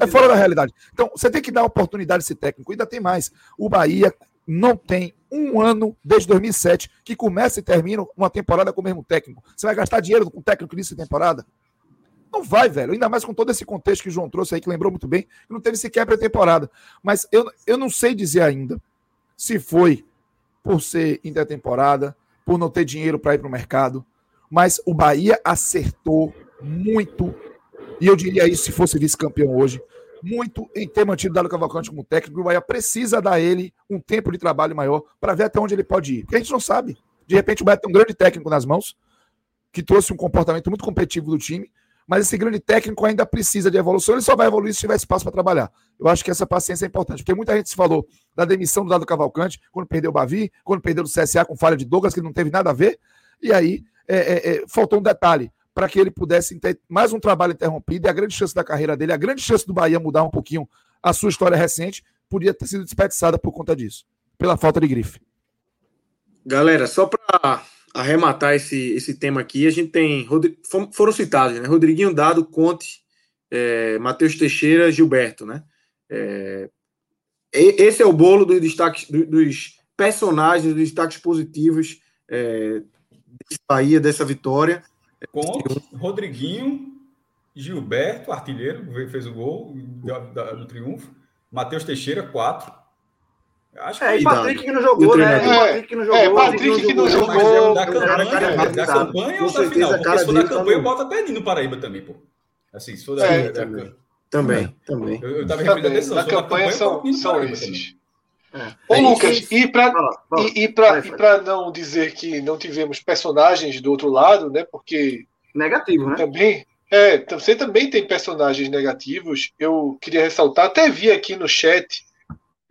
É fora da realidade. Então, você tem que dar oportunidade a esse técnico. Ainda tem mais. O Bahia não tem um ano desde 2007 que começa e termina uma temporada com o mesmo técnico. Você vai gastar dinheiro com o técnico nisso temporada? Não vai, velho. Ainda mais com todo esse contexto que o João trouxe aí, que lembrou muito bem, que não teve sequer pré-temporada. Mas eu, eu não sei dizer ainda se foi por ser intertemporada, por não ter dinheiro para ir para o mercado. Mas o Bahia acertou muito, e eu diria isso se fosse vice-campeão hoje, muito em ter mantido o Dado Cavalcante como técnico. O Bahia precisa dar ele um tempo de trabalho maior para ver até onde ele pode ir. Porque a gente não sabe. De repente o Bahia tem um grande técnico nas mãos, que trouxe um comportamento muito competitivo do time, mas esse grande técnico ainda precisa de evolução. Ele só vai evoluir se tiver espaço para trabalhar. Eu acho que essa paciência é importante, porque muita gente se falou da demissão do Dado Cavalcante, quando perdeu o Bavi, quando perdeu o CSA com falha de Douglas, que não teve nada a ver, e aí é, é, é, faltou um detalhe para que ele pudesse ter mais um trabalho interrompido e a grande chance da carreira dele, a grande chance do Bahia mudar um pouquinho a sua história recente, podia ter sido desperdiçada por conta disso, pela falta de grife. Galera, só para arrematar esse, esse tema aqui, a gente tem. Foram citados, né? Rodriguinho Dado, Conte, é, Matheus Teixeira, Gilberto, né? É, esse é o bolo dos destaques do- dos personagens, dos destaques positivos é, desse Bahia, dessa vitória. Conte, Rodriguinho, Gilberto, artilheiro, fez o gol do triunfo. Matheus Teixeira, quatro. Acho que É, e Patrick que não jogou, né? E Patrick que não jogou. É, Patrick que não jogou. mas é o da Mas é campanha, o cara é que da campanha Com ou da final? Porque cara se for da tá campanha, no- bota até no Paraíba também, pô. Assim, se for da, É, da- também. Também, também. Eu, eu tava referindo a decisão. da campanha são, são esses. É. Ô, É Lucas, e para e, e para e não dizer que não tivemos personagens do outro lado, né? Porque Negativo, né? também é, você também tem personagens negativos. Eu queria ressaltar, até vi aqui no chat,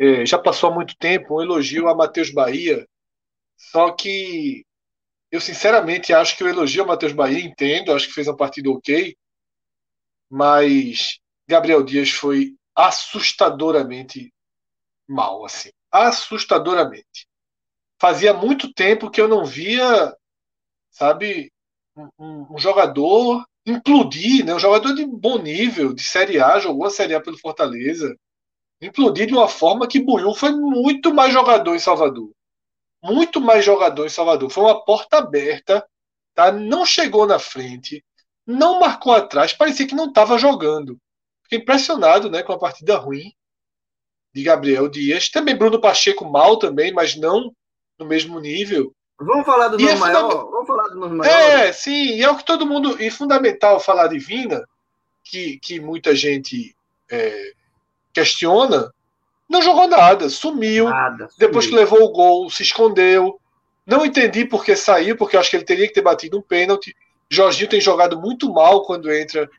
é, já passou há muito tempo, um elogio a Matheus Bahia. Só que eu sinceramente acho que o elogio a Matheus Bahia, entendo, acho que fez uma partida ok, mas Gabriel Dias foi assustadoramente mal, assim, assustadoramente. Fazia muito tempo que eu não via, sabe, um, um- jogador implodir, né? Um jogador de bom nível, de Série A, jogou a Série A pelo Fortaleza, implodir de uma forma que Buiu foi muito mais jogador em Salvador. Muito mais jogador em Salvador. Foi uma porta aberta, tá? Não chegou na frente, não marcou atrás, parecia que não estava jogando. Fiquei impressionado, né, com a partida ruim de Gabriel Dias. Também Bruno Pacheco mal também, mas não no mesmo nível. Vamos falar do E nome é maior? Vamos falar do nome maior? É, sim, e é o que todo mundo. E fundamental falar de Vina, que, que muita gente é, questiona, não jogou nada, sumiu. Nada, depois que levou o gol, se escondeu. Não entendi por que saiu, porque eu acho que ele teria que ter batido um pênalti. Jorginho tem jogado muito mal quando entra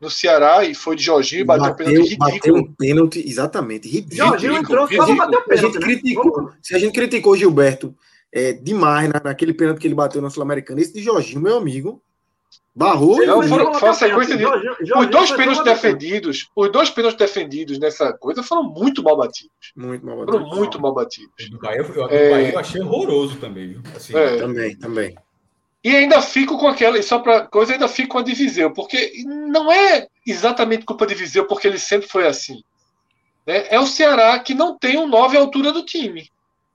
no Ceará e foi de Jorginho e bateu, bateu um pênalti ridículo. Bateu um pênalti, exatamente, ridículo. Jorginho entrou só para bater o pênalti. A gente né? criticou, se a gente criticou Gilberto é, demais na, naquele pênalti que ele bateu no Sul-Americano, esse de Jorginho, meu amigo, barrou. Não, foram, foi uma sequência de. Os dois pênaltis defendidos, os dois pênaltis defendidos nessa coisa foram muito mal batidos. Muito mal batidos. Foram muito mal batidos. Do Bahia, eu, é... Bahia eu achei horroroso também. Assim, é... Também, também. E ainda fico com aquela, e só para coisa, ainda fico com a de Viseu, porque não é exatamente culpa de Viseu, porque ele sempre foi assim. Né? É o Ceará que não tem um 9 à altura do time.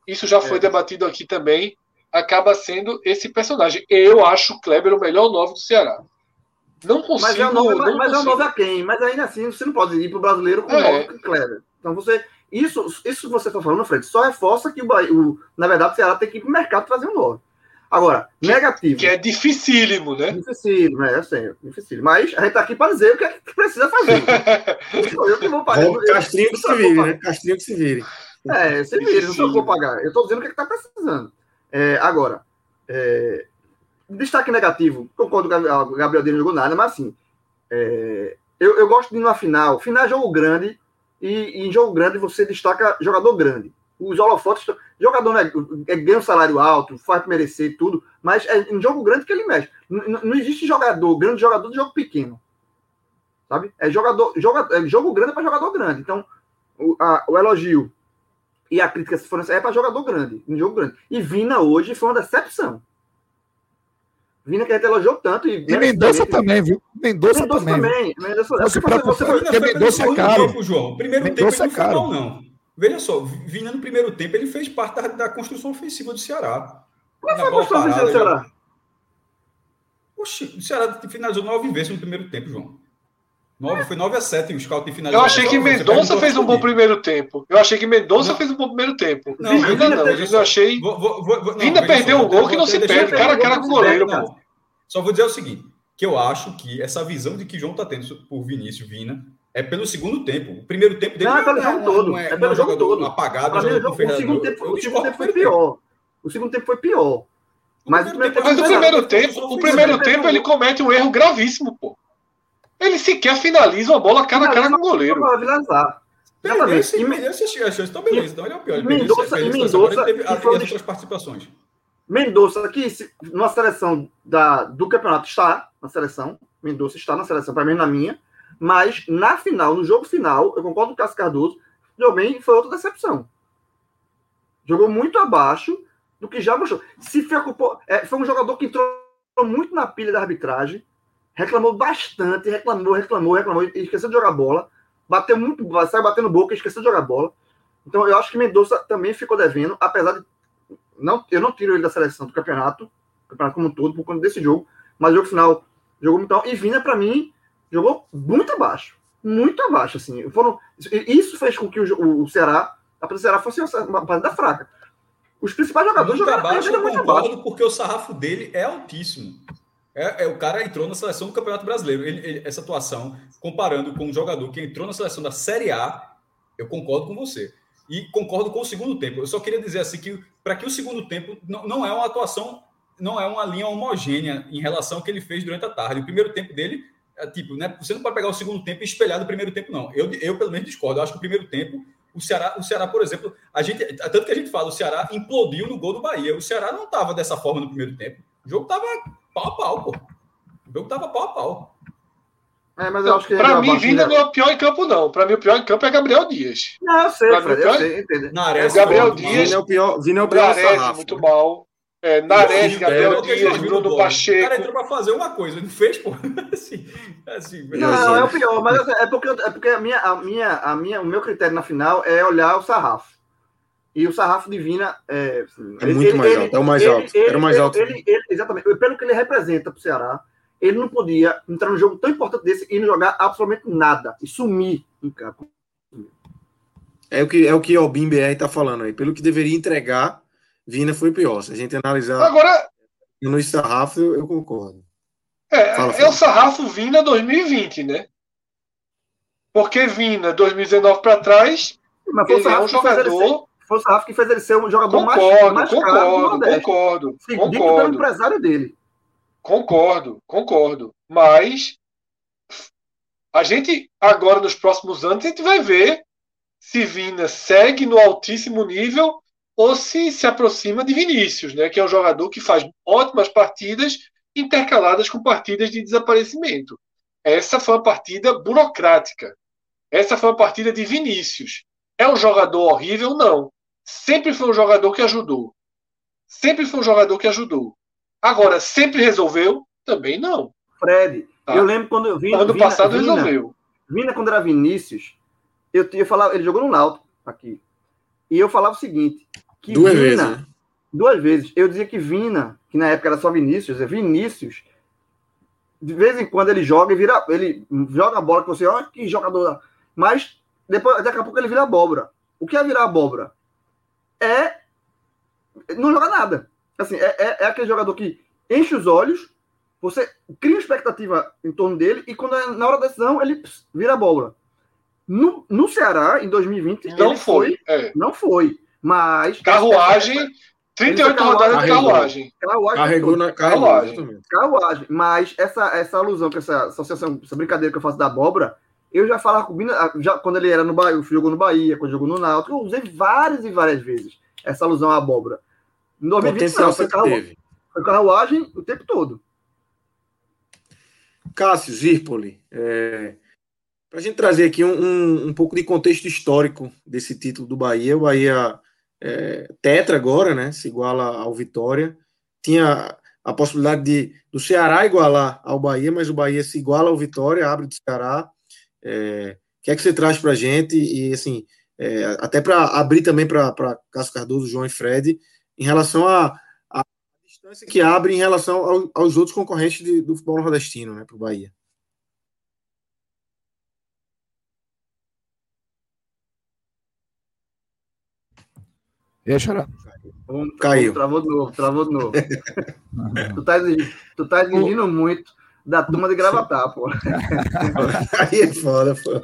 Isso já foi é. debatido aqui também. Acaba sendo esse personagem. Eu acho o Kleber o melhor 9 do Ceará. Não consigo. Mas é o 9, mas, mas é o 9 a quem? Mas ainda assim, você não pode ir para o brasileiro com o é. 9 Kleber. Então você. Isso, isso que você está falando, Fred, só reforça que o, o, na verdade o Ceará tem que ir para o mercado trazer um 9. Agora, que, negativo. Que é dificílimo, né? Dificílimo, é, assim, difícil. Mas a gente tá aqui para dizer o que, é que precisa fazer. *laughs* eu que vou pagar. Bom, castrinho que se vire, né? Castrinho que se vire. É, se vire, não sou eu vou pagar. Eu estou dizendo o que é está precisando. É, agora, é, destaque negativo, concordo que o Gabriel Dino não jogou nada, mas assim, é, eu, eu gosto de ir numa final. Final é jogo grande, e, e em jogo grande você destaca jogador grande os holofotes. Jogador né, ganha um salário alto, faz merecer tudo, mas é em jogo grande que ele mexe. Não, existe jogador, grande jogador de jogo pequeno. Sabe? É jogador, joga, é jogo grande para jogador grande. Então, o, a, o elogio e a crítica se for é para jogador grande, em jogo grande. E Vina hoje foi uma decepção. Vina que a gente elogiou tanto. E, e Mendonça também, viu? Mendonça, também. também. Mendonça, você, você, você, você, Mendonça é caro. Tempo, João. Primeiro Mendonça tempo é caro. Não, não. Veja só, Vina no primeiro tempo ele fez parte da, da construção ofensiva do Ceará. Qual foi a construção ofensiva do Ceará? Oxi, o Ceará finalizou nove vezes no primeiro tempo, João. Nove, foi 9 a 7 o Scout finalizou. Eu achei que Mendonça fez um bom primeiro tempo. Eu achei que Mendonça fez um bom primeiro tempo. Não, Vina não. Eu achei. Vou, vou, vou, Vina perdeu um gol que não se perde, cara a cara com o goleiro. Não. Só vou dizer o seguinte: que eu acho que essa visão de que João está tendo por Vinícius Vina é pelo segundo tempo. O primeiro tempo dele não, é pelo jogo todo. Não é, é pelo jogo todo. Apagado. o, segundo tempo, o segundo tempo foi pior. O segundo tempo foi pior. Mas o primeiro, mas o primeiro tempo, o primeiro tempo ele comete um erro gravíssimo, pô. Ele sequer finaliza uma bola cara a cara com o goleiro. Exatamente. E Mendonça assistiu a chance, então beleza. Então ele é o pior. Mendonça, e Mendonça teve as outras participações. Mendonça, que numa seleção da, do campeonato está na seleção. Mendonça está na seleção, para mim na minha. Mas na final, no jogo final, eu concordo com o Cássio Cardoso, também foi outra decepção. Jogou muito abaixo do que já mostrou. Se preocupou, é, foi um jogador que entrou muito na pilha da arbitragem, reclamou bastante, reclamou, reclamou, reclamou, e esqueceu de jogar bola, bateu muito, saiu batendo boca, esqueceu de jogar bola. Então eu acho que Mendonça também ficou devendo, apesar de não, eu não tiro ele da seleção do campeonato, campeonato como um todo, por conta desse jogo, mas o jogo final jogou muito. E Vina, para mim, jogou muito abaixo. Muito abaixo, assim. Foram, isso fez com que o, o Ceará, a do Ceará fosse uma partida fraca. Os principais jogadores muito jogaram abaixo, eu muito abaixo. porque o sarrafo dele é altíssimo. É, é, o cara entrou na seleção do Campeonato Brasileiro. Ele, ele, essa atuação, comparando com um jogador que entrou na seleção da Série A, eu concordo com você. E concordo com o segundo tempo. Eu só queria dizer assim que para que o segundo tempo não, não é uma atuação, não é uma linha homogênea em relação ao que ele fez durante a tarde. O primeiro tempo dele é, tipo, né, você não pode pegar o segundo tempo e espelhar do primeiro tempo, não. Eu, eu pelo menos, discordo. Eu acho que o primeiro tempo, o Ceará, o Ceará, por exemplo, a gente, tanto que a gente fala, o Ceará implodiu no gol do Bahia. O Ceará não estava dessa forma no primeiro tempo. O jogo estava pau a pau, pô. O jogo estava pau a pau. É, mas eu acho que pra mim, Vina não é o pior em campo, não. Pra mim, o pior em campo é Gabriel Dias. Não, eu sei, Fred, eu sei, entende. Nares, Gabriel Dias. Vina é o pior, Vina é o pior Nares, muito mal. É, Nares, Gabriel Dias, Bruno Pacheco. O cara entrou para fazer uma coisa, não fez, pô. *laughs* assim, assim, não, é o pior, mas é porque, é porque a minha, a minha, a minha, o meu critério na final é olhar o sarrafo. E o sarrafo divina é. Assim, é ele, muito mais ele, alto, é o mais ele, alto. Era o mais alto. exatamente. Pelo que ele representa para o Ceará, ele não podia entrar num jogo tão importante desse e não jogar absolutamente nada e sumir em campo. É o que, é o, que o Bim BR está falando aí. Pelo que deveria entregar Vina foi pior. Se a gente analisar Agora, no sarrafo, eu, eu concordo. É, Fala, é o sarrafo Vina 2020, né? Porque Vina, 2019 para trás, Mas ele é um jogador. Foi o Rafa que fez ele ser um jogador concordo, mais, mais concordo, concordo, concordo, concordo. pelo empresário dele. Concordo, concordo. Mas a gente, agora, nos próximos anos, a gente vai ver se Vina segue no altíssimo nível ou se se aproxima de Vinícius, né, que é um jogador que faz ótimas partidas intercaladas com partidas de desaparecimento. Essa foi uma partida burocrática. Essa foi uma partida de Vinícius. É um jogador horrível? Não. Sempre foi um jogador que ajudou. Sempre foi um jogador que ajudou. Agora, sempre resolveu? Também não. Fred, tá? eu lembro quando eu vi. Ano Vina, passado Vina, resolveu. Vina, quando era Vinícius, eu, eu falava, ele jogou no Náutico aqui. E eu falava o seguinte: que duas Vina, vezes. Né? Duas vezes. Eu dizia que Vina, que na época era só Vinícius, é Vinícius, de vez em quando ele joga e vira. Ele joga a bola que você, olha que jogador. Mas depois, daqui a pouco ele vira abóbora. O que é virar abóbora? É. Não joga nada. Assim, é, é, é aquele jogador que enche os olhos, você cria expectativa em torno dele, e quando é na hora da decisão, ele vira abóbora. No, no Ceará, em 2020, não foi. foi é. Não foi. Mas. Carruagem. 38 rodadas de carruagem. Carruagem. Carregou na carruagem. Carruagem. Mas essa, essa alusão, que essa associação, essa brincadeira que eu faço da abóbora, eu já falava com o Bina, já, quando ele era no Bahia, jogou no Bahia, quando jogou no Náutico, eu usei várias e várias vezes essa alusão à abóbora. Em 2020, não, foi, carru... foi carruagem o tempo todo. Cássio, Zirpoli, é... para a gente trazer aqui um, um, um, pouco de contexto histórico desse título do Bahia, o Bahia é, tetra agora, né, se iguala ao Vitória, tinha a possibilidade de do Ceará igualar ao Bahia, mas o Bahia se iguala ao Vitória, abre do Ceará, é, o que é que você traz para a gente? E, assim, é, até para abrir também para Cássio Cardoso, João e Fred, em relação à distância que abre em relação ao, aos outros concorrentes de, do futebol nordestino, né, para o Bahia. E aí, Xará? Caiu. Travou de novo, travou de novo. *laughs* tu tá exigindo, tu tá exigindo muito da turma de gravatar, pô. *laughs* Aí é foda, pô.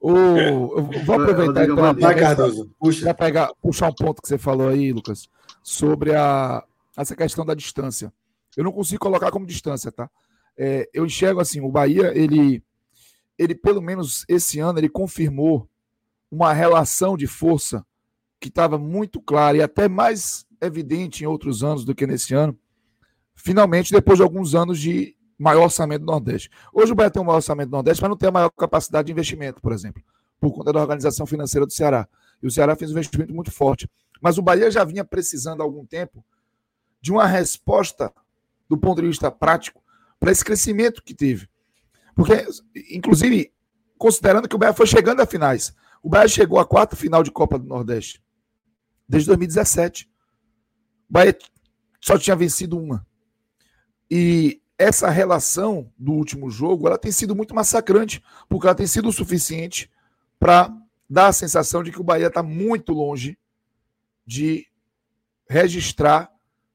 O, vou aproveitar para Vai, Cardoso, puxa. pegar, puxar um ponto que você falou aí, Lucas, sobre a, essa questão da distância. Eu não consigo colocar como distância, tá? É, eu enxergo assim, o Bahia, ele, ele pelo menos esse ano, ele confirmou uma relação de força que estava muito clara e até mais evidente em outros anos do que nesse ano. Finalmente, depois de alguns anos de maior orçamento do Nordeste. Hoje o Bahia tem um maior orçamento do Nordeste, mas não tem a maior capacidade de investimento, por exemplo, por conta da organização financeira do Ceará. E o Ceará fez um investimento muito forte. Mas o Bahia já vinha precisando há algum tempo de uma resposta do ponto de vista prático para esse crescimento que teve. Porque, inclusive, considerando que o Bahia foi chegando a finais. O Bahia chegou à quarta final de Copa do Nordeste desde 2017. O Bahia só tinha vencido uma. E essa relação do último jogo ela tem sido muito massacrante, porque ela tem sido o suficiente para dar a sensação de que o Bahia está muito longe de registrar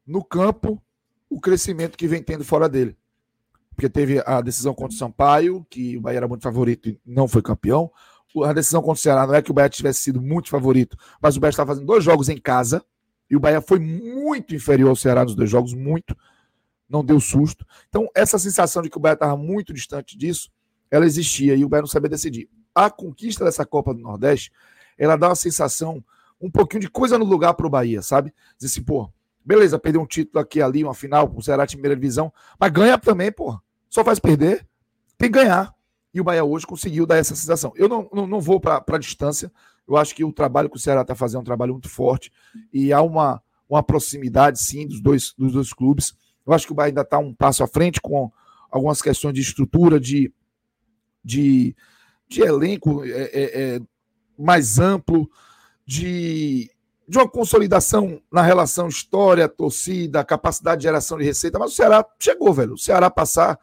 no campo o crescimento que vem tendo fora dele. Porque teve a decisão contra o Sampaio, que o Bahia era muito favorito e não foi campeão. A decisão contra o Ceará não é que o Bahia tivesse sido muito favorito, mas o Bahia estava fazendo dois jogos em casa e o Bahia foi muito inferior ao Ceará nos dois jogos, muito não deu susto. Então, essa sensação de que o Bahia estava muito distante disso, ela existia e o Bahia não sabia decidir. A conquista dessa Copa do Nordeste, ela dá uma sensação, um pouquinho de coisa no lugar para o Bahia, sabe? Dizer assim, pô, beleza, perdeu um título aqui ali, uma final, o Ceará primeira divisão, mas ganha também, pô. Só faz perder, tem que ganhar. E o Bahia hoje conseguiu dar essa sensação. Eu não, não, não vou para a distância, eu acho que o trabalho que o Ceará está fazendo é um trabalho muito forte e há uma, uma proximidade, sim, dos dois, dos dois clubes. Eu acho que o Bahia ainda está um passo à frente com algumas questões de estrutura, de, de, de elenco é, é, é, mais amplo, de, de uma consolidação na relação história, torcida, capacidade de geração de receita. Mas o Ceará chegou, velho. O Ceará passar,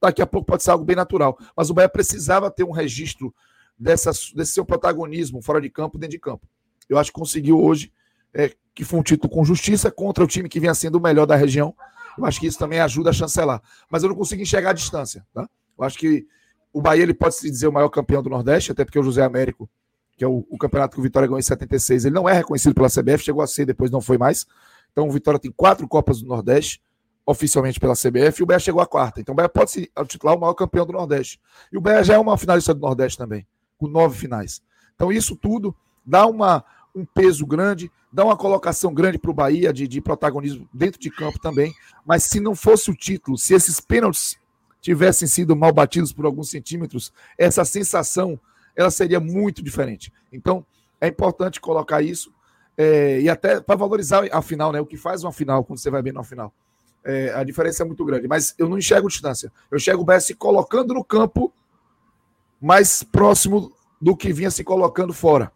daqui a pouco pode ser algo bem natural. Mas o Bahia precisava ter um registro dessa, desse seu protagonismo fora de campo, dentro de campo. Eu acho que conseguiu hoje, é, que foi um título com justiça contra o time que vinha sendo o melhor da região eu acho que isso também ajuda a chancelar. Mas eu não consigo enxergar a distância. Tá? Eu acho que o Bahia ele pode se dizer o maior campeão do Nordeste, até porque o José Américo, que é o, o campeonato que o Vitória ganhou em 76, ele não é reconhecido pela CBF, chegou a ser, depois não foi mais. Então o Vitória tem quatro Copas do Nordeste, oficialmente pela CBF, e o Bahia chegou à quarta. Então o Bahia pode se titular o maior campeão do Nordeste. E o Bahia já é uma finalista do Nordeste também, com nove finais. Então isso tudo dá uma, um peso grande, dá uma colocação grande para o Bahia de, de protagonismo dentro de campo também. Mas se não fosse o título, se esses pênaltis tivessem sido mal batidos por alguns centímetros, essa sensação ela seria muito diferente. Então, é importante colocar isso é, e até para valorizar a final, né? O que faz uma final quando você vai bem na final. É, a diferença é muito grande, mas eu não enxergo distância. Eu enxergo o se colocando no campo mais próximo do que vinha se colocando fora.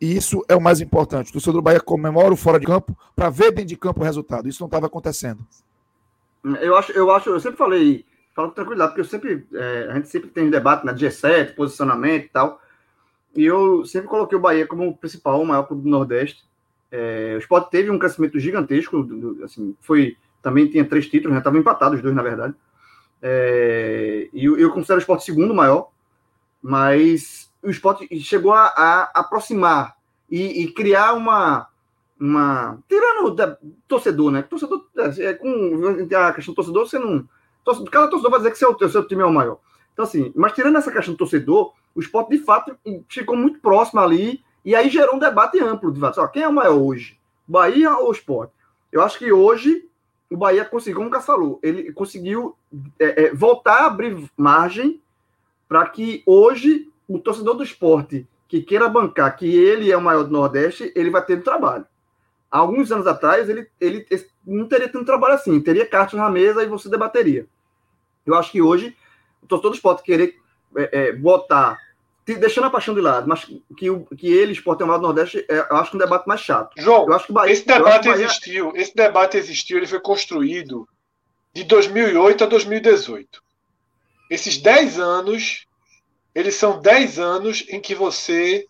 E isso é o mais importante. O torcedor do Bahia comemora o fora de campo para ver dentro de campo o resultado. Isso não estava acontecendo. Eu acho, eu acho, eu sempre falei falo com tranquilidade, porque eu sempre, é, a gente sempre tem debate na G7, posicionamento e tal, e eu sempre coloquei o Bahia como o principal, o maior clube do Nordeste. É, o Sport teve um crescimento gigantesco, assim, foi, também tinha três títulos, né, estavam empatados os dois, na verdade, é, e eu, eu, considero o Sport segundo maior, mas o Sport chegou a, a aproximar e, e criar uma, uma. Tirando da, torcedor, né? Torcedor, é, é com a questão do torcedor, você não cada torcedor vai dizer que seu, seu time é o maior. Então, assim, mas tirando essa questão do torcedor, o esporte de fato ficou muito próximo ali, e aí gerou um debate amplo de fato. Quem é o maior hoje? Bahia ou esporte? Eu acho que hoje o Bahia conseguiu, como o falou, ele conseguiu é, é, voltar a abrir margem para que hoje o torcedor do esporte que queira bancar que ele é o maior do Nordeste, ele vai ter trabalho. Há alguns anos atrás, ele, ele não teria tanto trabalho assim, teria cartas na mesa e você debateria. Eu acho que hoje o torcedor do esporte querer é, é, botar, deixando a paixão de lado, mas que, o, que ele, esporte maior do Nordeste, é, eu acho que um debate mais chato. João, eu acho que Bahia, esse debate Bahia... existiu, esse debate existiu, ele foi construído de 2008 a 2018. Esses 10 anos, eles são 10 anos em que você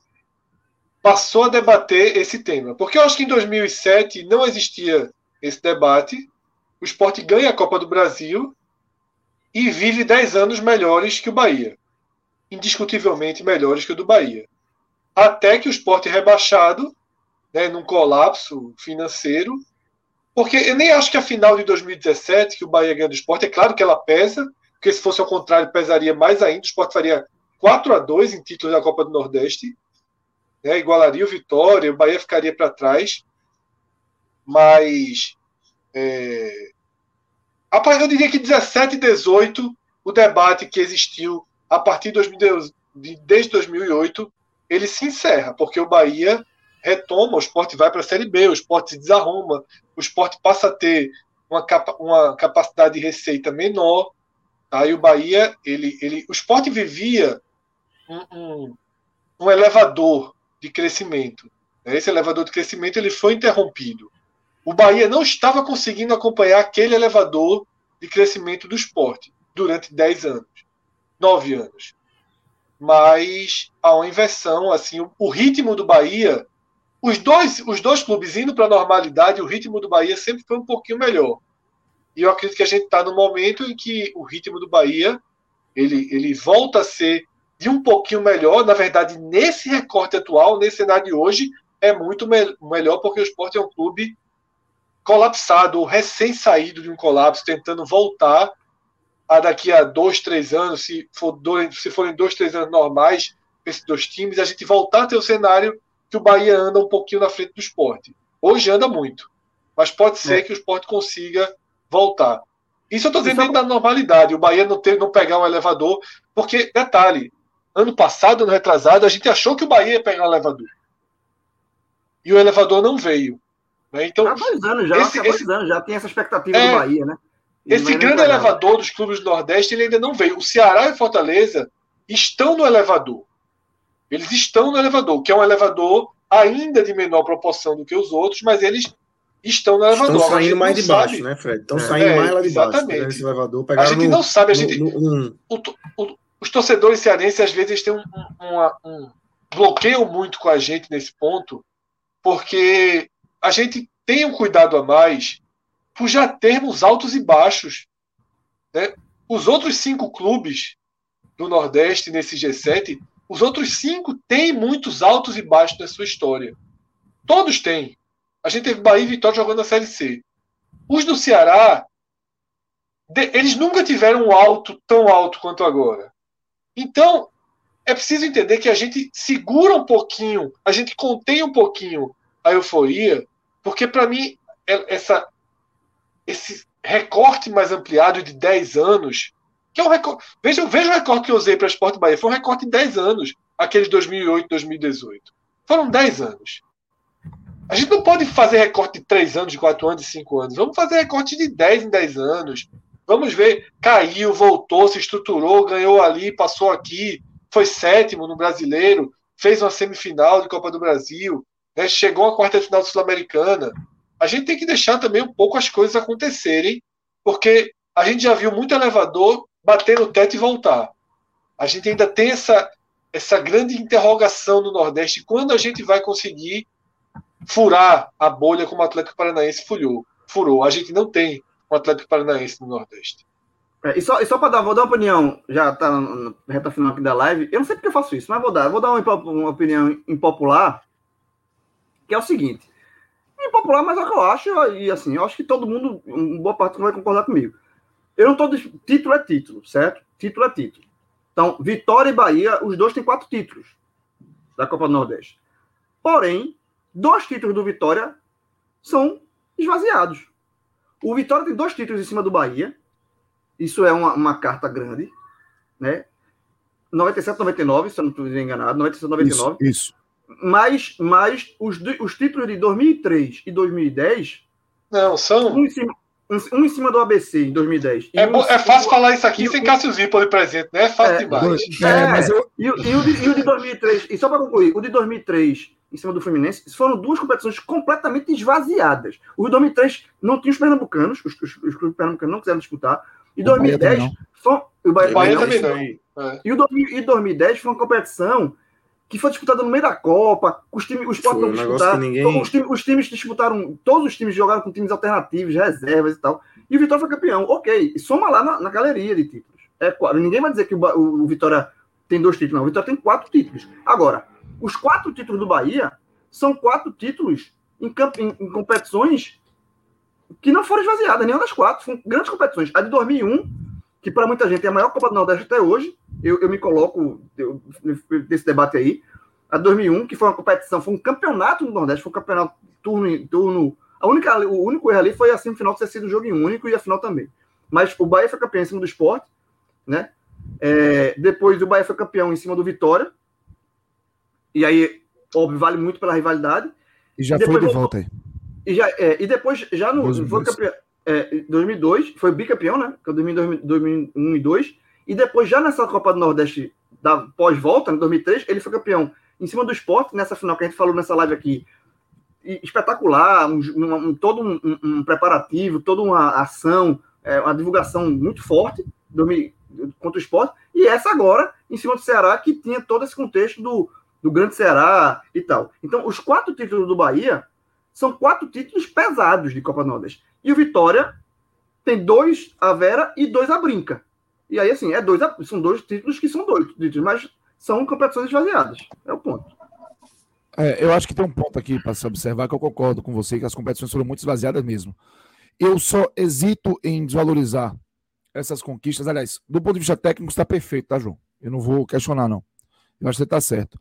passou a debater esse tema. Porque eu acho que em 2007 não existia esse debate. O esporte ganha a Copa do Brasil e vive 10 anos melhores que o Bahia. Indiscutivelmente melhores que o do Bahia. Até que o esporte é rebaixado, né, num colapso financeiro, porque eu nem acho que a final de 2017, que o Bahia ganha do esporte, é claro que ela pesa, porque se fosse ao contrário, pesaria mais ainda, o esporte faria 4 a 2 em títulos da Copa do Nordeste, né, igualaria o Vitória, o Bahia ficaria para trás, mas é, eu diria que 17 e 18, o debate que existiu a partir de, 2000, de desde 2008, ele se encerra, porque o Bahia retoma, o esporte vai para a Série B, o esporte se desarruma, o esporte passa a ter uma, capa, uma capacidade de receita menor, tá? o Bahia, ele, ele, o esporte vivia um, um, elevador de crescimento. Né? Esse elevador de crescimento ele foi interrompido o Bahia não estava conseguindo acompanhar aquele elevador de crescimento do esporte durante 10 anos, 9 anos. Mas há uma inversão, assim, o, o ritmo do Bahia, os dois, os dois clubes indo para a normalidade, o ritmo do Bahia sempre foi um pouquinho melhor. E eu acredito que a gente está no momento em que o ritmo do Bahia ele, ele volta a ser de um pouquinho melhor. Na verdade, nesse recorte atual, nesse cenário de hoje, é muito me melhor porque o esporte é um clube colapsado, recém-saído de um colapso, tentando voltar a daqui a dois, três anos, se, for dois, se forem dois, três anos normais, esses dois times, a gente voltar a ter o cenário que o Bahia anda um pouquinho na frente do esporte. Hoje anda muito, mas pode ser é. que o esporte consiga voltar. Isso eu estou dizendo dentro da normalidade, o Bahia não, ter, não pegar um elevador, porque, detalhe, ano passado, ano retrasado, a gente achou que o Bahia ia pegar um elevador. E o elevador não veio. Né? Então, há dois anos já, esse, há dois esse, anos já tem essa expectativa é, do Bahia, né? E esse é grande elevador dos clubes do Nordeste ele ainda não veio. O Ceará e Fortaleza estão no elevador. Eles estão no elevador, que é um elevador ainda de menor proporção do que os outros, mas eles estão no elevador. Estão saindo mais de baixo, sabe. né, Fred? Estão é, saindo mais lá de exatamente. baixo. elevador, a gente no, não sabe, a gente, no, no, o, o, os torcedores cearenses às vezes têm um, um, um, bloqueiam muito com a gente nesse ponto, porque a gente tem um cuidado a mais por já termos altos e baixos. Né? Os outros cinco clubes do Nordeste nesse G7, os outros cinco têm muitos altos e baixos na sua história. Todos têm. A gente teve Bahia e Vitória jogando na Série C. Os do Ceará, eles nunca tiveram um alto tão alto quanto agora. Então, é preciso entender que a gente segura um pouquinho, a gente contém um pouquinho a euforia, porque para mim é, essa, esse recorte mais ampliado de 10 anos, que é um recorte. Veja, veja o recorte que eu usei para Esporte Bahia, foi um recorte de 10 anos, aqueles 2008, 2018. Foram 10 anos. A gente não pode fazer recorte de 3 anos, de 4 anos, de 5 anos. Vamos fazer recorte de 10 em 10 anos. Vamos ver, caiu, voltou, se estruturou, ganhou ali, passou aqui, foi sétimo no brasileiro, fez uma semifinal de Copa do Brasil, né, chegou à quarta final sul-americana. A gente tem que deixar também um pouco as coisas acontecerem, porque a gente já viu muito elevador bater no teto e voltar. A gente ainda tem essa, essa grande interrogação no Nordeste, quando a gente vai conseguir furar a bolha como o Atlético Paranaense furou. furou. A gente não tem um Atlético Paranaense no Nordeste. É, e só, e só para dar, vou dar uma opinião, já está na reta final aqui da live. Eu não sei porque eu faço isso, mas vou dar. Vou dar uma, uma opinião impopular, que é o seguinte. Impopular, mas é o que eu acho, e assim, eu acho que todo mundo, boa parte vai concordar comigo. Eu não estou. Título é título, certo? Título é título. Então, Vitória e Bahia, os dois têm quatro títulos da Copa do Nordeste. Porém, dois títulos do Vitória são esvaziados. O Vitória tem dois títulos em cima do Bahia. Isso é uma, uma carta grande, né? 97, 99, se eu não estou enganado, 97, 99. Isso. isso. Mas, mas os, os títulos de 2003 e 2010. Não, são. Um em cima, um, em cima do ABC em 2010. É, um é fácil falar isso aqui sem Cássio Zipoli presente, né? É fácil é, demais. É, é, mas eu... e, e, o de, e o de 2003, e só para concluir, o de 2003 em cima do Fluminense, foram duas competições completamente esvaziadas. O de 2003 não tinha os pernambucanos, os, os, os clubes pernambucanos não quiseram disputar. E 2010 foi, o Bahia, Bahia também não. É. E o 2010 foi uma competição que foi disputada no meio da Copa, os times, os não disputaram, ninguém... os, times, os times disputaram, todos os times jogaram com times alternativos, reservas e tal. E o Vitória foi campeão. Ok, soma lá na, na galeria de títulos. É, ninguém vai dizer que o, o, o Vitória tem dois títulos, não. O Vitória tem quatro títulos. Agora, os quatro títulos do Bahia são quatro títulos em, em, em competições que não foram esvaziadas, nenhuma das quatro. Foram grandes competições. A de 2001, que para muita gente é a maior Copa do Nordeste até hoje, eu, eu me coloco eu, desse debate aí. A 2001, que foi uma competição, foi um campeonato no Nordeste, foi um campeonato turno turno. A única, o único erro ali foi a semifinal ter sido jogo em único e a final também. Mas o Bahia foi campeão em cima do esporte, né? É, depois o Bahia foi campeão em cima do Vitória, e aí, óbvio, vale muito pela rivalidade. E já e foi de volta aí. E, já, é, e depois, já no 2002. foi campeão, é, 2002, foi bicampeão, né? Que é 2001 e 2002. E depois, já nessa Copa do Nordeste, da pós-volta, em 2003, ele foi campeão em cima do esporte, nessa final que a gente falou nessa live aqui. Espetacular, um, um, todo um, um, preparativo, toda uma ação, é, uma divulgação muito forte contra o esporte. E essa agora, em cima do Ceará, que tinha todo esse contexto do, do Grande Ceará e tal. Então, os quatro títulos do Bahia são quatro títulos pesados de Copa Nordeste. E o Vitória tem dois a Vera e dois a Brinca. E aí, assim, é dois a, são dois títulos que são dois títulos, mas são competições esvaziadas. É o ponto. É, eu acho que tem um ponto aqui para se observar que eu concordo com você que as competições foram muito esvaziadas mesmo. Eu só hesito em desvalorizar essas conquistas. Aliás, do ponto de vista técnico, está perfeito, tá, João? Eu não vou questionar, não. Eu acho que você está certo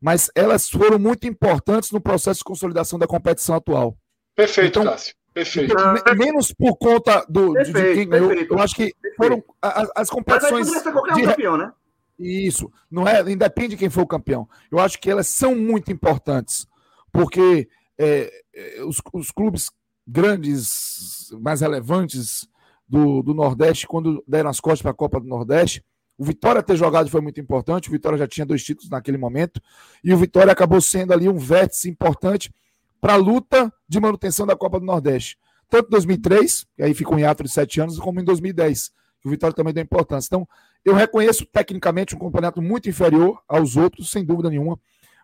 mas elas foram muito importantes no processo de consolidação da competição atual. Perfeito, então, Cássio. Perfeito. Então, menos por conta do, perfeito, de quem ganhou. Eu acho que foram as, as competições. Mas aí qualquer um de... campeão, né? Isso. Não é, independe de quem for o campeão. Eu acho que elas são muito importantes. Porque é, é os, os, clubes grandes, mais relevantes do, do Nordeste, quando deram as costas para a Copa do Nordeste, o Vitória ter jogado foi muito importante. O Vitória já tinha dois títulos naquele momento. E o Vitória acabou sendo ali um vértice importante para a luta de manutenção da Copa do Nordeste. Tanto em 2003, que aí ficou em ato de sete anos, como em 2010, que o Vitória também deu importância. Então, eu reconheço tecnicamente um campeonato muito inferior aos outros, sem dúvida nenhuma.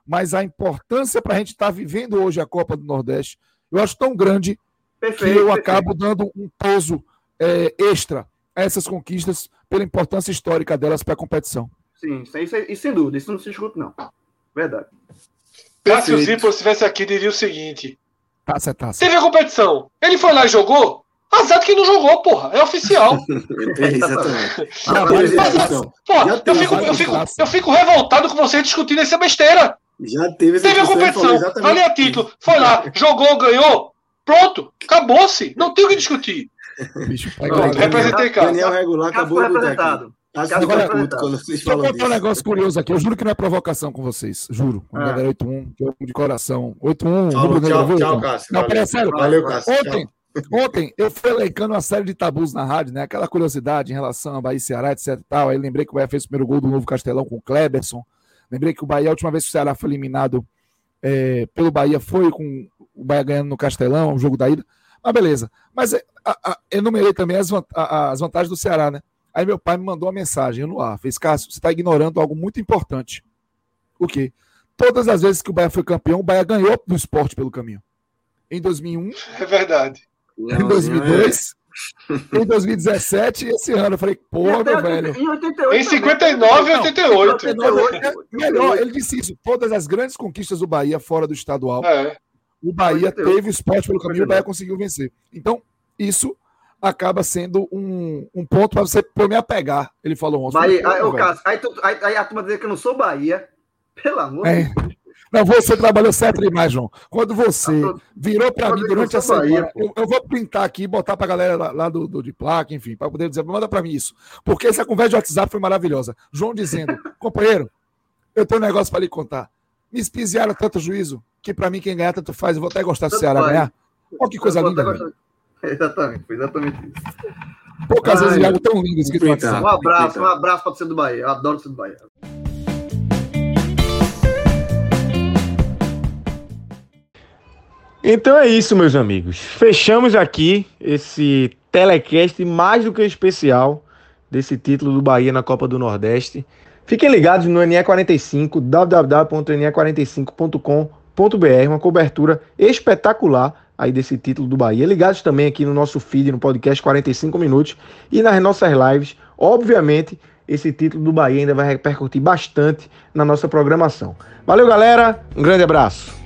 Mas a importância para a gente estar tá vivendo hoje a Copa do Nordeste, eu acho tão grande perfeito, que eu perfeito. acabo dando um peso é, extra essas conquistas pela importância histórica delas para a competição. Sim, isso, isso sem dúvida, isso não se discute, não. Verdade. Cássio Zippo, se estivesse aqui, diria o seguinte: taça, taça. Teve a competição. Ele foi lá e jogou. Azar que não jogou, porra. É oficial. *laughs* Exatamente. *laughs* porra, eu fico, eu, fico, eu fico revoltado com você discutindo essa besteira. Já teve Teve a competição. Ali a título. Foi lá, jogou, ganhou. Pronto. Acabou-se. Não tem o que discutir. Bicho, Representei, cara. Daniel regular acabou representado. Agora, quando vocês deixa eu contar um negócio curioso aqui. Eu juro que não é provocação com vocês. Juro. Com ah. galera 8-1, que eu de coração. 8-1, tchau, tchau, tchau, Cássio. Não, peraí, sério. Valeu, Cássio. Ontem, ontem eu fui elencando uma série de tabus na rádio, né? Aquela curiosidade em relação a Bahia e Ceará, etc. Tal. Aí lembrei que o Bahia fez o primeiro gol do novo Castelão com o Kleberson. Lembrei que o Bahia, a última vez que o Ceará foi eliminado é, pelo Bahia, foi com o Bahia ganhando no Castelão, o jogo da ida. Mas beleza. Mas é, a, a, enumerei também as, a, as vantagens do Ceará, né? Aí meu pai me mandou uma mensagem no ar. Fez, Cássio, você está ignorando algo muito importante. O quê? Todas as vezes que o Bahia foi campeão, o Bahia ganhou do esporte pelo caminho. Em 2001. É verdade. Em 2002. em 2017 e esse ano. Eu falei, porra, meu velho. Em 88. Em 59 e 88. Melhor, ele disse isso. Todas as grandes conquistas do Bahia fora do estadual. É. O Bahia teve o esporte pelo caminho, o Bahia conseguiu vencer. Então, isso acaba sendo um, um ponto para você por me apegar. Ele falou ontem. Bahia, aí, Cássio, aí, tu, aí, aí, a turma dizer que eu não sou Bahia. Pelo amor é. de Deus. Não, você trabalhou certo demais, João. Quando você virou para mim durante a semana, eu, eu, vou printar aqui e botar para a galera lá, lá do, do, de placa, enfim, para poder dizer, manda para mim isso. Porque essa conversa de WhatsApp foi maravilhosa. João dizendo, *laughs* companheiro, eu tenho um negócio para lhe contar. Me espiziaram tanto juízo que para mim quem ganhar tanto faz. Eu vou até gostar do Ceará ganhar. Olha que coisa linda. *laughs* Exatamente, foi exatamente isso. Poucas vezes algo tão lindo escrito WhatsApp. Um abraço, um abraço para você do Bahia. Eu adoro ser do Bahia. Então é isso, meus amigos. Fechamos aqui esse telecast mais do que especial desse título do Bahia na Copa do Nordeste. Fiquem ligados no NE45, www.ne45.com.br, uma cobertura espetacular aí desse título do Bahia. Ligados também aqui no nosso feed, no podcast 45 minutos e nas nossas lives. Obviamente, esse título do Bahia ainda vai repercutir bastante na nossa programação. Valeu, galera. Um grande abraço.